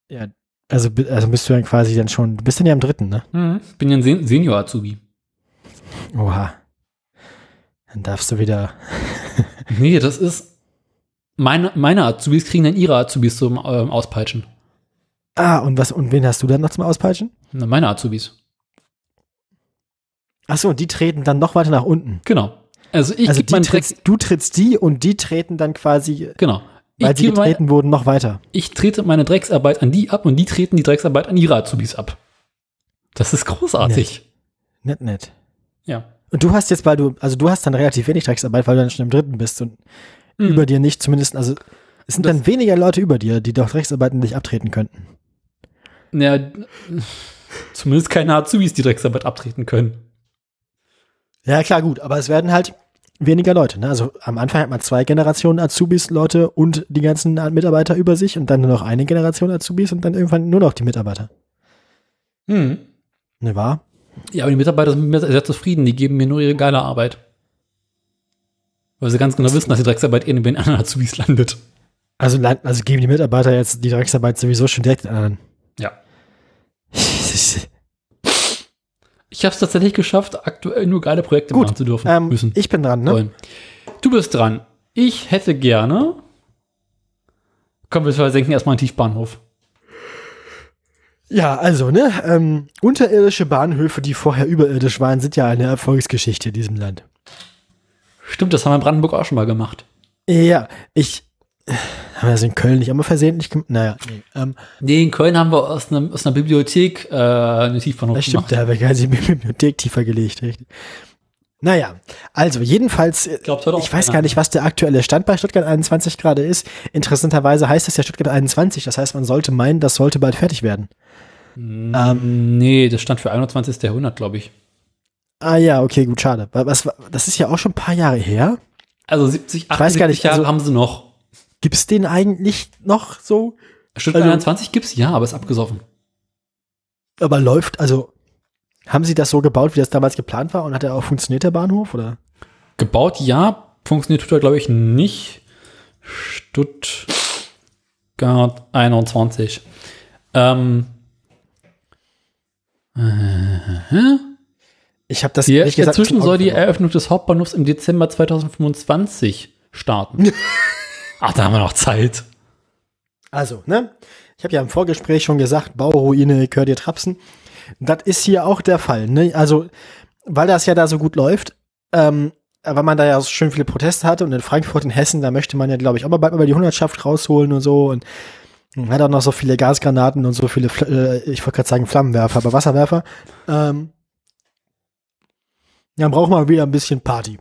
ja, also, also bist du dann quasi dann schon, du bist dann ja am dritten, ne? Ich bin ja ein Sen Senior-Azubi. Oha. Dann darfst du wieder. Nee, das ist. Meine, meine Azubis kriegen dann ihre Azubis zum ähm, Auspeitschen. Ah, und was, und wen hast du dann noch zum Auspeitschen? Na, Meine Azubis. Ach so, und die treten dann noch weiter nach unten. Genau. Also ich also die trittst, du trittst die und die treten dann quasi, Genau. weil Ich, sie getreten wurden, noch weiter. ich trete meine Drecksarbeit an die ab und die treten die Drecksarbeit an ihre Azubis ab. Das ist großartig. Nett, nett. Ja. Und du hast jetzt, weil du, also du hast dann relativ wenig Drecksarbeit, weil du dann schon im dritten bist und Mhm. über dir nicht zumindest, also es sind Das- dann weniger Leute über dir, die doch Drecksarbeiten nicht abtreten könnten. Ja, zumindest keine Azubis, die Drecksarbeit abtreten können. Ja, klar, gut, aber es werden halt weniger Leute. Ne? Also am Anfang hat man zwei Generationen Azubis, Leute und die ganzen Mitarbeiter über sich und dann nur noch eine Generation Azubis und dann irgendwann nur noch die Mitarbeiter. Mhm. Ne, wahr? Ja, aber die Mitarbeiter sind mit mir sehr zufrieden. Die geben mir nur ihre geile Arbeit. Weil sie ganz genau wissen, dass die Drecksarbeit eh bei den anderen Azubis landet. Also, also geben die Mitarbeiter jetzt die Drecksarbeit sowieso schon direkt den anderen. Ja. Ich habe es tatsächlich geschafft, aktuell nur geile Projekte Gut, machen zu dürfen. ähm, müssen. ich bin dran, ne? Wollen. Du bist dran. Ich hätte gerne. Komm, wir versenken erstmal einen Tiefbahnhof. Ja, also, ne, ähm, unterirdische Bahnhöfe, die vorher überirdisch waren, sind ja eine Erfolgsgeschichte in diesem Land. Stimmt, das haben wir in Brandenburg auch schon mal gemacht. Ja, ich, äh, haben wir das in Köln nicht immer versehentlich gemacht? Naja, nee, ähm, Nee, in Köln haben wir aus, einem, aus einer Bibliothek äh, einen Tiefbahnhof das stimmt, gemacht. da wir quasi die Bibliothek tiefer gelegt, richtig. Naja, also jedenfalls, äh, glaub, das hat auch ich weiß gar nicht, was der aktuelle Stand bei Stuttgart 21 gerade ist. Interessanterweise heißt es ja Stuttgart 21, das heißt, man sollte meinen, das sollte bald fertig werden. Ähm, Nee, das stand für 21. Jahrhundert, glaube ich. ah ja, okay, gut, schade. Wa- Was, das ist ja auch schon ein paar Jahre her. Also 70, 78 weiß gar nicht, Jahre also- haben sie noch. Gibt's den eigentlich noch so? Stuttgart also- 21 gibt's ja, aber ist abgesoffen. Aber läuft, also haben sie das so gebaut, wie das damals geplant war und hat er auch funktioniert, der Bahnhof, oder? Gebaut ja, funktioniert tut er, glaube ich, nicht. Stutt. Stuttgart 21. Ähm, Ich habe das die, ehrlich gesagt dazwischen soll die. Eröffnung des Hauptbahnhofs im Dezember 2025 starten. Ach, da haben wir noch Zeit. Also, ne? Ich habe ja im Vorgespräch schon gesagt, Bauruine, hör dir Trapsen. Das ist hier auch der Fall. Ne? Also, weil das ja da so gut läuft, ähm, weil man da ja so schön viele Proteste hatte und in Frankfurt in Hessen, da möchte man ja, glaube ich, auch mal bald mal die Hundertschaft rausholen und so und hat auch noch so viele Gasgranaten und so viele, äh, ich wollte gerade sagen Flammenwerfer, aber Wasserwerfer. Ähm, dann braucht man wieder ein bisschen Party.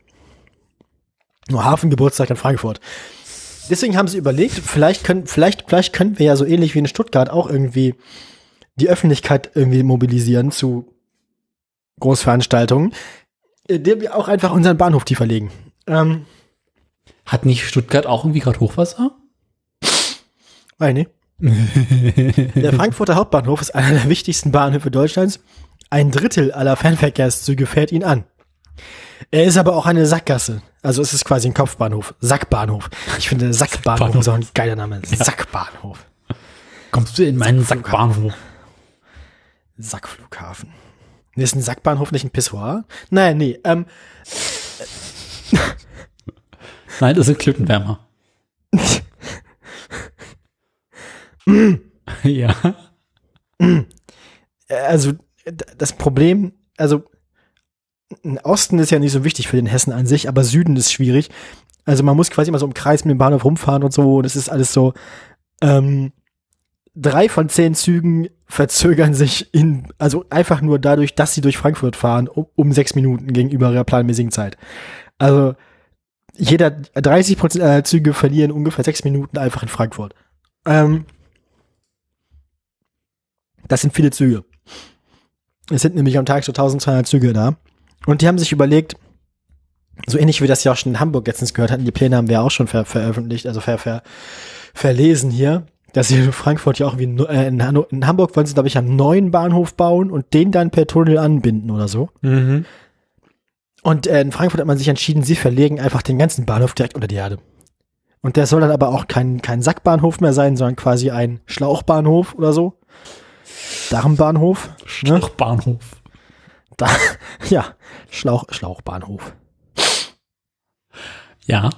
Nur Hafengeburtstag in Frankfurt. Deswegen haben sie überlegt, vielleicht können, vielleicht, vielleicht könnten wir ja so ähnlich wie in Stuttgart auch irgendwie die Öffentlichkeit irgendwie mobilisieren zu Großveranstaltungen, indem wir auch einfach unseren Bahnhof tiefer legen. Ähm, Hat nicht Stuttgart auch irgendwie gerade Hochwasser? weiß nicht. Der Frankfurter Hauptbahnhof ist einer der wichtigsten Bahnhöfe Deutschlands. Ein Drittel aller Fernverkehrszüge fährt ihn an. Er ist aber auch eine Sackgasse. Also es ist quasi ein Kopfbahnhof. Sackbahnhof. Ich finde Sackbahnhof ist auch ein geiler Name. Sackbahnhof. Kommst du in meinen Sackbahnhof? Sackflughafen. Ist ein Sackbahnhof nicht ein Pissoir? Nein, nee. Ähm, Nein, das sind Klittenwärmer. ja. also d- das Problem, also Osten ist ja nicht so wichtig für den Hessen an sich, aber Süden ist schwierig. Also man muss quasi immer so im Kreis mit dem Bahnhof rumfahren und so. Und es ist alles so. Ähm, drei von zehn Zügen verzögern sich in, also einfach nur dadurch, dass sie durch Frankfurt fahren, um, um sechs Minuten gegenüber ihrer planmäßigen Zeit. Also jeder 30 Prozent aller Züge verlieren ungefähr sechs Minuten einfach in Frankfurt. Ähm, das sind viele Züge. Es sind nämlich am Tag so 1200 Züge da. Und die haben sich überlegt, so ähnlich wie das ja auch schon in Hamburg letztens gehört hatten, die Pläne haben wir auch schon ver veröffentlicht, also ver ver verlesen hier, dass sie in Frankfurt ja auch wie in, äh, in, Hanno in Hamburg wollen sie, glaube ich, einen neuen Bahnhof bauen und den dann per Tunnel anbinden oder so. Mhm. Und äh, in Frankfurt hat man sich entschieden, sie verlegen einfach den ganzen Bahnhof direkt unter die Erde. Und der soll dann aber auch kein, kein Sackbahnhof mehr sein, sondern quasi ein Schlauchbahnhof oder so. Darmbahnhof. Ne? Schlauchbahnhof. Da, ja, Schlauch, Schlauchbahnhof. Ja.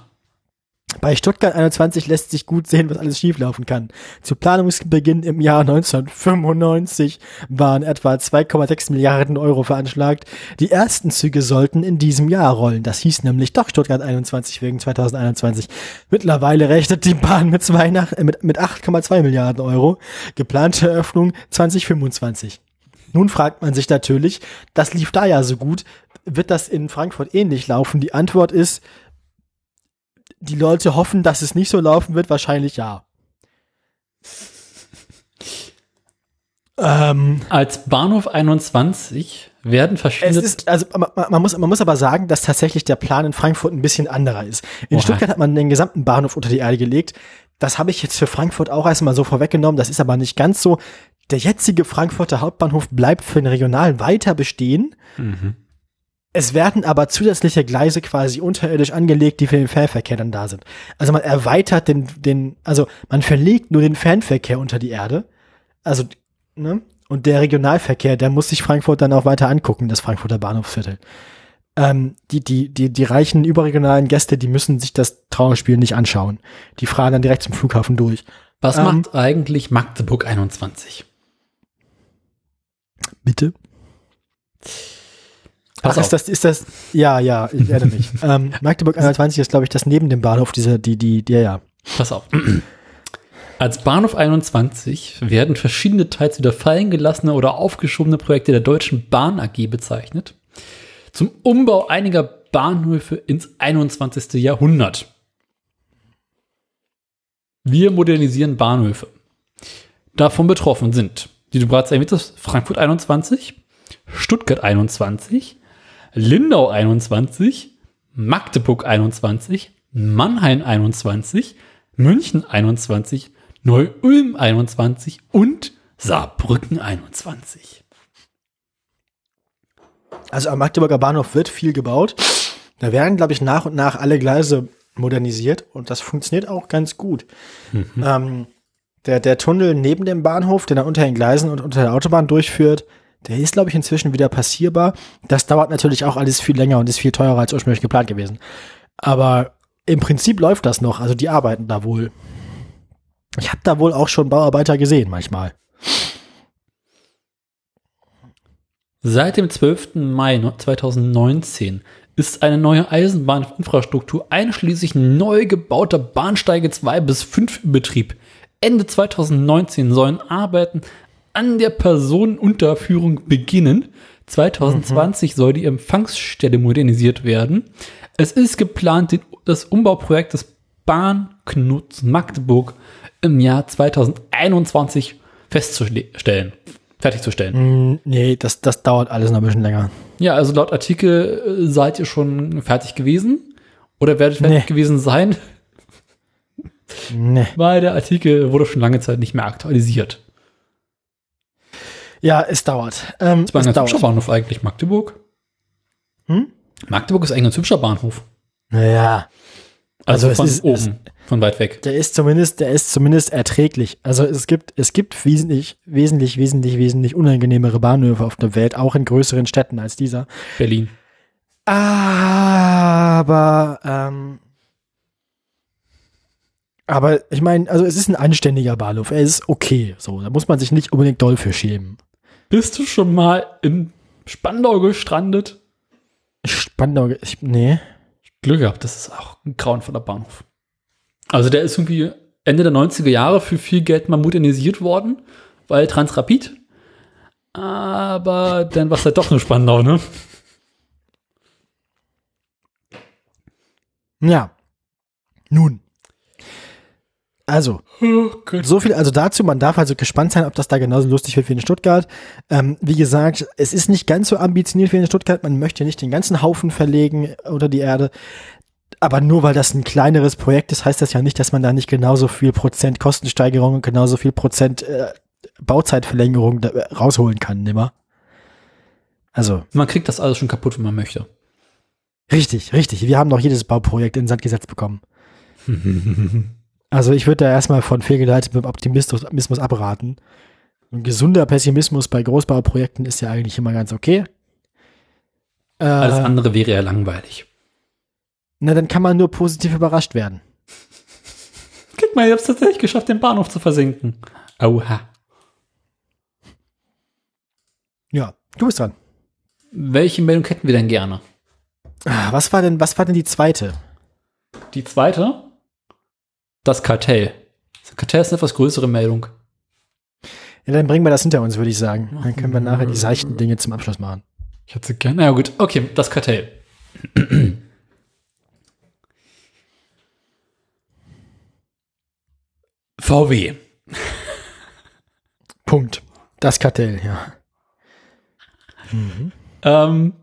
Bei Stuttgart 21 lässt sich gut sehen, was alles schieflaufen kann. Zu Planungsbeginn im Jahr 1995 waren etwa 2,6 Milliarden Euro veranschlagt. Die ersten Züge sollten in diesem Jahr rollen. Das hieß nämlich doch Stuttgart 21 wegen 2021. Mittlerweile rechnet die Bahn mit, äh, mit, mit 8,2 Milliarden Euro. Geplante Eröffnung 2025. Nun fragt man sich natürlich, das lief da ja so gut, wird das in Frankfurt ähnlich laufen? Die Antwort ist, die Leute hoffen, dass es nicht so laufen wird, wahrscheinlich ja. Ähm, Als Bahnhof 21 werden es verschiedene. ist, also man, man, muss, man muss aber sagen, dass tatsächlich der Plan in Frankfurt ein bisschen anderer ist. In Oha. Stuttgart hat man den gesamten Bahnhof unter die Erde gelegt. Das habe ich jetzt für Frankfurt auch erstmal so vorweggenommen. Das ist aber nicht ganz so. Der jetzige Frankfurter Hauptbahnhof bleibt für den Regionalen weiter bestehen. mhm. Es werden aber zusätzliche Gleise quasi unterirdisch angelegt, die für den Fernverkehr dann da sind. Also man erweitert den, den, also man verlegt nur den Fernverkehr unter die Erde. Also, ne? Und der Regionalverkehr, der muss sich Frankfurt dann auch weiter angucken, das Frankfurter Bahnhofsviertel. Ähm, die, die, die, die reichen überregionalen Gäste, die müssen sich das Trauerspiel nicht anschauen. Die fahren dann direkt zum Flughafen durch. Was Ähm, macht eigentlich Magdeburg 21? Bitte? Pass Ach, auf. ist das, ist das, ja, ja, ich erinnere mich. ähm, Magdeburg 21 ist, glaube ich, das neben dem Bahnhof, diese, die, die, die, ja, ja. Pass auf. Als Bahnhof 21 werden verschiedene teils wieder fallen gelassene oder aufgeschobene Projekte der Deutschen Bahn AG bezeichnet. Zum Umbau einiger Bahnhöfe ins 21. Jahrhundert. Wir modernisieren Bahnhöfe. Davon betroffen sind, die du bereits erwähnt hast, Frankfurt 21, Stuttgart 21, Lindau 21, Magdeburg 21, Mannheim 21, München 21, Neu-Ulm 21 und Saarbrücken 21. Also am Magdeburger Bahnhof wird viel gebaut. Da werden, glaube ich, nach und nach alle Gleise modernisiert und das funktioniert auch ganz gut. Ähm, Der, der Tunnel neben dem Bahnhof, der dann unter den Gleisen und unter der Autobahn durchführt, der ist, glaube ich, inzwischen wieder passierbar. Das dauert natürlich auch alles viel länger und ist viel teurer als ursprünglich geplant gewesen. Aber im Prinzip läuft das noch. Also die arbeiten da wohl. Ich habe da wohl auch schon Bauarbeiter gesehen manchmal. Seit dem 12. Mai 2019 ist eine neue Eisenbahninfrastruktur einschließlich neu gebauter Bahnsteige 2 bis 5 in Betrieb. Ende 2019 sollen Arbeiten an der Personenunterführung beginnen. 2020 mhm. soll die Empfangsstelle modernisiert werden. Es ist geplant, das Umbauprojekt des Bahnknuts Magdeburg im Jahr 2021 festzustellen, fertigzustellen. Mm, nee, das, das dauert alles noch ein bisschen länger. Ja, also laut Artikel äh, seid ihr schon fertig gewesen oder werdet fertig nee. gewesen sein. Nee. Weil der Artikel wurde schon lange Zeit nicht mehr aktualisiert. Ja, es dauert. Ähm, das war ein hübscher Bahnhof eigentlich, Magdeburg. Hm? Magdeburg ist eigentlich ein hübscher Bahnhof. Naja. Also, also von ist, oben, es, von weit weg. Der ist zumindest, der ist zumindest erträglich. Also es gibt, es gibt wesentlich, wesentlich, wesentlich, wesentlich unangenehmere Bahnhöfe auf der Welt, auch in größeren Städten als dieser. Berlin. Aber, ähm, aber ich meine, also es ist ein anständiger Bahnhof. Er ist okay. So, da muss man sich nicht unbedingt doll für schämen. Bist du schon mal in Spandau gestrandet? Spandau, ich, nee. Glück gehabt, das ist auch ein grauenvoller Bahnhof. Also der ist irgendwie Ende der 90er Jahre für viel Geld mal modernisiert worden, weil Transrapid. Aber dann war es halt doch nur Spandau, ne? Ja. Nun. Also, oh so viel also dazu. Man darf also gespannt sein, ob das da genauso lustig wird wie in Stuttgart. Ähm, wie gesagt, es ist nicht ganz so ambitioniert wie in Stuttgart. Man möchte nicht den ganzen Haufen verlegen unter die Erde. Aber nur weil das ein kleineres Projekt ist, heißt das ja nicht, dass man da nicht genauso viel Prozent Kostensteigerung und genauso viel Prozent äh, Bauzeitverlängerung da, äh, rausholen kann, nimmer. Also. Man kriegt das alles schon kaputt, wenn man möchte. Richtig, richtig. Wir haben doch jedes Bauprojekt in Sand gesetzt bekommen. Also ich würde da erstmal von fehlgeleitetem Optimismus abraten. Ein gesunder Pessimismus bei Großbauprojekten ist ja eigentlich immer ganz okay. Äh, Alles andere wäre ja langweilig. Na, dann kann man nur positiv überrascht werden. Guck mal, ich hab's tatsächlich geschafft, den Bahnhof zu versinken. Oha. Ja, du bist dran. Welche Meldung hätten wir denn gerne? Ah, was war denn, was war denn die zweite? Die zweite? Das Kartell. Das Kartell ist eine etwas größere Meldung. Ja, dann bringen wir das hinter uns, würde ich sagen. Dann können wir nachher die seichten Dinge zum Abschluss machen. Ich hätte sie gerne. Ja, gut. Okay, das Kartell. VW. Punkt. Das Kartell, ja. Mhm. Ähm,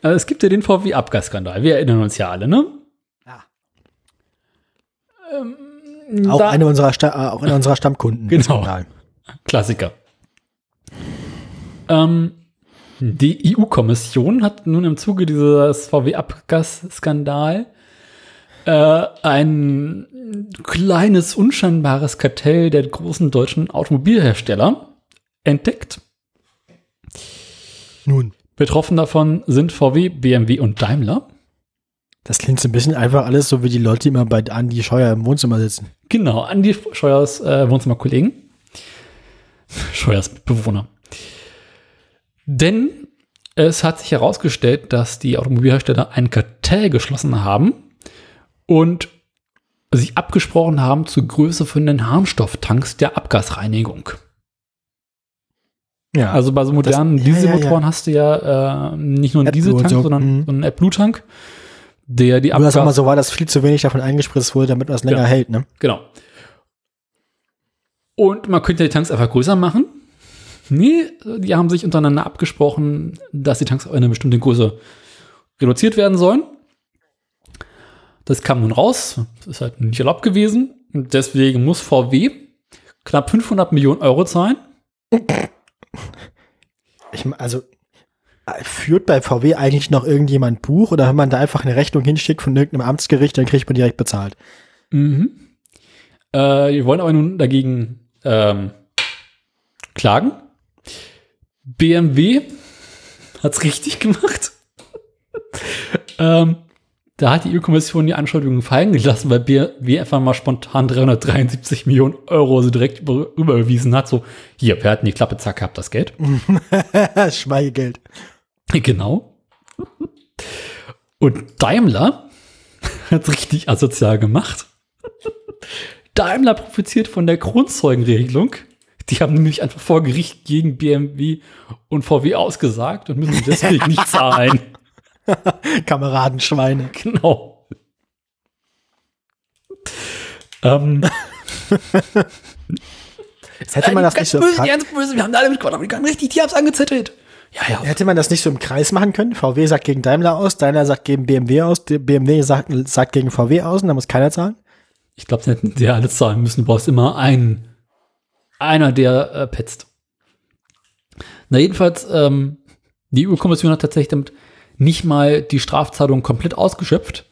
also es gibt ja den VW-Abgasskandal. Wir erinnern uns ja alle, ne? Ähm, auch, eine unserer äh, auch einer unserer Stammkunden. Genau. Klassiker. Ähm, die EU-Kommission hat nun im Zuge dieses VW-Abgasskandal äh, ein kleines, unscheinbares Kartell der großen deutschen Automobilhersteller entdeckt. Nun. Betroffen davon sind VW, BMW und Daimler. Das klingt so ein bisschen einfach alles so wie die Leute, die immer bei Andi Scheuer im Wohnzimmer sitzen. Genau, Andi Scheuers äh, Wohnzimmerkollegen. Scheuers Bewohner. Denn es hat sich herausgestellt, dass die Automobilhersteller ein Kartell geschlossen haben und sich abgesprochen haben zur Größe von den Harnstofftanks der Abgasreinigung. Ja. Also bei so modernen das, Dieselmotoren ja, ja, hast du ja äh, nicht nur einen Dieseltank, so, sondern mhm. so einen AdBlue-Tank der die Abgas... Oder mal so war, dass viel zu wenig davon eingespritzt wurde, damit man es länger genau. hält, ne? Genau. Und man könnte die Tanks einfach größer machen. Nee, die haben sich untereinander abgesprochen, dass die Tanks auf eine bestimmte Größe reduziert werden sollen. Das kam nun raus. Das ist halt nicht erlaubt gewesen. Und deswegen muss VW knapp 500 Millionen Euro zahlen. Ich, also, Führt bei VW eigentlich noch irgendjemand Buch oder wenn man da einfach eine Rechnung hinschickt von irgendeinem Amtsgericht, dann kriegt man direkt bezahlt? Mhm. Äh, die wollen aber nun dagegen ähm, klagen. BMW hat's richtig gemacht. ähm, da hat die EU-Kommission die Anschuldigungen fallen gelassen, weil BMW einfach mal spontan 373 Millionen Euro so direkt über, überwiesen hat. So, hier, wir hatten die Klappe, zack, habt das Geld. Schweigegeld. Genau. Und Daimler hat's richtig asozial gemacht. Daimler profitiert von der Grundzeugenregelung. Die haben nämlich einfach vor Gericht gegen BMW und VW ausgesagt und müssen deswegen nicht zahlen. Kameradenschweine. Genau. Ähm, Jetzt hätte man das nicht so im böse, ganz böse, wir haben da alle mit Quadamerikaner richtig, die haben's angezettelt. Ja, ja. hätte man das nicht so im Kreis machen können. VW sagt gegen Daimler aus, Daimler sagt gegen BMW aus, BMW sagt, sagt gegen VW aus und da muss keiner zahlen. Ich glaube, sie hätten ja alle zahlen müssen. Du brauchst immer einen, einer, der äh, petzt. Na, jedenfalls, ähm, die EU-Kommission hat tatsächlich damit nicht mal die Strafzahlung komplett ausgeschöpft,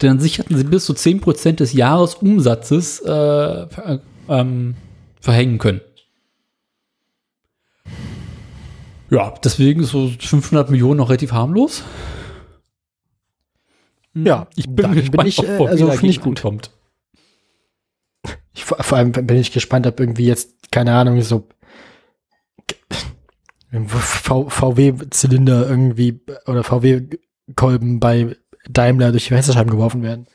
denn an sich hatten sie bis zu 10% des Jahresumsatzes äh, ver ähm, verhängen können. Ja, deswegen ist so 500 Millionen noch relativ harmlos. Ja, Ich bin gespannt, bin ich, ob äh, also finde ich gut. ankommt. Ich, vor allem bin ich gespannt, ob irgendwie jetzt, keine Ahnung, so VW-Zylinder irgendwie oder VW-Kolben bei Daimler durch die Fensterscheiben geworfen werden.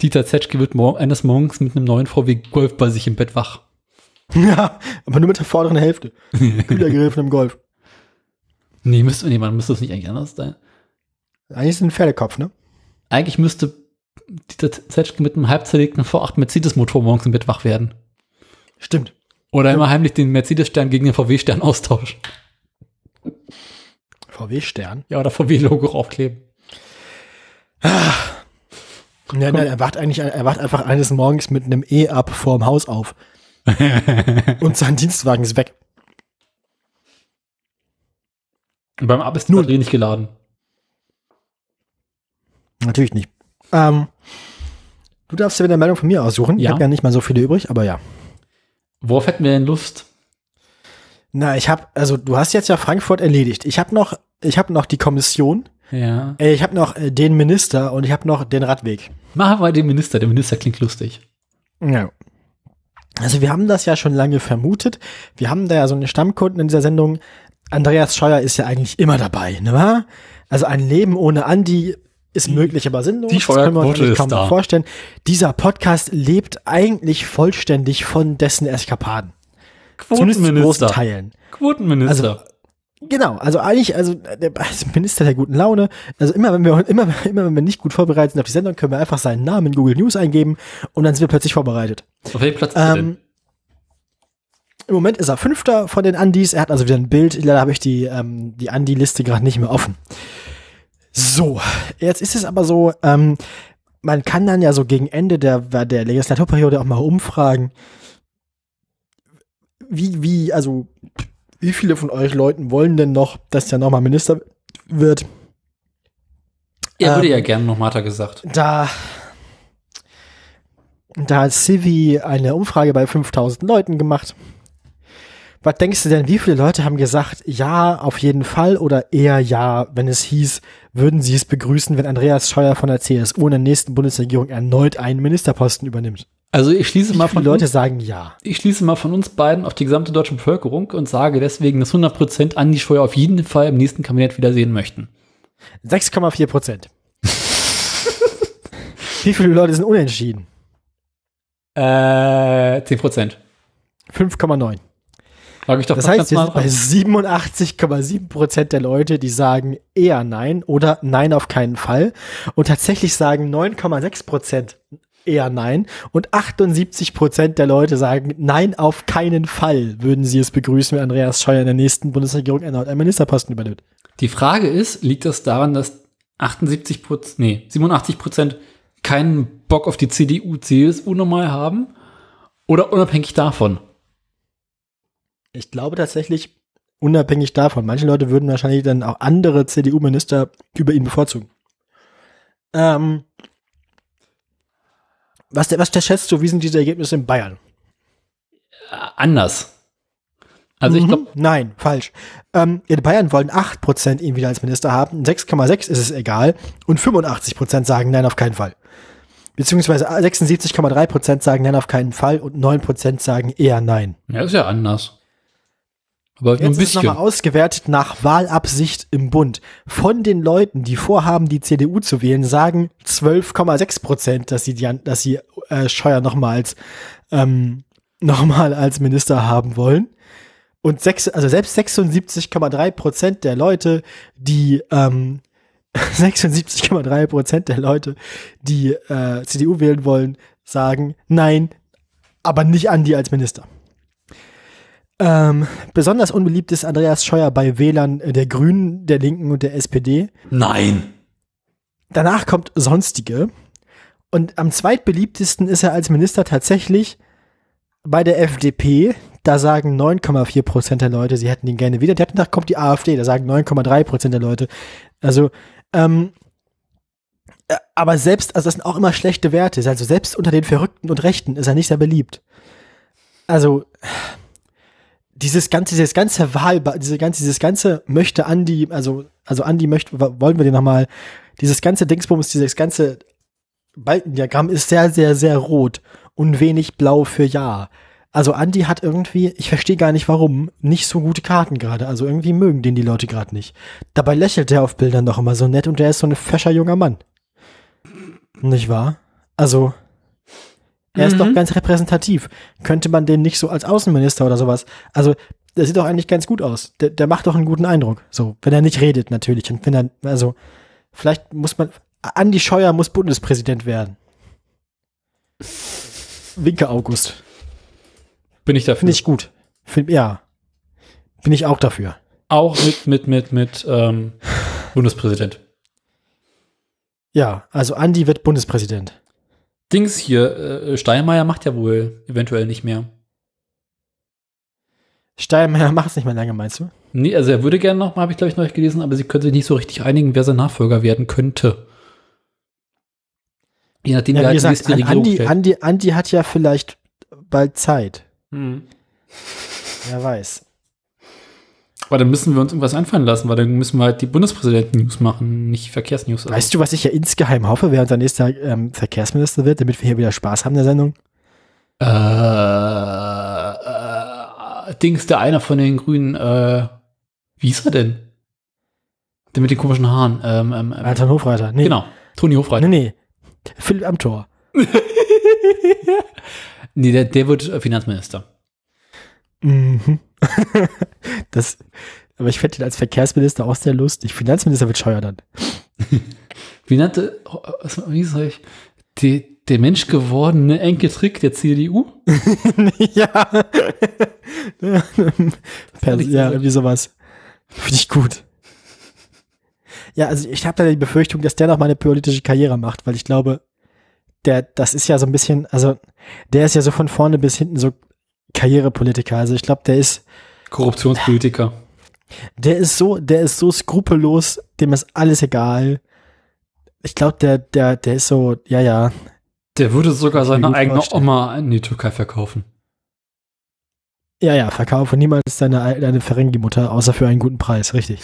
Dieter Zetschke wird mor eines Morgens mit einem neuen VW Golf bei sich im Bett wach. Ja, aber nur mit der vorderen Hälfte. Kühlergrill von einem Golf. Nee, müsste, nee, man müsste das nicht eigentlich anders sein. Eigentlich ist es ein Pferdekopf, ne? Eigentlich müsste Dieter Zetschke mit einem halb zerlegten V8 Mercedes-Motor morgens im Bett wach werden. Stimmt. Oder immer heimlich den Mercedes-Stern gegen den VW-Stern austauschen. VW-Stern. Ja, oder VW-Logo aufkleben. Nein, nein, er wacht eigentlich, er wacht einfach eines Morgens mit einem E-Up vorm Haus auf. Und sein Dienstwagen ist weg. Und beim Ab ist. Batterie nicht geladen. Natürlich nicht. Ähm, du darfst dir wieder eine Meldung von mir aussuchen. Ich Ja. habe ja nicht mal so viele übrig, aber ja. Worauf hätten wir denn Lust? Na, ich habe, also du hast jetzt ja Frankfurt erledigt. Ich habe noch, ich habe noch die Kommission, Ja. äh, ich habe noch äh, den Minister und ich habe noch den Radweg. Machen wir den Minister. Der Minister klingt lustig. Ja. Also wir haben das ja schon lange vermutet. Wir haben da ja so eine Stammkunden in dieser Sendung. Andreas Scheuer ist ja eigentlich immer dabei, ne wahr? Also ein Leben ohne Andi ist möglich, aber sinnlos. die Das können wir uns kaum da. vorstellen. Dieser Podcast lebt eigentlich vollständig von dessen Eskapaden. Zumindest zu großen Teilen. Quotenminister. Genau, also eigentlich, also der also Minister der guten Laune. Also immer wenn wir immer, immer wenn wir nicht gut vorbereitet sind auf die Sendung, können wir einfach seinen Namen in Google News eingeben und dann sind wir plötzlich vorbereitet. Auf welchem Platz denn? Ähm, Im Moment ist er Fünfter von den Andis. Er hat also wieder ein Bild. Leider habe ich die, ähm, die Andi-Liste gerade nicht mehr offen. So, jetzt ist es aber so, ähm, man kann dann ja so gegen Ende der, der Legislaturperiode auch mal umfragen, wie, wie, also, wie viele von euch Leuten wollen denn noch, dass der nochmal Minister wird? Er würde ähm, ja gerne noch Martha gesagt. Da, da hat Civi eine Umfrage bei 5000 Leuten gemacht. Was denkst du denn, wie viele Leute haben gesagt, ja, auf jeden Fall oder eher ja, wenn es hieß, würden sie es begrüßen, wenn Andreas Scheuer von der CSU in der nächsten Bundesregierung erneut einen Ministerposten übernimmt? Also ich schließe Wie mal von Leute uns, sagen ja? ich schließe mal von uns beiden auf die gesamte deutsche Bevölkerung und sage deswegen, dass 100% Andi Scheuer auf jeden Fall im nächsten Kabinett wiedersehen möchten. 6,4 Prozent. wie viele Leute sind unentschieden? Äh, 10%. 5,9. Sag ich doch Das heißt, wir sind bei dran. 87,7 Prozent der Leute, die sagen eher nein oder nein auf keinen Fall. Und tatsächlich sagen 9,6 Prozent eher nein. Und 78 Prozent der Leute sagen nein auf keinen Fall würden sie es begrüßen, wenn Andreas Scheuer in der nächsten Bundesregierung erneut einen Ministerposten übernimmt. Die Frage ist, liegt das daran, dass 78 Prozent, nee, 87 Prozent keinen Bock auf die CDU, CSU normal haben? Oder unabhängig davon? Ich glaube tatsächlich, unabhängig davon, manche Leute würden wahrscheinlich dann auch andere CDU-Minister über ihn bevorzugen. Ähm, Was, was schätzt du, wie sind diese Ergebnisse in Bayern? Anders. Also ich Mhm. glaube, Nein, falsch. Ähm, in Bayern wollen 8% ihn wieder als Minister haben, 6,6 ist es egal und 85% sagen nein, auf keinen Fall. Beziehungsweise 76,3% sagen nein, auf keinen Fall und 9% sagen eher nein. ja, ist ja anders. Aber nur ein Jetzt ist es bisschen. nochmal ausgewertet nach Wahlabsicht im Bund. Von den Leuten, die vorhaben, die CDU zu wählen, sagen 12,6 dass sie, die, dass sie äh, Scheuer nochmal als, ähm, noch mal als Minister haben wollen. Und sechs, also selbst 76,3% der Leute, die ähm, 76,3% der Leute, die äh, CDU wählen wollen, sagen nein, aber nicht Andi als Minister. Ähm, besonders unbeliebt ist Andreas Scheuer bei Wählern der Grünen, der Linken und der SPD. Nein. Danach kommt Sonstige. Und am zweitbeliebtesten ist er als Minister tatsächlich bei der FDP. Da sagen 9,4 Prozent der Leute, sie hätten ihn gerne wieder. Danach kommt die AfD, da sagen 9,3 Prozent der Leute. Also, ähm, äh, aber selbst, also das sind auch immer schlechte Werte. Also selbst unter den Verrückten und Rechten ist er nicht sehr beliebt. Also, dieses ganze, dieses ganze Wahl, diese ganze, dieses ganze möchte Andi, also, also Andi möchte, wollen wir den nochmal, dieses ganze Dingsbums, dieses ganze Balkendiagramm ist sehr, sehr, sehr rot und wenig blau für Ja. Also Andi hat irgendwie, ich verstehe gar nicht warum, nicht so gute Karten gerade. Also irgendwie mögen den die Leute gerade nicht. Dabei lächelt er auf Bildern doch immer so nett und der ist so ein fescher junger Mann. Nicht wahr? Also, er ist Mhm. doch ganz repräsentativ. Könnte man den nicht so als Außenminister oder sowas? Also, der sieht doch eigentlich ganz gut aus. Der, der macht doch einen guten Eindruck. So, wenn er nicht redet natürlich. Und wenn er, also, vielleicht muss man, Andi Scheuer muss Bundespräsident werden. Winke August. Bin ich dafür. Finde ich gut. Find, ja. Bin ich auch dafür. Auch mit, mit, mit, mit ähm, Bundespräsident. Ja, also Andi wird Bundespräsident. Dings hier, äh, Steinmeier macht ja wohl eventuell nicht mehr. Steinmeier macht es nicht mehr lange, meinst du? Nee, also er würde gerne noch mal, habe ich glaube ich noch nicht gelesen, aber sie können sich nicht so richtig einigen, wer sein Nachfolger werden könnte. Je nachdem, Ja, wie halt die gesagt, nächste Regierung Andi. Andi, Andi hat ja vielleicht bald Zeit. Hm. Wer weiß. Aber dann müssen wir uns irgendwas einfallen lassen, weil dann müssen wir halt die Bundespräsidenten-News machen, nicht Verkehrsnews. Also. Weißt du, was ich ja insgeheim hoffe, wer unser nächster ähm, Verkehrsminister wird, damit wir hier wieder Spaß haben in der Sendung? Äh, äh, Dings, der einer von den Grünen, äh, wie ist er denn? Der mit den komischen Haaren. Ähm, ähm, ähm, Anton Hofreiter. Nee. Genau, Toni Hofreiter. Nee, nee. Philipp Amthor. Nee, der, der wird Finanzminister. Mhm. das, aber ich fände ihn als Verkehrsminister auch sehr lustig. Finanzminister wird Scheuer dann. Wie nannte, wie sag ich, die, der menschgewordene Enkeltrick der CDU? ja. ja, so- irgendwie sowas. Finde ich gut. Ja, also ich habe da die Befürchtung, dass der noch mal eine politische Karriere macht, weil ich glaube, der, das ist ja so ein bisschen, also der ist ja so von vorne bis hinten so Karrierepolitiker. Also ich glaube, der ist, Korruptionspolitiker. der ist so, der ist so skrupellos, dem ist alles egal. Ich glaube, der, der, der ist so, ja, ja, Der würde sogar seine eigene vorstellen. Oma in die Türkei verkaufen. ja, ja, verkaufe niemals deine, deine Ferengi-Mutter, außer für einen guten Preis, richtig.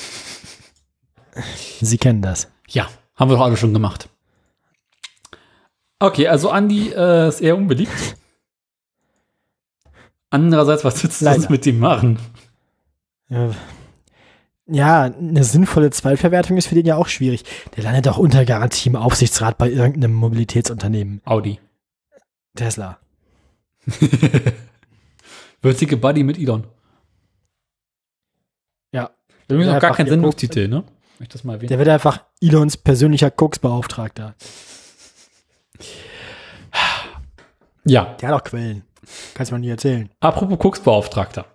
Sie kennen das. Ja, haben wir doch alle schon gemacht. Okay, also Andi äh, ist eher unbeliebt. Andererseits, was willst du Leider. sonst mit ihm machen? Ja, Ja, eine sinnvolle Zweitverwertung ist für den ja auch schwierig. Der landet auch unter Garantie im Aufsichtsrat bei irgendeinem Mobilitätsunternehmen. Audi. Tesla. Würzige Buddy mit Elon. Ja. Übrigens Ja, noch gar einfach kein ihr Sendungstitel, ne? Ich das mal erwähnen. Der wird einfach Elons persönlicher Koksbeauftragter. Ja, Der hat auch Quellen. Kannst du mir nie erzählen. apropos Koksbeauftragter.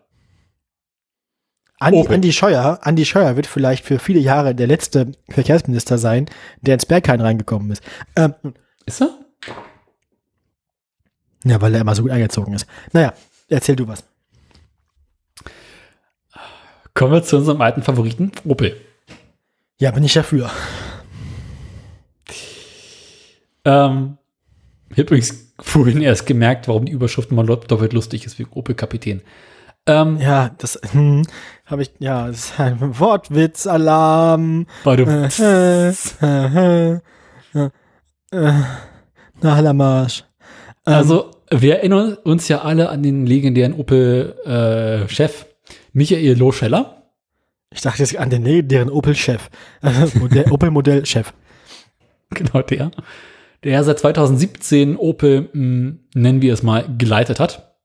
Andi, Opel. Andi Scheuer, Andi Scheuer wird vielleicht für viele Jahre der letzte Verkehrsminister sein, der ins Berghain reingekommen ist. Ähm, Ist er? ja, weil er immer so gut eingezogen ist. Naja, erzähl du was. Kommen wir zu unserem alten Favoriten, Opel. Ja, bin ich dafür. Ähm, ich habe übrigens vorhin erst gemerkt, warum die Überschrift mal doppelt lustig ist wie Opel-Kapitän. Ähm, ja, das hm, habe ich, ja, das ist ein Wortwitz-Alarm. Äh, äh, äh, äh, na, Hallermarsch. Ähm, also, wir erinnern uns ja alle an den legendären Opel-Chef Michael Loscheller. Ich dachte jetzt an den legendären Opel-Chef. Opel-Modell-Chef. Genau, der. Der seit 2017 Opel, mh, hm, nennen wir es mal, geleitet hat.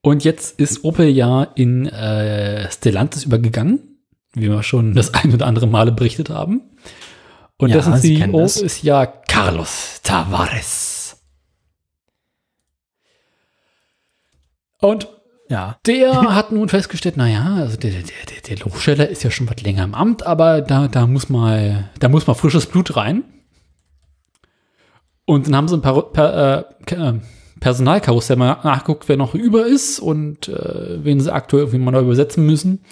Und jetzt ist Opel ja in äh, Stellantis übergegangen, wie wir schon das ein oder andere Male berichtet haben. Und Ja, dessen CEO ist ja Carlos Tavares. Und Ja. der hat nun festgestellt, naja, also der, der, der, der Lochsteller ist ja schon was länger im Amt, aber da, da muss mal, da muss mal frisches Blut rein. Und dann haben sie ein paar per, äh, äh, Personalkarussell mal nachgeguckt, wer noch über ist und äh, wen sie aktuell irgendwie mal neu übersetzen müssen.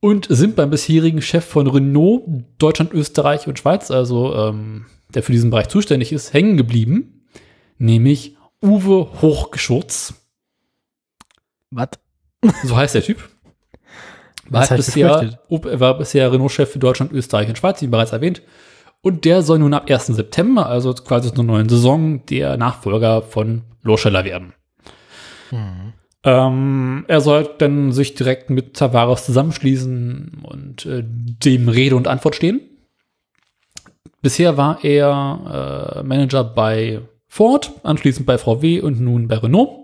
Und sind beim bisherigen Chef von Renault, Deutschland, Österreich und Schweiz, also ähm, der für diesen Bereich zuständig ist, hängen geblieben. Nämlich Uwe Hochgeschurz. Was? So heißt der Typ. War, halt bisher, er war bisher Renault-Chef für Deutschland, Österreich und Schweiz, wie bereits erwähnt. Und der soll nun ab 1. September, also quasi zur neuen Saison, der Nachfolger von Loscheller werden. Ähm, er soll dann sich direkt mit Tavares zusammenschließen und äh, dem Rede und Antwort stehen. Bisher war er äh, Manager bei Ford, anschließend bei VW und nun bei Renault.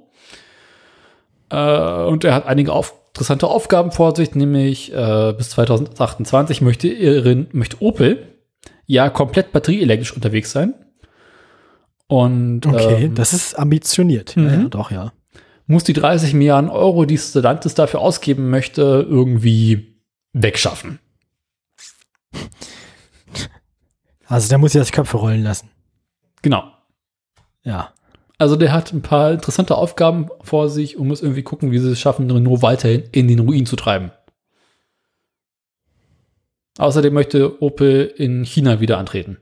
Äh, und er hat einige auf, interessante Aufgaben vor sich, nämlich äh, bis 2028 möchte, er, möchte Opel ja komplett batterieelektrisch unterwegs sein. Und Okay, ähm, das ist ambitioniert. Ja, Mhm. ja, doch, ja. muss die 30 Milliarden Euro, die Stellantis dafür ausgeben möchte, irgendwie wegschaffen. Also der muss ja das Köpfe rollen lassen. Genau. Ja. Also der hat ein paar interessante Aufgaben vor sich und muss irgendwie gucken, wie sie es schaffen, Renault weiterhin in den Ruin zu treiben. Außerdem möchte Opel in China wieder antreten.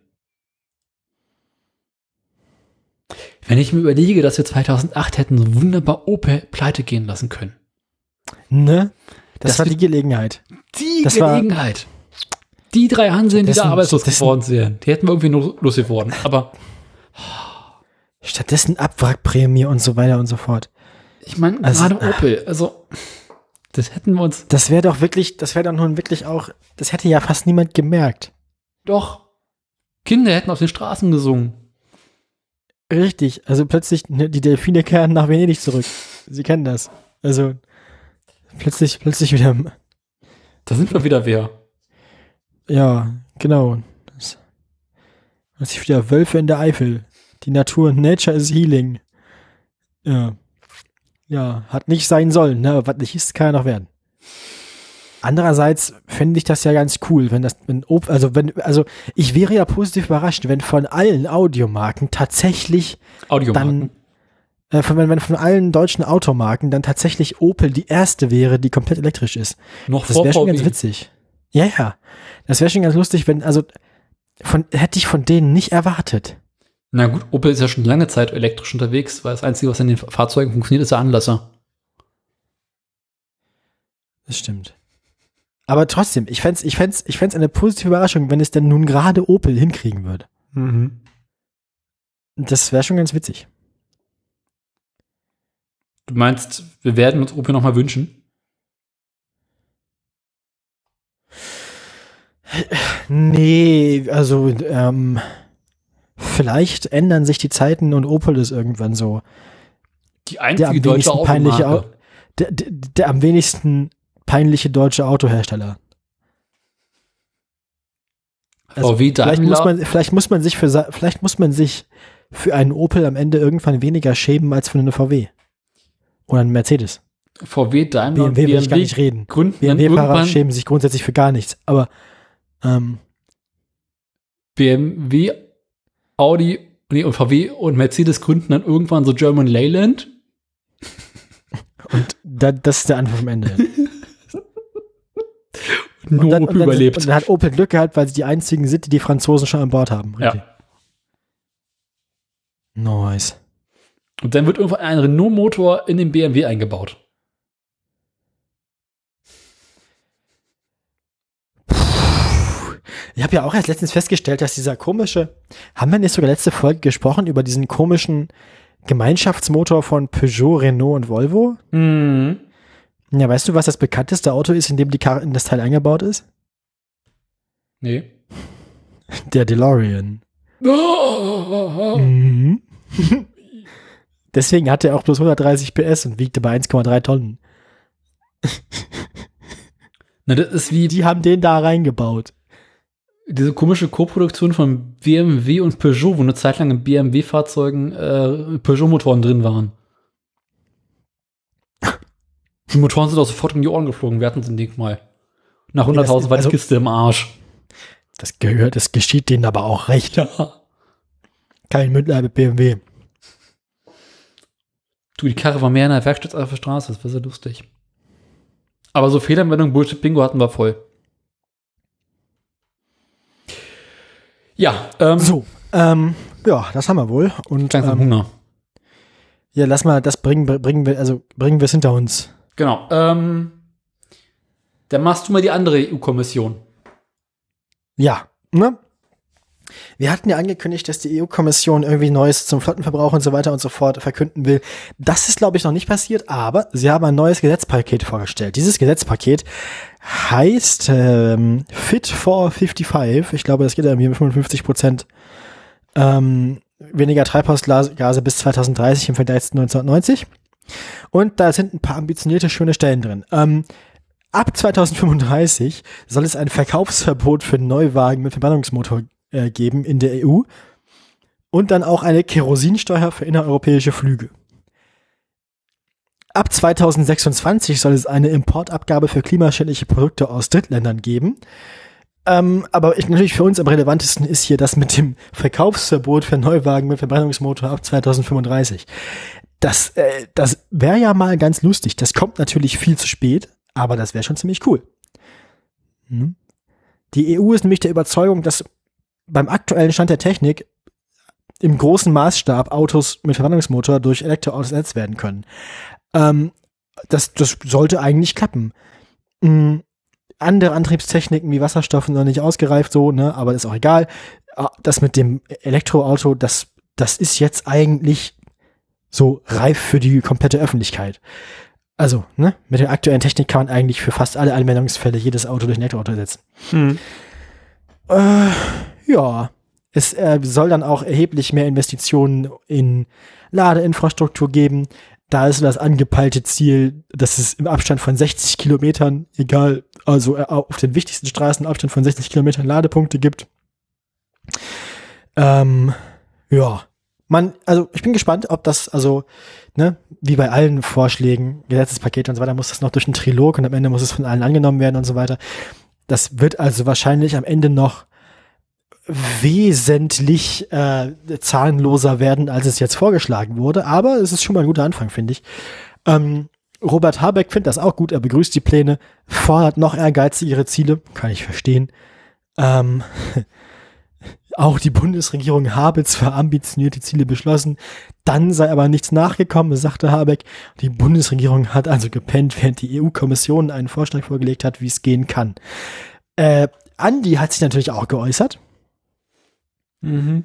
Wenn ich mir überlege, dass wir 2008 hätten so wunderbar Opel pleite gehen lassen können. Ne? Das, Das war die Gelegenheit. Die Das Gelegenheit. Die drei Hanseln, die da arbeitslos geworden wären, die hätten wir irgendwie nur losgeworden. Aber Stattdessen Abwrackprämie und so weiter und so fort. ich meine, Also- gerade Opel, also das hätten wir uns Das wäre doch wirklich, das wäre doch nun wirklich auch, das hätte ja fast niemand gemerkt. doch. Kinder hätten auf den Straßen gesungen. Richtig. Also plötzlich, ne, die Delfine kehren nach Venedig zurück. Sie kennen das. Also plötzlich, plötzlich wieder, Da sind wir wieder wer. ja, genau. Plötzlich wieder Wölfe in der Eifel. Die Natur, Nature is healing. Ja. Ja, hat nicht sein sollen, ne? Was nicht ist, kann ja noch werden. Andererseits fände ich das ja ganz cool, wenn das, wenn, also wenn, also ich wäre ja positiv überrascht, wenn von allen Audiomarken tatsächlich Audiomarken. äh, von, wenn, wenn von allen deutschen Automarken dann tatsächlich Opel die erste wäre, die komplett elektrisch ist. noch Das wäre schon ganz witzig. Ja, ja. Das wäre schon ganz lustig, wenn, also von, hätte ich von denen nicht erwartet. Na gut, Opel ist ja schon lange Zeit elektrisch unterwegs, weil das Einzige, was in den Fahrzeugen funktioniert, ist der Anlasser. Das stimmt. Aber trotzdem, ich fänd's, ich fänd's, ich fänd's eine positive Überraschung, wenn es denn nun gerade Opel hinkriegen würde. Das wäre schon ganz witzig. Du meinst, wir werden uns Opel noch mal wünschen? Nee, also ähm, vielleicht ändern sich die Zeiten und Opel ist irgendwann so. Die Der einzige am deutsche wenigsten peinliche Au Automarke. der, der, der am wenigsten peinliche deutsche Autohersteller. Also, VW Vielleicht muss, Daimler. man, vielleicht muss man sich für vielleicht muss man sich für einen Opel am Ende irgendwann weniger schämen als für eine VW. Oder einen Mercedes. VW, Daimler und BMW will ich gar nicht BMW reden. gründen BMW-Fahrer schämen sich grundsätzlich für gar nichts. Aber ähm, BMW, Audi nee, und VW und Mercedes gründen dann irgendwann so German Leyland. und da, das ist der Anfang vom Ende. Nur und, dann, Opel und, dann, überlebt. und dann hat Opel Glück gehabt, weil sie die einzigen sind, die die Franzosen schon an Bord haben. Richtig. ja. Nice. Und dann wird irgendwann ein Renault-Motor in den BMW eingebaut. Ich habe ja auch erst letztens festgestellt, dass dieser komische, haben wir nicht sogar letzte Folge gesprochen über diesen komischen Gemeinschaftsmotor von Peugeot, Renault und Volvo? Mhm. Ja, weißt du, was das bekannteste Auto ist, in dem die Kar in das Teil eingebaut ist? Nee. Der DeLorean. Mhm. Deswegen hat er auch bloß 130 PS und wiegte bei 1,3 Tonnen. Na, das ist wie Die haben den da reingebaut. Diese komische Co-Produktion von BMW und Peugeot, wo eine Zeit lang in BMW-Fahrzeugen äh, Peugeot-Motoren drin waren. Die Motoren sind auch sofort um die Ohren geflogen, wir hatten sie nicht mal. Nach 100.000 war die Kiste im Arsch. Das gehört, das geschieht denen aber auch recht. Ja. Kein Mitleid mit BMW. Du, die Karre war mehr in der Werkstatt als auf der Straße, das war sehr lustig. Aber so Fehlermeldung, Bullshit, Bingo hatten wir voll. Ja, ähm, So, ähm, ja, das haben wir wohl. Und langsam ähm, Hunger. ja, lass mal, das bringen, bringen wir, also bringen wir es hinter uns. Genau. Ähm, dann machst du mal die andere EU-Kommission. Ja, ne? Wir hatten ja angekündigt, dass die EU-Kommission irgendwie Neues zum Flottenverbrauch und so weiter und so fort verkünden will. Das ist, glaube ich, noch nicht passiert, aber sie haben ein neues Gesetzpaket vorgestellt. Dieses Gesetzpaket heißt ähm, Fit for 55. Ich glaube, das geht irgendwie um 55 Prozent ähm, weniger Treibhausgase bis 2030 im Vergleich zu 1990. Und da sind ein paar ambitionierte, schöne Stellen drin. Ähm, ab 2035 soll es ein Verkaufsverbot für Neuwagen mit Verbrennungsmotor äh, geben in der EU und dann auch eine Kerosinsteuer für innereuropäische Flüge. Ab 2026 soll es eine Importabgabe für klimaschädliche Produkte aus Drittländern geben. Ähm, aber ich, natürlich für uns am relevantesten ist hier das mit dem Verkaufsverbot für Neuwagen mit Verbrennungsmotor ab 2035. Das, äh, das wäre ja mal ganz lustig. Das kommt natürlich viel zu spät, aber das wäre schon ziemlich cool. Hm? Die EU ist nämlich der Überzeugung, dass beim aktuellen Stand der Technik im großen Maßstab Autos mit Verbrennungsmotor durch Elektroautos ersetzt werden können. Ähm, das, das sollte eigentlich klappen. Mhm. Andere Antriebstechniken wie Wasserstoff sind noch nicht ausgereift, so, ne, aber ist auch egal. Ah, Das mit dem Elektroauto, das, das ist jetzt eigentlich so reif für die komplette Öffentlichkeit. Also, ne, mit der aktuellen Technik kann man eigentlich für fast alle Anwendungsfälle jedes Auto durch ein Elektroauto ersetzen. Äh, ja, es äh, soll dann auch erheblich mehr Investitionen in Ladeinfrastruktur geben. Da ist das angepeilte Ziel, dass es im Abstand von 60 Kilometern, egal, also äh, auf den wichtigsten Straßen Abstand von 60 Kilometern Ladepunkte gibt. Ähm, ja, man, also ich bin gespannt, ob das, also, ne, wie bei allen Vorschlägen, Gesetzespakete und so weiter, muss das noch durch einen Trilog und am Ende muss es von allen angenommen werden und so weiter. Das wird also wahrscheinlich am Ende noch wesentlich äh, zahlenloser werden, als es jetzt vorgeschlagen wurde. Aber es ist schon mal ein guter Anfang, finde ich. Ähm, Robert Habeck findet das auch gut. Er begrüßt die Pläne, fordert noch ehrgeizigere Ziele. Kann ich verstehen. Ähm, auch die Bundesregierung habe zwar ambitionierte Ziele beschlossen, dann sei aber nichts nachgekommen, sagte Habeck. Die Bundesregierung hat also gepennt, während die EU-Kommission einen Vorschlag vorgelegt hat, wie es gehen kann. Äh, Andi hat sich natürlich auch geäußert. Mhm.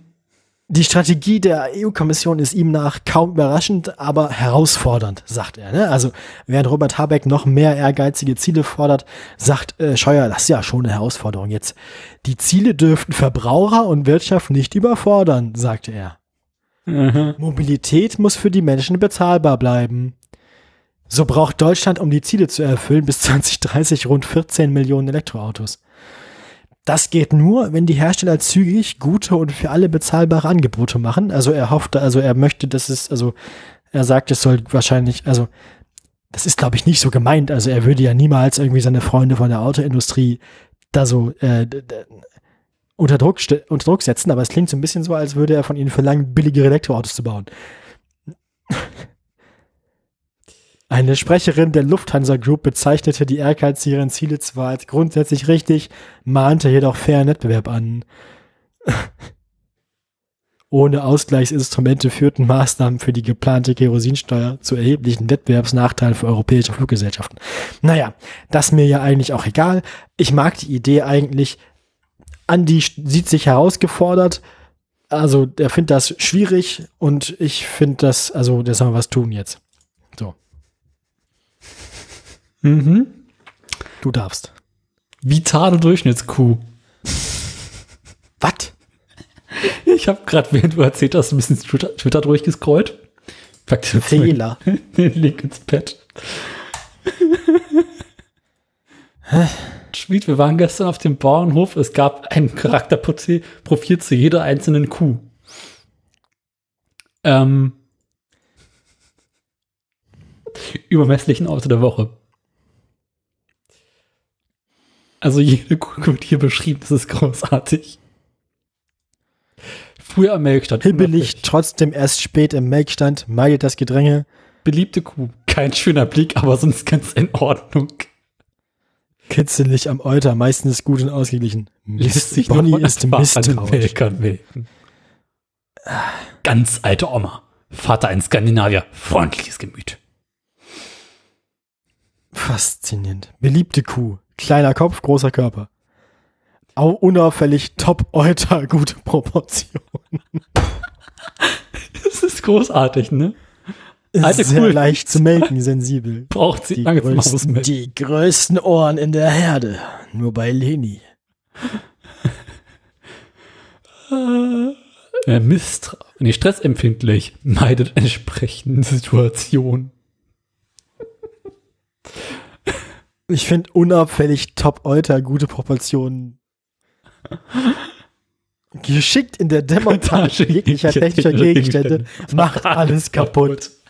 Die Strategie der EU-Kommission ist ihm nach kaum überraschend, aber herausfordernd, sagt er. Ne? Also während Robert Habeck noch mehr ehrgeizige Ziele fordert, sagt äh, Scheuer, das ist ja schon eine Herausforderung jetzt. Die Ziele dürften Verbraucher und Wirtschaft nicht überfordern, sagte er. Mhm. Mobilität muss für die Menschen bezahlbar bleiben. So braucht Deutschland, um die Ziele zu erfüllen, bis 2030 rund 14 Millionen Elektroautos. Das geht nur, wenn die Hersteller zügig gute und für alle bezahlbare Angebote machen. Also er hoffte, also er möchte, dass es, also er sagt, es soll wahrscheinlich, also das ist, glaube ich, nicht so gemeint. Also er würde ja niemals irgendwie seine Freunde von der Autoindustrie da so äh, unter Druck, unter Druck setzen, aber es klingt so ein bisschen so, als würde er von ihnen verlangen, billigere Elektroautos zu bauen. Eine Sprecherin der Lufthansa Group bezeichnete die ehrgeizigeren Ziele zwar als grundsätzlich richtig, mahnte jedoch fairen Wettbewerb an. Ohne Ausgleichsinstrumente führten Maßnahmen für die geplante Kerosinsteuer zu erheblichen Wettbewerbsnachteilen für europäische Fluggesellschaften. Naja, das mir ja eigentlich auch egal. Ich mag die Idee eigentlich. Andi sieht sich herausgefordert. Also, der findet das schwierig und ich finde das, also, der soll was tun jetzt. Mhm. Du darfst. Vitale Durchschnittskuh. Was? Ich habe gerade, während du erzählt hast, ein bisschen Twitter, Twitter durchgescrollt. Pack mal Fehler. Den Link ins Pad. Schmied, wir waren gestern auf dem Bauernhof. Es gab ein Charakterprofil Profil zu jeder einzelnen Kuh. Ähm, übermesslichen Auto der Woche. Also jede Kuh wird hier beschrieben, das ist großartig. Früher am Melkstand. Hibbelig, trotzdem erst spät im Melkstand, meidet das Gedränge. Beliebte Kuh. Kein schöner Blick, aber sonst ganz in Ordnung. Kitzelig am Euter, meistens gut und ausgeglichen. Lässt sich Bonnie ist misstrauisch. Ganz alte Oma. Vater ein Skandinavier. Freundliches Gemüt. Faszinierend. Beliebte Kuh. Kleiner Kopf, großer Körper. Au unauffällig, top Euter, gute Proportion. Das ist großartig, ne? Alte Sehr Kuh. leicht zu melken, sensibel. Braucht sie Die lange größten, die größten Ohren in der Herde. Nur bei Leni. Äh, Mistra nee, stressempfindlich. Meidet entsprechende Situationen. Ich finde unauffällig, top Euter, gute Proportionen. Geschickt in der Demontage jeglicher technischer Gegenstände macht alles kaputt.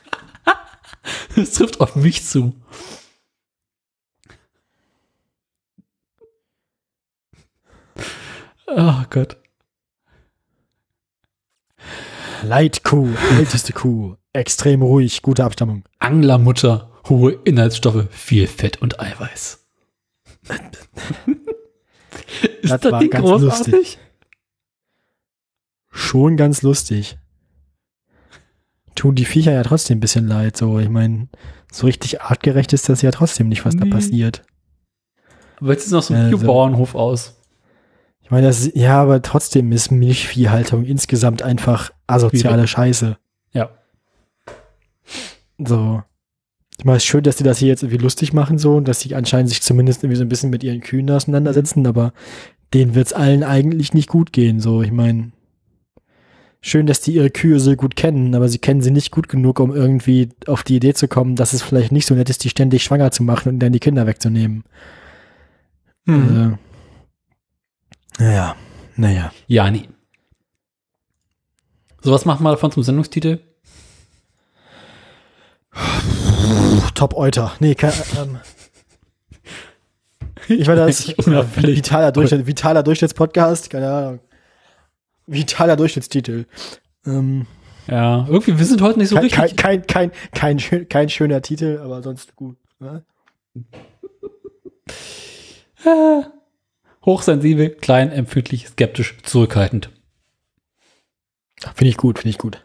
Das trifft auf mich zu. Oh Gott. Leitkuh, älteste Kuh, extrem ruhig, gute Abstammung. Anglermutter, hohe Inhaltsstoffe, viel Fett und Eiweiß. Ist Das das, war Ding ganz großartig? lustig. Schon ganz lustig. Tun die Viecher ja trotzdem ein bisschen leid, so. Ich meine, so richtig artgerecht ist das ja trotzdem nicht, was da Nee. passiert. Aber jetzt ist noch so ein Also- Biobauernhof aus. Ich meine, das, ja, aber trotzdem ist Milchviehhaltung insgesamt einfach asoziale Scheiße. Ja. So. Ich meine, es ist schön, dass die das hier jetzt irgendwie lustig machen, so, und dass sie anscheinend sich zumindest irgendwie so ein bisschen mit ihren Kühen auseinandersetzen, aber denen wird's allen eigentlich nicht gut gehen, so. Ich meine, schön, dass die ihre Kühe so gut kennen, aber sie kennen sie nicht gut genug, um irgendwie auf die Idee zu kommen, dass es vielleicht nicht so nett ist, die ständig schwanger zu machen und dann die Kinder wegzunehmen. Hm. Äh, naja, naja. Ja, nee. So, was machen wir davon zum Sendungstitel? Top Euter. Nee, kein, ähm, ich meine, das ist vitaler, Durchschnitt, vitaler Durchschnittspodcast, keine Ahnung. Vitaler Durchschnittstitel. Ähm, Ja, irgendwie, wir sind heute nicht so kein, richtig. kein, kein, kein, kein, kein schöner Titel, aber sonst gut. Ne? Äh, hochsensibel, klein, empfindlich, skeptisch, zurückhaltend. Finde ich gut, finde ich gut.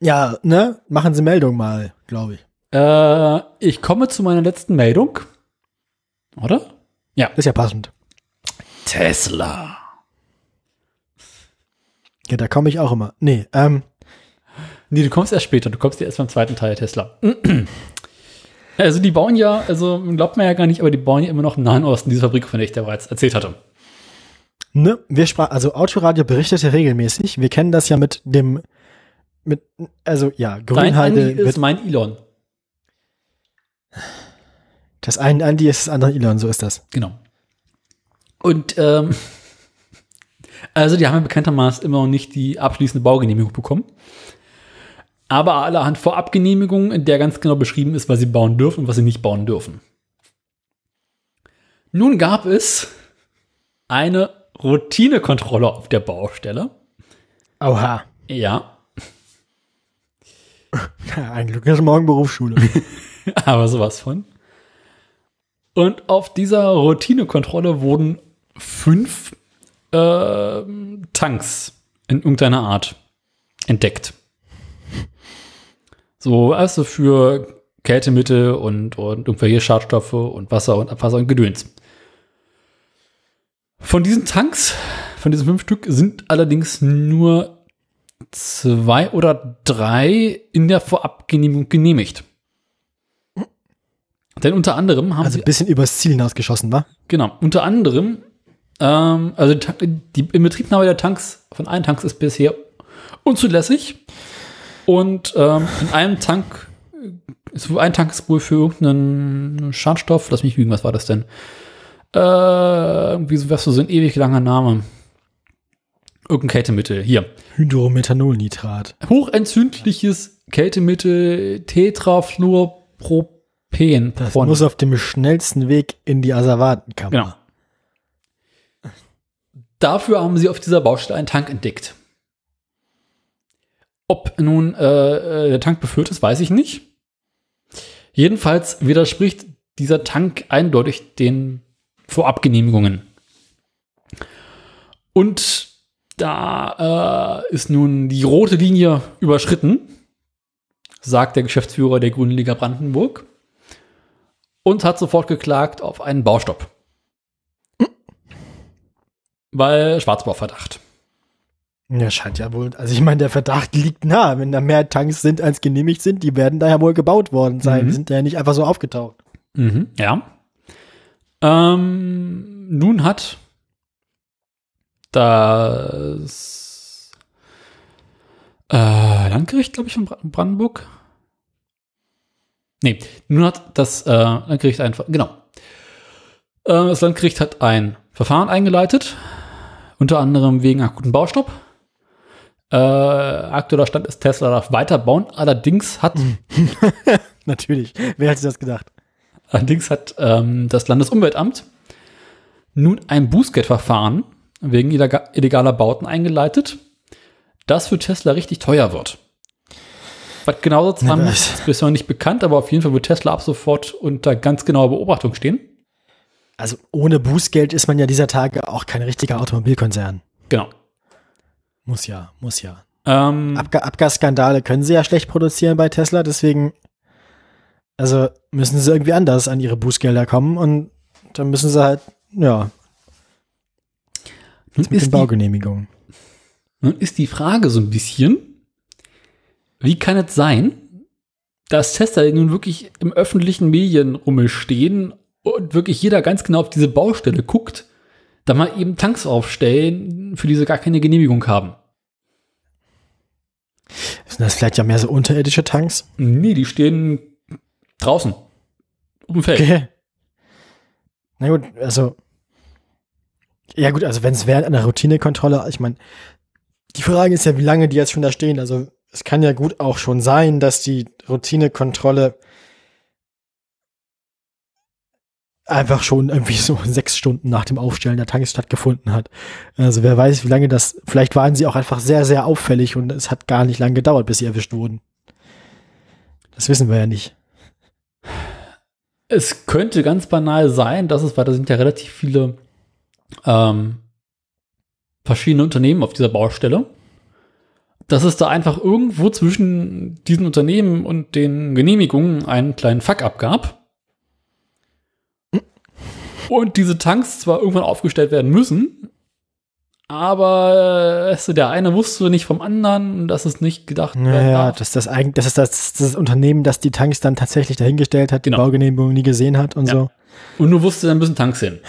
Ja. Ja, ne? Machen Sie Meldung mal, glaube ich. Äh, ich komme zu meiner letzten Meldung. Oder? Ja. Ist ja passend. Tesla. Ja, da komme ich auch immer. Nee, ähm, Nee, du kommst erst später. Du kommst erst beim zweiten Teil Tesla. Also die bauen ja, also glaubt man ja gar nicht, aber die bauen ja immer noch im Nahen Osten diese Fabrik, von der ich dir bereits erzählt hatte. Ne, wir sprachen, also Autoradio berichtete regelmäßig. Wir kennen das ja mit dem, mit, also ja, Dein Grünheide Andi ist mein Elon. das eine Andi ist das andere Elon, so ist das. Genau. Und ähm, also die haben ja bekanntermaßen immer noch nicht die abschließende Baugenehmigung bekommen. Aber allerhand Vorabgenehmigungen, in der ganz genau beschrieben ist, was sie bauen dürfen und was sie nicht bauen dürfen. Nun gab es eine Routinekontrolle auf der Baustelle. Oha. Ja, ein Glück ist morgen Berufsschule. aber sowas von. Und auf dieser Routinekontrolle wurden fünf äh, Tanks in irgendeiner Art entdeckt. So, also für Kältemittel und, und irgendwelche Schadstoffe und Wasser und Abwasser und Gedöns. Von diesen Tanks, von diesen fünf Stück, sind allerdings nur zwei oder drei in der Vorabgenehmigung genehmigt. Denn unter anderem haben Also ein bisschen übers Ziel hinausgeschossen, wa? Genau, unter anderem, ähm, also die, die Inbetriebnahme der Tanks, von allen Tanks ist bisher unzulässig. Und ähm, in einem Tank, ist ein Tank ist wohl für irgendeinen Schadstoff, lass mich lügen, was war das denn? Äh, irgendwie so, was so ein ewig langer Name. Irgendein Kältemittel, hier. Hydromethanolnitrat. Hochentzündliches Kältemittel Tetrafluorpropen. Das muss auf dem schnellsten Weg in die Asservatenkammer. Genau. Dafür haben sie auf dieser Baustelle einen Tank entdeckt. Ob nun äh, äh, der Tank befüllt ist, weiß ich nicht. Jedenfalls widerspricht dieser Tank eindeutig den Vorabgenehmigungen. Und da äh, ist nun die rote Linie überschritten, sagt der Geschäftsführer der Grünen Liga Brandenburg und hat sofort geklagt auf einen Baustopp. Weil Schwarzbauverdacht. Ja, scheint ja wohl. Also ich meine, der Verdacht liegt nah. Wenn da mehr Tanks sind, als genehmigt sind, die werden da ja wohl gebaut worden sein. Mhm. Die sind ja nicht einfach so aufgetaucht. Mhm, ja. Ähm, nun hat das äh, Landgericht, glaube ich, von Bra- Brandenburg. Nee, nun hat das äh, Landgericht einfach, genau. Äh, das Landgericht hat ein Verfahren eingeleitet, unter anderem wegen akuten Baustopp. Äh, aktueller Stand ist, Tesla darf weiterbauen, allerdings hat Natürlich. Wer hätte das gedacht? Allerdings hat ähm, das Landesumweltamt nun ein Bußgeldverfahren wegen illega- illegaler Bauten eingeleitet, das für Tesla richtig teuer wird. Was genau das haben, ist bisher noch nicht bekannt, aber auf jeden Fall wird Tesla ab sofort unter ganz genauer Beobachtung stehen. Also ohne Bußgeld ist man ja dieser Tage auch kein richtiger Automobilkonzern. Genau. Muss ja, muss ja. Ähm, Abga Abgasskandale können sie ja schlecht produzieren bei Tesla, deswegen also müssen sie irgendwie anders an ihre Bußgelder kommen und dann müssen sie halt, ja, nun, mit ist den die, Baugenehmigungen. nun ist die Frage so ein bisschen, wie kann es sein, dass Tesla nun wirklich im öffentlichen Medienrummel stehen und wirklich jeder ganz genau auf diese Baustelle guckt, da mal eben Tanks aufstellen, für die sie gar keine Genehmigung haben. Sind das vielleicht ja mehr so unterirdische Tanks? Nee, die stehen draußen. Auf dem Feld. Okay. Na gut, also. Ja, gut, also wenn es während einer Routinekontrolle, ich meine, die Frage ist ja, wie lange die jetzt schon da stehen. Also es kann ja gut auch schon sein, dass die Routinekontrolle einfach schon irgendwie so sechs Stunden nach dem Aufstellen der Tanks stattgefunden hat. Also wer weiß, wie lange das, vielleicht waren sie auch einfach sehr, sehr auffällig und es hat gar nicht lange gedauert, bis sie erwischt wurden. Das wissen wir ja nicht. Es könnte ganz banal sein, dass es, weil da sind ja relativ viele ähm, verschiedene Unternehmen auf dieser Baustelle, dass es da einfach irgendwo zwischen diesen Unternehmen und den Genehmigungen einen kleinen Fuck-up gab. Und diese Tanks zwar irgendwann aufgestellt werden müssen, aber äh, weißt du, der eine wusste nicht vom anderen, dass es nicht gedacht Naja, dass das eigentlich, das ist das, das Unternehmen, das die Tanks dann tatsächlich dahingestellt hat, die Genau. Baugenehmigung nie gesehen hat und Ja. so. Und nur wusste, da müssen Tanks hin.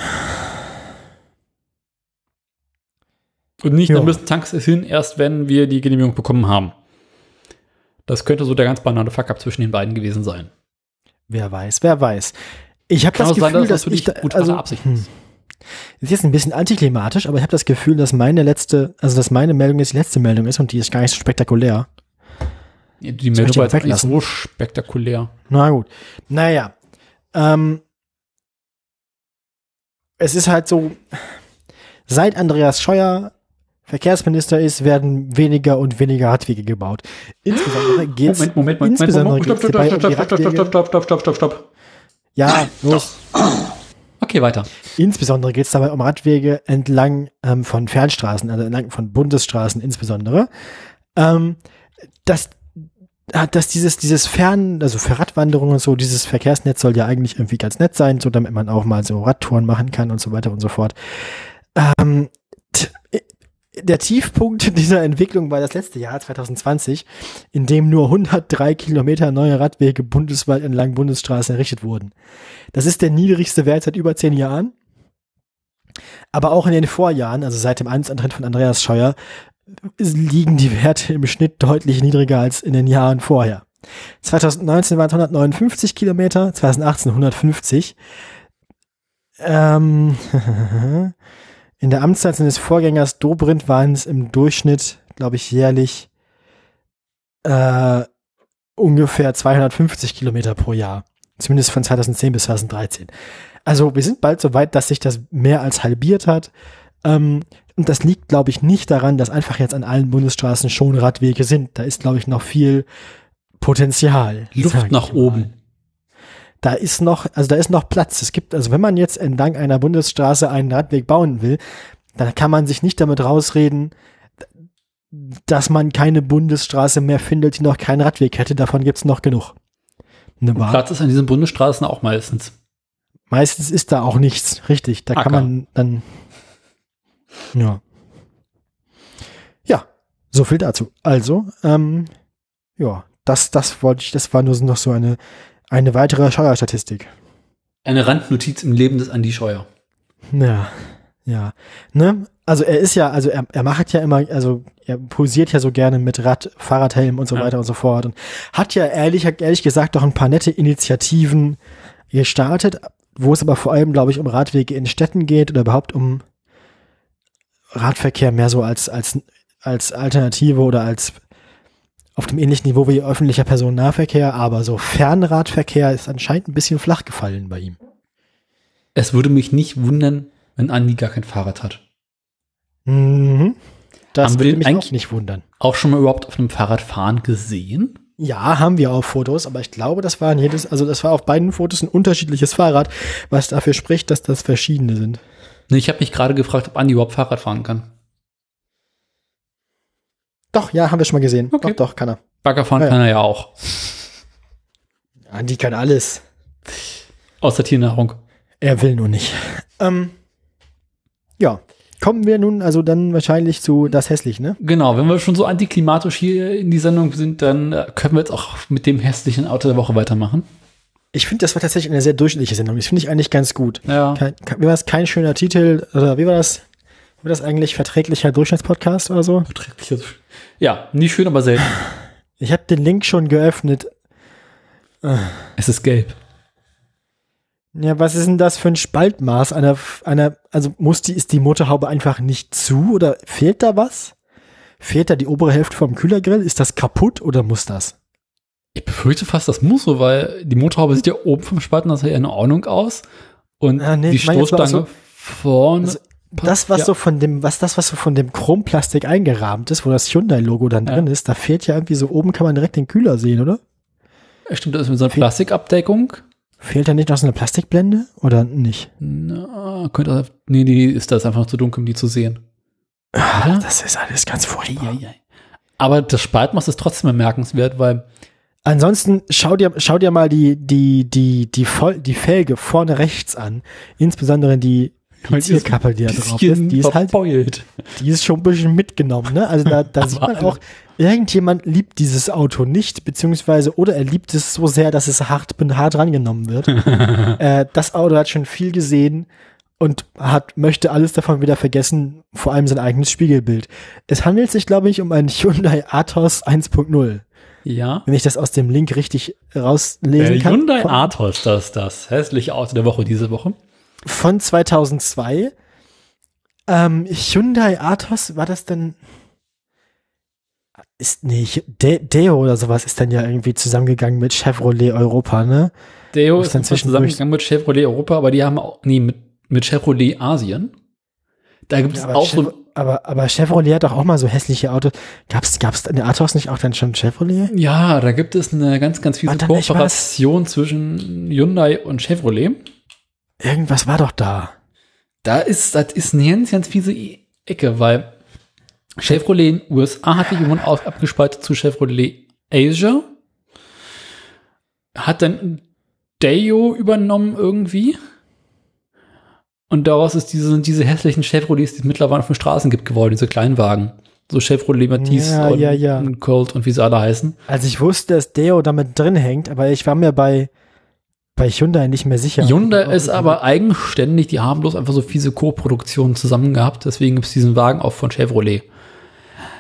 Und nicht, Ja. müssen Tanks hin, erst wenn wir die Genehmigung bekommen haben. Das könnte so der ganz banale Fuck-up zwischen den beiden gewesen sein. Wer weiß, wer weiß. Ich habe das auch sein, Gefühl, dass das dass für ich dich da, also, Absicht hm, ist. ist jetzt ein bisschen antiklimatisch, aber ich habe das Gefühl, dass meine letzte, also dass meine Meldung jetzt die letzte Meldung ist und die ist gar nicht so spektakulär. Die Meldung war jetzt nicht so spektakulär. Na gut. Naja. Ähm, es ist halt so, seit Andreas Scheuer Verkehrsminister ist, werden weniger und weniger Radwege gebaut. Insbesondere geht's Moment, Moment, Moment, insbesondere Moment, um die stopp, stopp, stopp, Radwege. stopp, stopp, stopp, stopp, stopp, stopp. Ja, los. Okay, weiter. Insbesondere geht es dabei um Radwege entlang ähm, von Fernstraßen, also entlang von Bundesstraßen insbesondere. Ähm, dass, äh, dass dieses, dieses Fern, also für Radwanderungen und so, dieses Verkehrsnetz soll ja eigentlich irgendwie ganz nett sein, so damit man auch mal so Radtouren machen kann und so weiter und so fort. Ähm, der Tiefpunkt dieser Entwicklung war das letzte Jahr, 2020, in dem nur 103 Kilometer neue Radwege bundesweit entlang Bundesstraßen errichtet wurden. Das ist der niedrigste Wert seit über zehn Jahren. Aber auch in den Vorjahren, also seit dem Amtsantritt von Andreas Scheuer, liegen die Werte im Schnitt deutlich niedriger als in den Jahren vorher. 2019 waren es 159 Kilometer, 2018 150. Ähm, In der Amtszeit seines Vorgängers Dobrindt waren es im Durchschnitt, glaube ich, jährlich äh, ungefähr 250 Kilometer pro Jahr. Zumindest von 2010 bis 2013. Also wir sind bald so weit, dass sich das mehr als halbiert hat. Ähm, und das liegt, glaube ich, nicht daran, dass einfach jetzt an allen Bundesstraßen schon Radwege sind. Da ist, glaube ich, noch viel Potenzial. Luft nach oben da ist noch, also da ist noch Platz. Es gibt, also wenn man jetzt entlang einer Bundesstraße einen Radweg bauen will, dann kann man sich nicht damit rausreden, dass man keine Bundesstraße mehr findet, die noch keinen Radweg hätte. Davon gibt's noch genug. Platz ist an diesen Bundesstraßen auch meistens. Meistens ist da auch nichts, richtig. Da Acker. kann man dann, ja. Ja, so viel dazu. Also, ähm, ja, das, das wollte ich, das war nur noch so eine eine weitere Scheuerstatistik. Eine Randnotiz im Leben des Andi Scheuer. Ja, ja. Ne? Also er ist ja, also er, er macht ja immer, also er posiert ja so gerne mit Rad, Fahrradhelm und so ja. weiter und so fort und hat ja ehrlich, ehrlich gesagt doch ein paar nette Initiativen gestartet, wo es aber vor allem, glaube ich, um Radwege in Städten geht oder überhaupt um Radverkehr mehr so als, als, als Alternative oder als auf dem ähnlichen Niveau wie öffentlicher Personennahverkehr, aber so Fernradverkehr ist anscheinend ein bisschen flach gefallen bei ihm. Es würde mich nicht wundern, wenn Andi gar kein Fahrrad hat. Mhm. Das haben würde mich auch nicht wundern. Auch schon mal überhaupt auf einem Fahrrad fahren gesehen? Ja, haben wir auch Fotos, aber ich glaube, das waren jedes, also das war auf beiden Fotos ein unterschiedliches Fahrrad, was dafür spricht, dass das verschiedene sind. Ich habe mich gerade gefragt, ob Andi überhaupt Fahrrad fahren kann. Doch, ja, haben wir schon mal gesehen. Okay. Doch, doch, kann er. Baggerfahren ja, kann er ja auch. Andi kann alles. Außer Tiernahrung. Er will nur nicht. Ähm, ja, kommen wir nun also dann wahrscheinlich zu das hässlich, ne? Genau, wenn wir schon so antiklimatisch hier in die Sendung sind, dann äh, können wir jetzt auch mit dem hässlichen Auto der Woche weitermachen. Ich finde, das war tatsächlich eine sehr durchschnittliche Sendung. Das finde ich eigentlich ganz gut. Ja. Kein, wie war das? Kein schöner Titel oder wie war das? War das eigentlich? Verträglicher Durchschnittspodcast oder so? Verträglicher ja, nicht schön, aber selten. Ich habe den Link schon geöffnet. Es ist gelb. Ja, was ist denn das für ein Spaltmaß einer, einer, also muss die, ist die Motorhaube einfach nicht zu oder fehlt da was? Fehlt da die obere Hälfte vom Kühlergrill? Ist das kaputt oder muss das? Ich befürchte fast, das muss so, weil die Motorhaube sieht ja oben vom Spaltmaß her in Ordnung aus und ah, nee, die Stoßstange also, vorne. Also das, was ja. so von dem, was das, was so von dem Chromplastik eingerahmt ist, wo das Hyundai-Logo dann ja. drin ist, da fehlt ja irgendwie so oben kann man direkt den Kühler sehen, oder? Stimmt, das ist mit so einer Fehl Plastikabdeckung. Fehlt da nicht noch so eine Plastikblende oder nicht? Na, könnte, nee, die ist das einfach zu dunkel, um die zu sehen. Ach, das ist alles ganz furchtbar. Ja, ja. Aber das Spaltmaß ist trotzdem bemerkenswert, weil Ansonsten schau dir, schau dir mal die, die, die, die, Voll, die Felge vorne rechts an. Insbesondere die, die Zierkappe, die da drauf ist, die ist halt, die ist schon ein bisschen mitgenommen, ne? Also da, da sieht man auch, irgendjemand liebt dieses Auto nicht, beziehungsweise, oder er liebt es so sehr, dass es hart, hart rangenommen wird. äh, das Auto hat schon viel gesehen und hat, möchte alles davon wieder vergessen, vor allem sein eigenes Spiegelbild. Es handelt sich, glaube ich, um einen Hyundai Athos 1.0. Ja. Wenn ich das aus dem Link richtig rauslesen äh, kann. Hyundai Athos, das das hässliche Auto der Woche diese Woche von 2002. Ähm, Hyundai Athos, war das denn? Ist nicht De Deo oder sowas ist dann ja irgendwie zusammengegangen mit Chevrolet Europa, ne? Deo ist dann zusammengegangen mit Chevrolet Europa, aber die haben auch, nee, mit, mit Chevrolet Asien. Da gibt es ja, auch Chev so. Aber, aber Chevrolet hat doch auch mal so hässliche Autos. Gab's, gab's in der Athos nicht auch dann schon Chevrolet? Ja, da gibt es eine ganz, ganz fiese Kooperation zwischen Hyundai und Chevrolet. Irgendwas war doch da. Da ist, das ist eine ganz, ganz fiese Ecke, weil Chevrolet in den USA hat sich irgendwann auf, abgespalten zu Chevrolet Asia. Hat dann Dayo übernommen irgendwie. Und daraus ist diese, sind diese hässlichen Chevrolets, die es mittlerweile auf den Straßen gibt, geworden, diese Kleinwagen. So Chevrolet Matisse Ja, und, ja, ja. und Colt und wie sie alle heißen. Also ich wusste, dass Deo damit drin hängt, aber ich war mir bei, bei Hyundai nicht mehr sicher. Hyundai ist aber eigenständig, die haben bloß einfach so fiese Co-Produktionen zusammen gehabt, deswegen gibt es diesen Wagen auch von Chevrolet.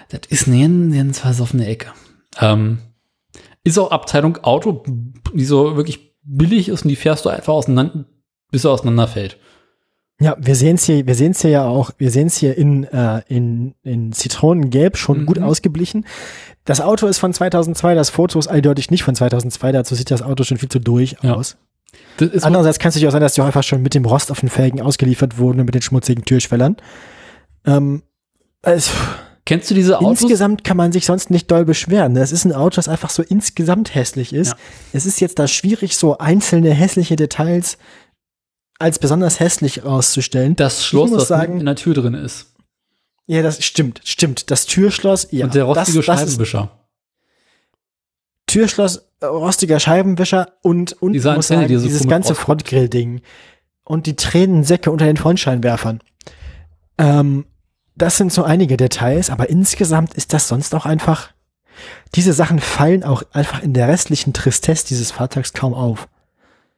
Das ist eine ganz, ganz versoffene Ecke. Ähm, ist auch Abteilung Auto, die so wirklich billig ist und die fährst du einfach auseinander, bis er auseinanderfällt. Ja, wir sehen es hier, wir sehen es hier ja auch, wir sehen es hier in, äh, in, in Zitronengelb schon Mhm. gut ausgeblichen. Das Auto ist von 2002, das Foto ist eindeutig nicht von 2002, dazu sieht das Auto schon viel zu durch Ja. aus. Andererseits kann es natürlich auch sein, dass die auch einfach schon mit dem Rost auf den Felgen ausgeliefert wurden und mit den schmutzigen Türschwellern. Ähm, es, kennst du diese Autos? insgesamt kann man sich sonst nicht doll beschweren. Das ist ein Auto, das einfach so insgesamt hässlich ist. Ja. Es ist jetzt da schwierig, so einzelne hässliche Details als besonders hässlich rauszustellen. das Schloss, was sagen- in der Tür drin ist. Ja, das stimmt, stimmt. Das Türschloss, ja. und der rostige das, das ist Scheibenwischer. Türschloss, äh, rostiger Scheibenwischer und, und Diese ich muss Antenne, sagen, die dieses ganze. Frontgrill-Ding und die Tränensäcke unter den Frontscheinwerfern. Ähm, das sind so einige Details, aber insgesamt ist das sonst auch einfach, diese Sachen fallen auch einfach in der restlichen Tristesse dieses Fahrzeugs kaum auf.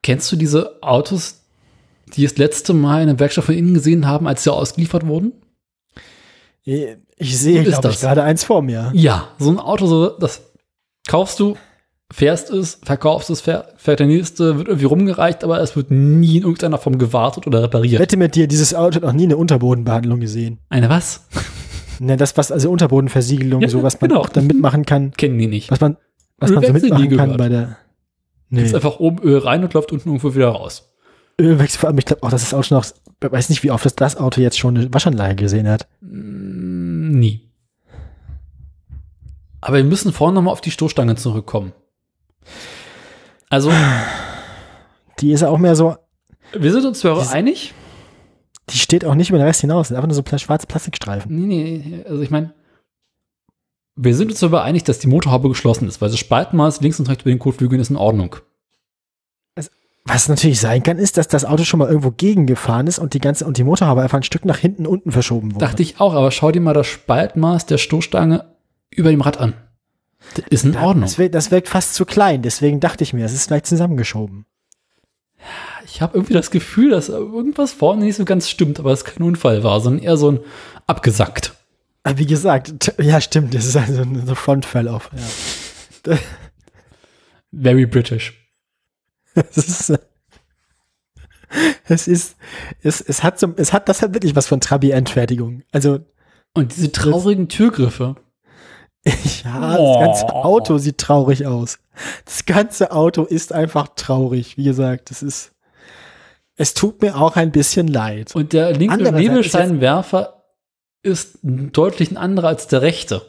Kennst du diese Autos, die das letzte Mal in der Werkstatt von innen gesehen haben, als sie ausgeliefert wurden? Ich sehe, glaube ich, gerade eins vor mir. Ja, so ein Auto, so, das kaufst du, fährst es, verkaufst es, fähr, fährt der nächste, wird irgendwie rumgereicht, aber es wird nie in irgendeiner Form gewartet oder repariert. Wette mit dir, dieses Auto hat noch nie eine Unterbodenbehandlung gesehen. Eine was? Ne, das, was, also Unterbodenversiegelung, Ja, so was man genau. auch da mitmachen kann, Kennen die nicht. was man, was man so mitmachen kann bei der. Nee. Ist einfach oben Öl rein und läuft unten irgendwo wieder raus. Ölwechsel, vor allem, ich glaube auch, dass das Auto noch, ich weiß nicht, wie oft das, das Auto jetzt schon eine Waschanlage gesehen hat. Mm, Nie. Aber wir müssen vorne nochmal auf die Stoßstange zurückkommen. Also, Die ist ja auch mehr so, wir sind uns zwar einig. die steht auch nicht über den Rest hinaus, das ist einfach nur so schwarze Plastikstreifen. Nee, nee, also ich meine, wir sind uns darüber einig, dass die Motorhaube geschlossen ist, weil das Spaltmaß links und rechts über den Kotflügeln ist in Ordnung. Was natürlich sein kann, ist, dass das Auto schon mal irgendwo gegengefahren ist und die ganze, und die Motorhaube einfach ein Stück nach hinten unten verschoben wurde. Dachte ich auch, aber schau dir mal das Spaltmaß der Stoßstange über dem Rad an. Das ist in Ordnung. Das wirkt, das wirkt fast zu klein, deswegen dachte ich mir, es ist vielleicht zusammengeschoben. Ich habe irgendwie das Gefühl, dass irgendwas vorne nicht so ganz stimmt, aber es kein Unfall war, sondern eher so ein abgesackt. Aber wie gesagt, ja, stimmt, das ist also ein so Front-Fell-Off. Ja. Very British. Es ist, es ist, es, es hat so, es hat, das hat wirklich was von Trabi-Endfertigung. Also, Und diese traurigen Türgriffe. Ja, Oh. das ganze Auto sieht traurig aus. Das ganze Auto ist einfach traurig. Wie gesagt, das ist, es tut mir auch ein bisschen leid. Und der linke Andererseits ist Nebelscheinwerfer ist deutlich ein anderer als der rechte.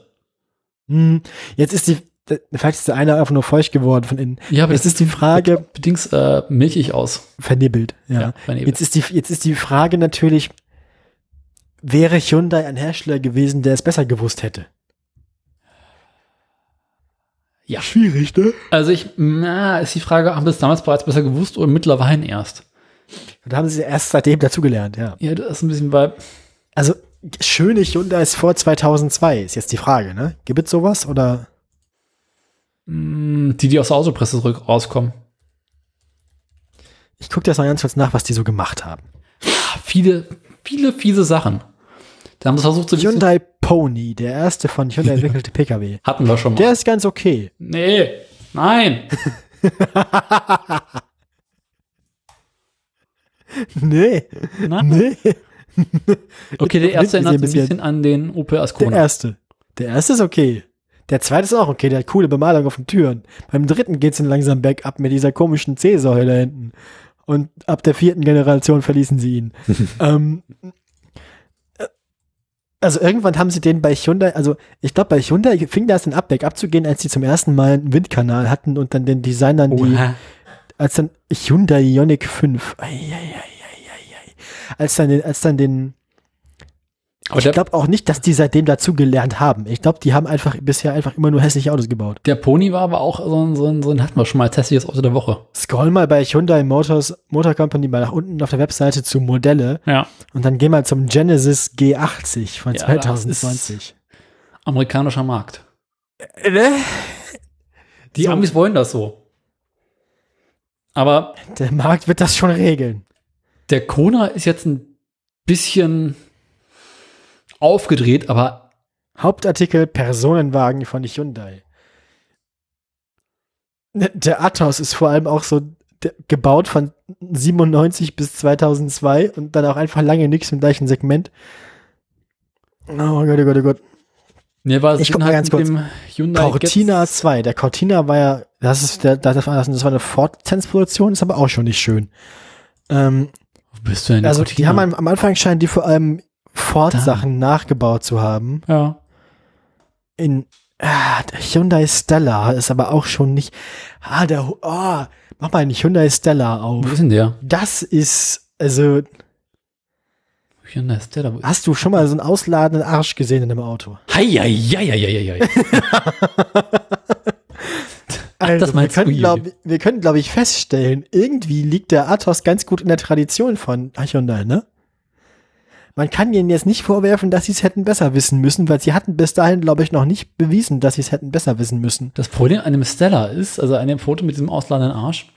Hm, jetzt ist die, vielleicht ist der eine einfach nur feucht geworden von innen. Ja, aber Jetzt ist die Frage, bedingt äh, milchig aus. vernibbelt, ja. Ja, vernebelt. Jetzt ist die, jetzt ist die Frage natürlich, wäre Hyundai ein Hersteller gewesen, der es besser gewusst hätte? Ja. Schwierig, ne? Also ich, na, ist die Frage, haben wir es damals bereits besser gewusst oder mittlerweile erst? Da haben sie erst seitdem dazugelernt, ja. Ja, das ist ein bisschen bei, Also, schöne Hyundai ist vor 2002, ist jetzt die Frage, ne? Gibt es sowas oder? mh, die, die aus der Autopresse zurück rauskommen. Ich gucke jetzt mal ganz kurz nach, was die so gemacht haben. Viele, viele fiese Sachen. Da haben sie versucht, so Hyundai Pony, der erste von Hyundai entwickelte Pkw. hatten wir schon mal. Der ist ganz okay. nee, nein. nee, nein. nee. Okay, der erste erinnert ein bisschen an den Opel Der Ascona. erste. Der erste ist okay. Der zweite ist auch okay, der hat coole Bemalung auf den Türen. Beim dritten geht's dann langsam bergab mit dieser komischen C-Säule da hinten. Und ab der vierten Generation verließen sie ihn. ähm, äh, also irgendwann haben sie den bei Hyundai, also ich glaube bei Hyundai fing das dann ab, bergab zu gehen, als sie zum ersten Mal einen Windkanal hatten und dann den Designern die, Oha. als dann Hyundai Ioniq 5. Ei, ei, ei, ei, als dann den, als dann den, Aber ich glaube auch nicht, dass die seitdem dazu gelernt haben. Ich glaube, die haben einfach bisher einfach immer nur hässliche Autos gebaut. der Pony war aber auch so ein, so ein, so ein hatten wir schon mal als hässliches Auto der Woche. Scroll mal bei Hyundai Motors Motor Company mal nach unten auf der Webseite zu Modelle Ja. und dann geh mal zum Genesis G80 von Ja, das 2020. Amerikanischer Markt. Ne? Die So. Amis wollen das so. Aber Der Markt wird das schon regeln. der Kona ist jetzt ein bisschen aufgedreht, aber Hauptartikel Personenwagen von Hyundai. Ne, Der Athos ist vor allem auch so gebaut von 97 bis 2002 und dann auch einfach lange nichts im gleichen Segment. Oh Gott, oh Gott, oh Gott. ne, war Ich guck mal ganz kurz. Hyundai Cortina Getz- 2. Der Cortina war ja, das ist der, das war, eine Ford-Lizenzproduktion, ist aber auch schon nicht schön. Ähm, Wo bist du denn? also die Cortina? haben am, am Anfang scheinen die vor allem Ford-Sachen nachgebaut zu haben. ja. in ah, der Hyundai Stella ist aber auch schon nicht. Ah, der oh, mach mal einen Hyundai Stella Wo auf. ist denn der? Das ist also Hyundai Stella. wo hast du schon mal so einen ausladenden Arsch gesehen in einem Auto? Hei, hei, hei, hei, hei, hei. Also, wir können glaub, wir können glaube ich feststellen, irgendwie liegt der Athos ganz gut in der Tradition von Hyundai, ne? Man kann ihnen jetzt nicht vorwerfen, dass sie es hätten besser wissen müssen, weil sie hatten bis dahin, glaube ich, noch nicht bewiesen, dass sie es hätten besser wissen müssen. Das Problem an dem Stella ist, also an dem Foto mit diesem ausladenden Arsch,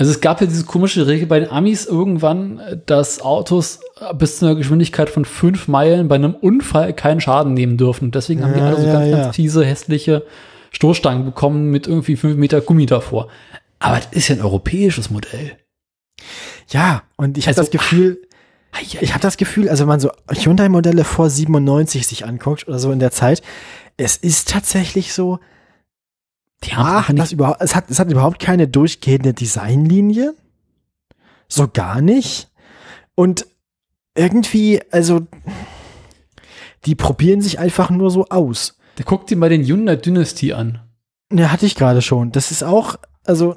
also es gab ja diese komische Regel bei den Amis irgendwann, dass Autos bis zu einer Geschwindigkeit von fünf Meilen bei einem Unfall keinen Schaden nehmen dürfen. Und deswegen haben die alle so ja, ganz, ja. ganz fiese, hässliche Stoßstangen bekommen mit irgendwie fünf Meter Gummi davor. Aber das ist ja ein europäisches Modell. Ja, und ich habe Also, das Gefühl, Ich habe das Gefühl, also wenn man so Hyundai-Modelle vor 97 sich anguckt oder so in der Zeit, es ist tatsächlich so, die haben ah, nicht, das überhaupt, es hat, es hat überhaupt keine durchgehende Designlinie. So gar nicht. Und irgendwie, also, die probieren sich einfach nur so aus. der guckt dir mal den Hyundai Dynasty an. Ne, hatte ich gerade schon. Das ist auch, also,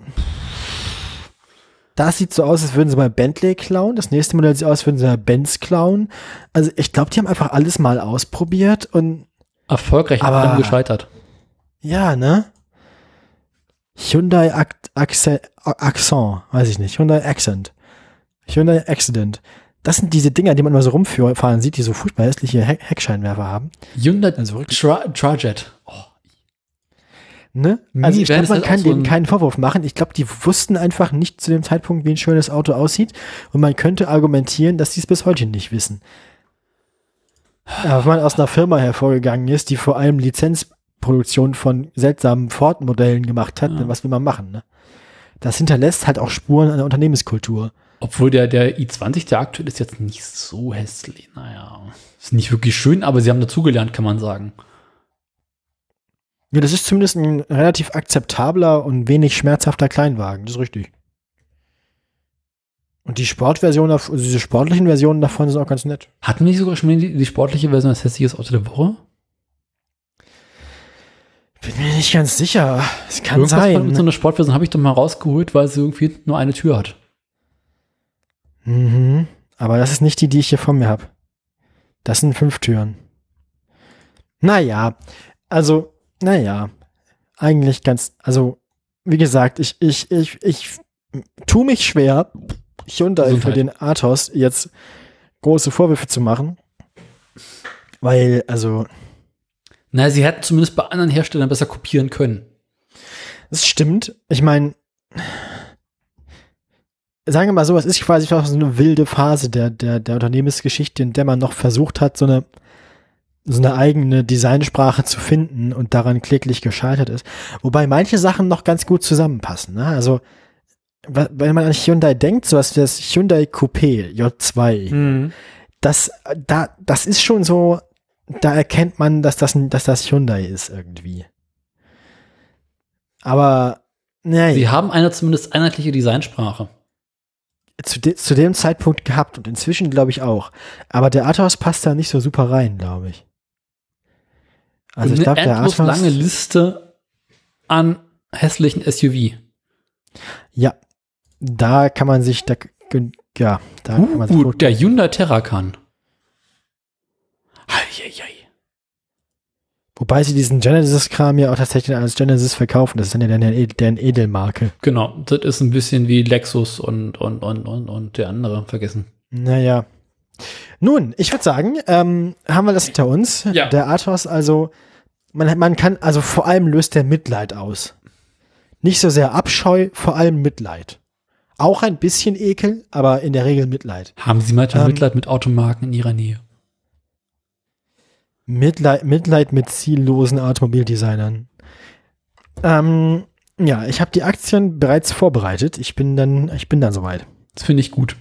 das sieht so aus, als würden sie mal Bentley klauen. Das nächste Modell sieht aus, als würden sie mal Benz klauen. Also, ich glaube, die haben einfach alles mal ausprobiert und Erfolgreich Aber- allem gescheitert. Ja, ne? Hyundai Ac Accent, Accent, weiß ich nicht. Hyundai Accent. Hyundai Accident. Das sind diese Dinger, die man immer so rumfahren sieht, die so furchtbar hässliche Heck Heckscheinwerfer haben. Hyundai Also. Tra Trajet. Oh, Ne? Also ich glaube, man halt kann so denen ein- keinen Vorwurf machen. Ich glaube, die wussten einfach nicht zu dem Zeitpunkt, wie ein schönes Auto aussieht. Und man könnte argumentieren, dass sie es bis heute nicht wissen. Aber wenn man aus einer Firma hervorgegangen ist, die vor allem Lizenzproduktion von seltsamen Ford-Modellen gemacht hat, Ja. dann was will man machen, ne? Das hinterlässt halt auch Spuren an der Unternehmenskultur. Obwohl der, der i20, der aktuell ist jetzt nicht so hässlich. Naja, ist nicht wirklich schön, aber sie haben dazugelernt, kann man sagen. Ja, das ist zumindest ein relativ akzeptabler und wenig schmerzhafter Kleinwagen. Das ist richtig. Und die Sportversion, also diese sportlichen Versionen davon sind auch ganz nett. Hatten wir nicht sogar schon die, die sportliche Version als hässliches Auto der Woche? Bin mir nicht ganz sicher. Es kann Irgendwas sein. von so einer Sportversion habe ich doch mal rausgeholt, weil sie irgendwie nur eine Tür hat. Mhm. Aber das ist nicht die, die ich hier vor mir habe. Das sind fünf Türen. Naja, also, naja, eigentlich ganz, also, wie gesagt, ich, ich, ich, ich tu mich schwer, Hyundai für Gesundheit. den Athos jetzt große Vorwürfe zu machen. Weil, also, Na, sie hätten zumindest bei anderen Herstellern besser kopieren können. Es stimmt. Ich meine, sagen wir mal so, es ist quasi so eine wilde Phase der, der, der Unternehmensgeschichte, in der man noch versucht hat, so eine, so eine eigene Designsprache zu finden und daran kläglich gescheitert ist. Wobei manche Sachen noch ganz gut zusammenpassen. Ne? Also, wenn man an Hyundai denkt, sowas wie das Hyundai Coupé J2, das, da, das ist schon so, da erkennt man, dass das, dass das Hyundai ist irgendwie. Aber, naja, Sie haben eine zumindest einheitliche Designsprache. zu, de zu dem Zeitpunkt gehabt und inzwischen glaube ich auch. Aber der Athos passt da nicht so super rein, glaube ich. Also ich eine glaube, der endlos Athos, lange Liste an hässlichen SUV. ja, da kann man sich, da, ja, da kann man sich Uh, gut- der Hyundai Terracan. Eieiei. Wobei sie diesen Genesis-Kram ja auch tatsächlich als Genesis verkaufen. Das ist dann ja deren, Ed- deren Edelmarke. Genau, das ist ein bisschen wie Lexus und, und, und, und, und der andere vergessen. Naja. Nun, ich würde sagen, ähm, haben wir das hinter uns. Ja. Der Athos, also, man, man kann, also vor allem löst der Mitleid aus. Nicht so sehr Abscheu, vor allem Mitleid. Auch ein bisschen Ekel, aber in der Regel Mitleid. Haben Sie manchmal Ähm. Mitleid mit Automarken in Ihrer Nähe? Mitleid, Mitleid mit ziellosen Automobildesignern. Ähm, ja, ich habe die Aktien bereits vorbereitet. Ich bin dann, ich bin dann soweit. Das finde ich gut.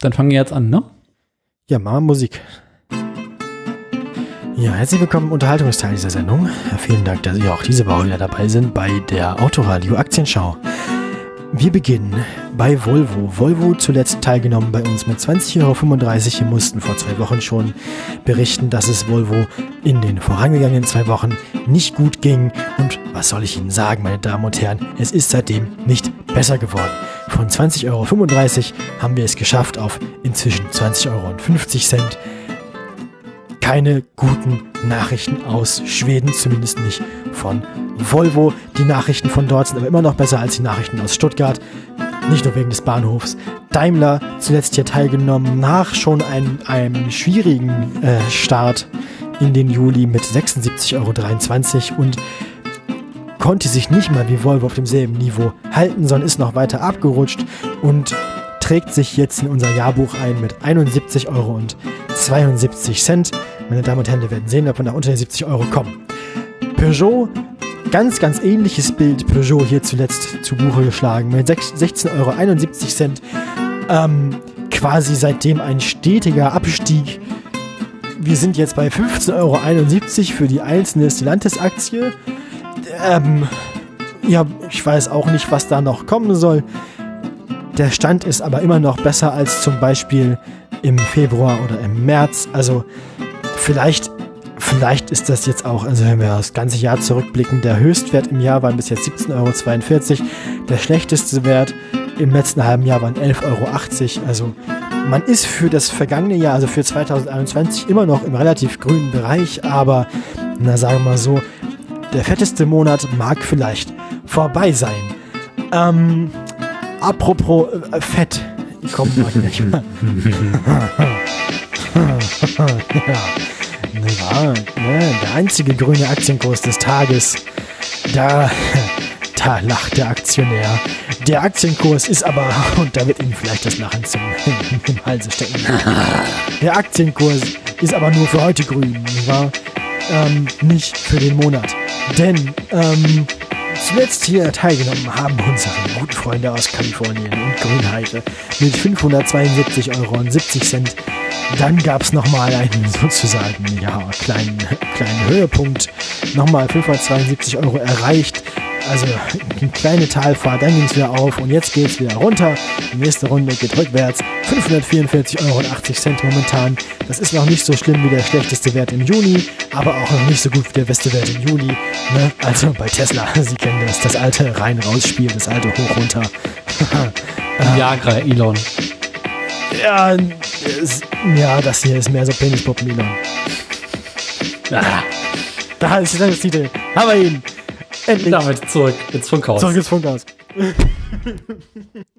Dann fangen wir jetzt an, ne? Ja, wir Musik. Ja, herzlich willkommen im Unterhaltungsteil dieser Sendung. Vielen Dank, dass Sie auch diese Woche wieder dabei sind bei der Autoradio Aktienschau. Wir beginnen bei Volvo. Volvo zuletzt teilgenommen bei uns mit 20,35 Euro. Wir mussten vor zwei Wochen schon berichten, dass es Volvo in den vorangegangenen zwei Wochen nicht gut ging. Und was soll ich Ihnen sagen, meine Damen und Herren? Es ist seitdem nicht besser geworden. Von 20,35 Euro haben wir es geschafft auf inzwischen 20,50 Euro keine guten Nachrichten aus Schweden, zumindest nicht von Volvo. Die Nachrichten von dort sind aber immer noch besser als die Nachrichten aus Stuttgart. Nicht nur wegen des Bahnhofs. Daimler zuletzt hier teilgenommen nach schon einem, einem schwierigen äh, Start in den Juli mit 76,23 Euro und konnte sich nicht mal wie Volvo auf demselben Niveau halten, sondern ist noch weiter abgerutscht und trägt sich jetzt in unser Jahrbuch ein mit 71 Euro und 72 Cent. Meine Damen und Herren, wir werden sehen, ob wir nach unter den 70 Euro kommen. Peugeot, ganz, ganz ähnliches Bild. Peugeot hier zuletzt zu Buche geschlagen mit 16,71 Euro. Ähm, quasi seitdem ein stetiger Abstieg. Wir sind jetzt bei 15,71 Euro für die einzelne Stellantis-Aktie. Ähm, ja, ich weiß auch nicht, was da noch kommen soll. Der Stand ist aber immer noch besser als zum Beispiel im Februar oder im März. Also vielleicht, vielleicht ist das jetzt auch, also wenn wir das ganze Jahr zurückblicken, der Höchstwert im Jahr waren bis jetzt 17,42 Euro. Der schlechteste Wert im letzten halben Jahr waren 11,80 Euro. Also man ist für das vergangene Jahr, also für 2021, immer noch im relativ grünen Bereich, aber na sagen wir mal so, der fetteste Monat mag vielleicht vorbei sein. Ähm, apropos äh, Fett, ich komme gleich mal. ja, ne, der einzige grüne Aktienkurs des Tages. Da, da lacht der Aktionär. Der Aktienkurs ist aber, und da wird Ihnen vielleicht das Lachen zum im Halse stecken. Der Aktienkurs ist aber nur für heute grün, nicht? Ähm, nicht für den Monat. Denn, ähm, zuletzt hier teilgenommen haben unsere guten Freunde aus Kalifornien und Grünheide mit 572,70 Euro. Dann gab es nochmal einen sozusagen, ja, kleinen, kleinen Höhepunkt. Nochmal 572 Euro erreicht. Also eine kleine Talfahrt, dann ging es wieder auf und jetzt geht es wieder runter. Die nächste Runde geht rückwärts. 544,80 Euro momentan. Das ist noch nicht so schlimm wie der schlechteste Wert im Juni, aber auch noch nicht so gut wie der beste Wert im Juli. Ne? Also bei Tesla, Sie kennen das, das alte Rein-Raus-Spiel, das alte Hoch-Runter. Viagra, Elon. ja, es, ja, das hier ist mehr so Penispuppen, Elon. Ah, Da ist der Titel. Haben wir ihn. Endlich. damit zurück ins Funkhaus. Zurück ins Funkhaus.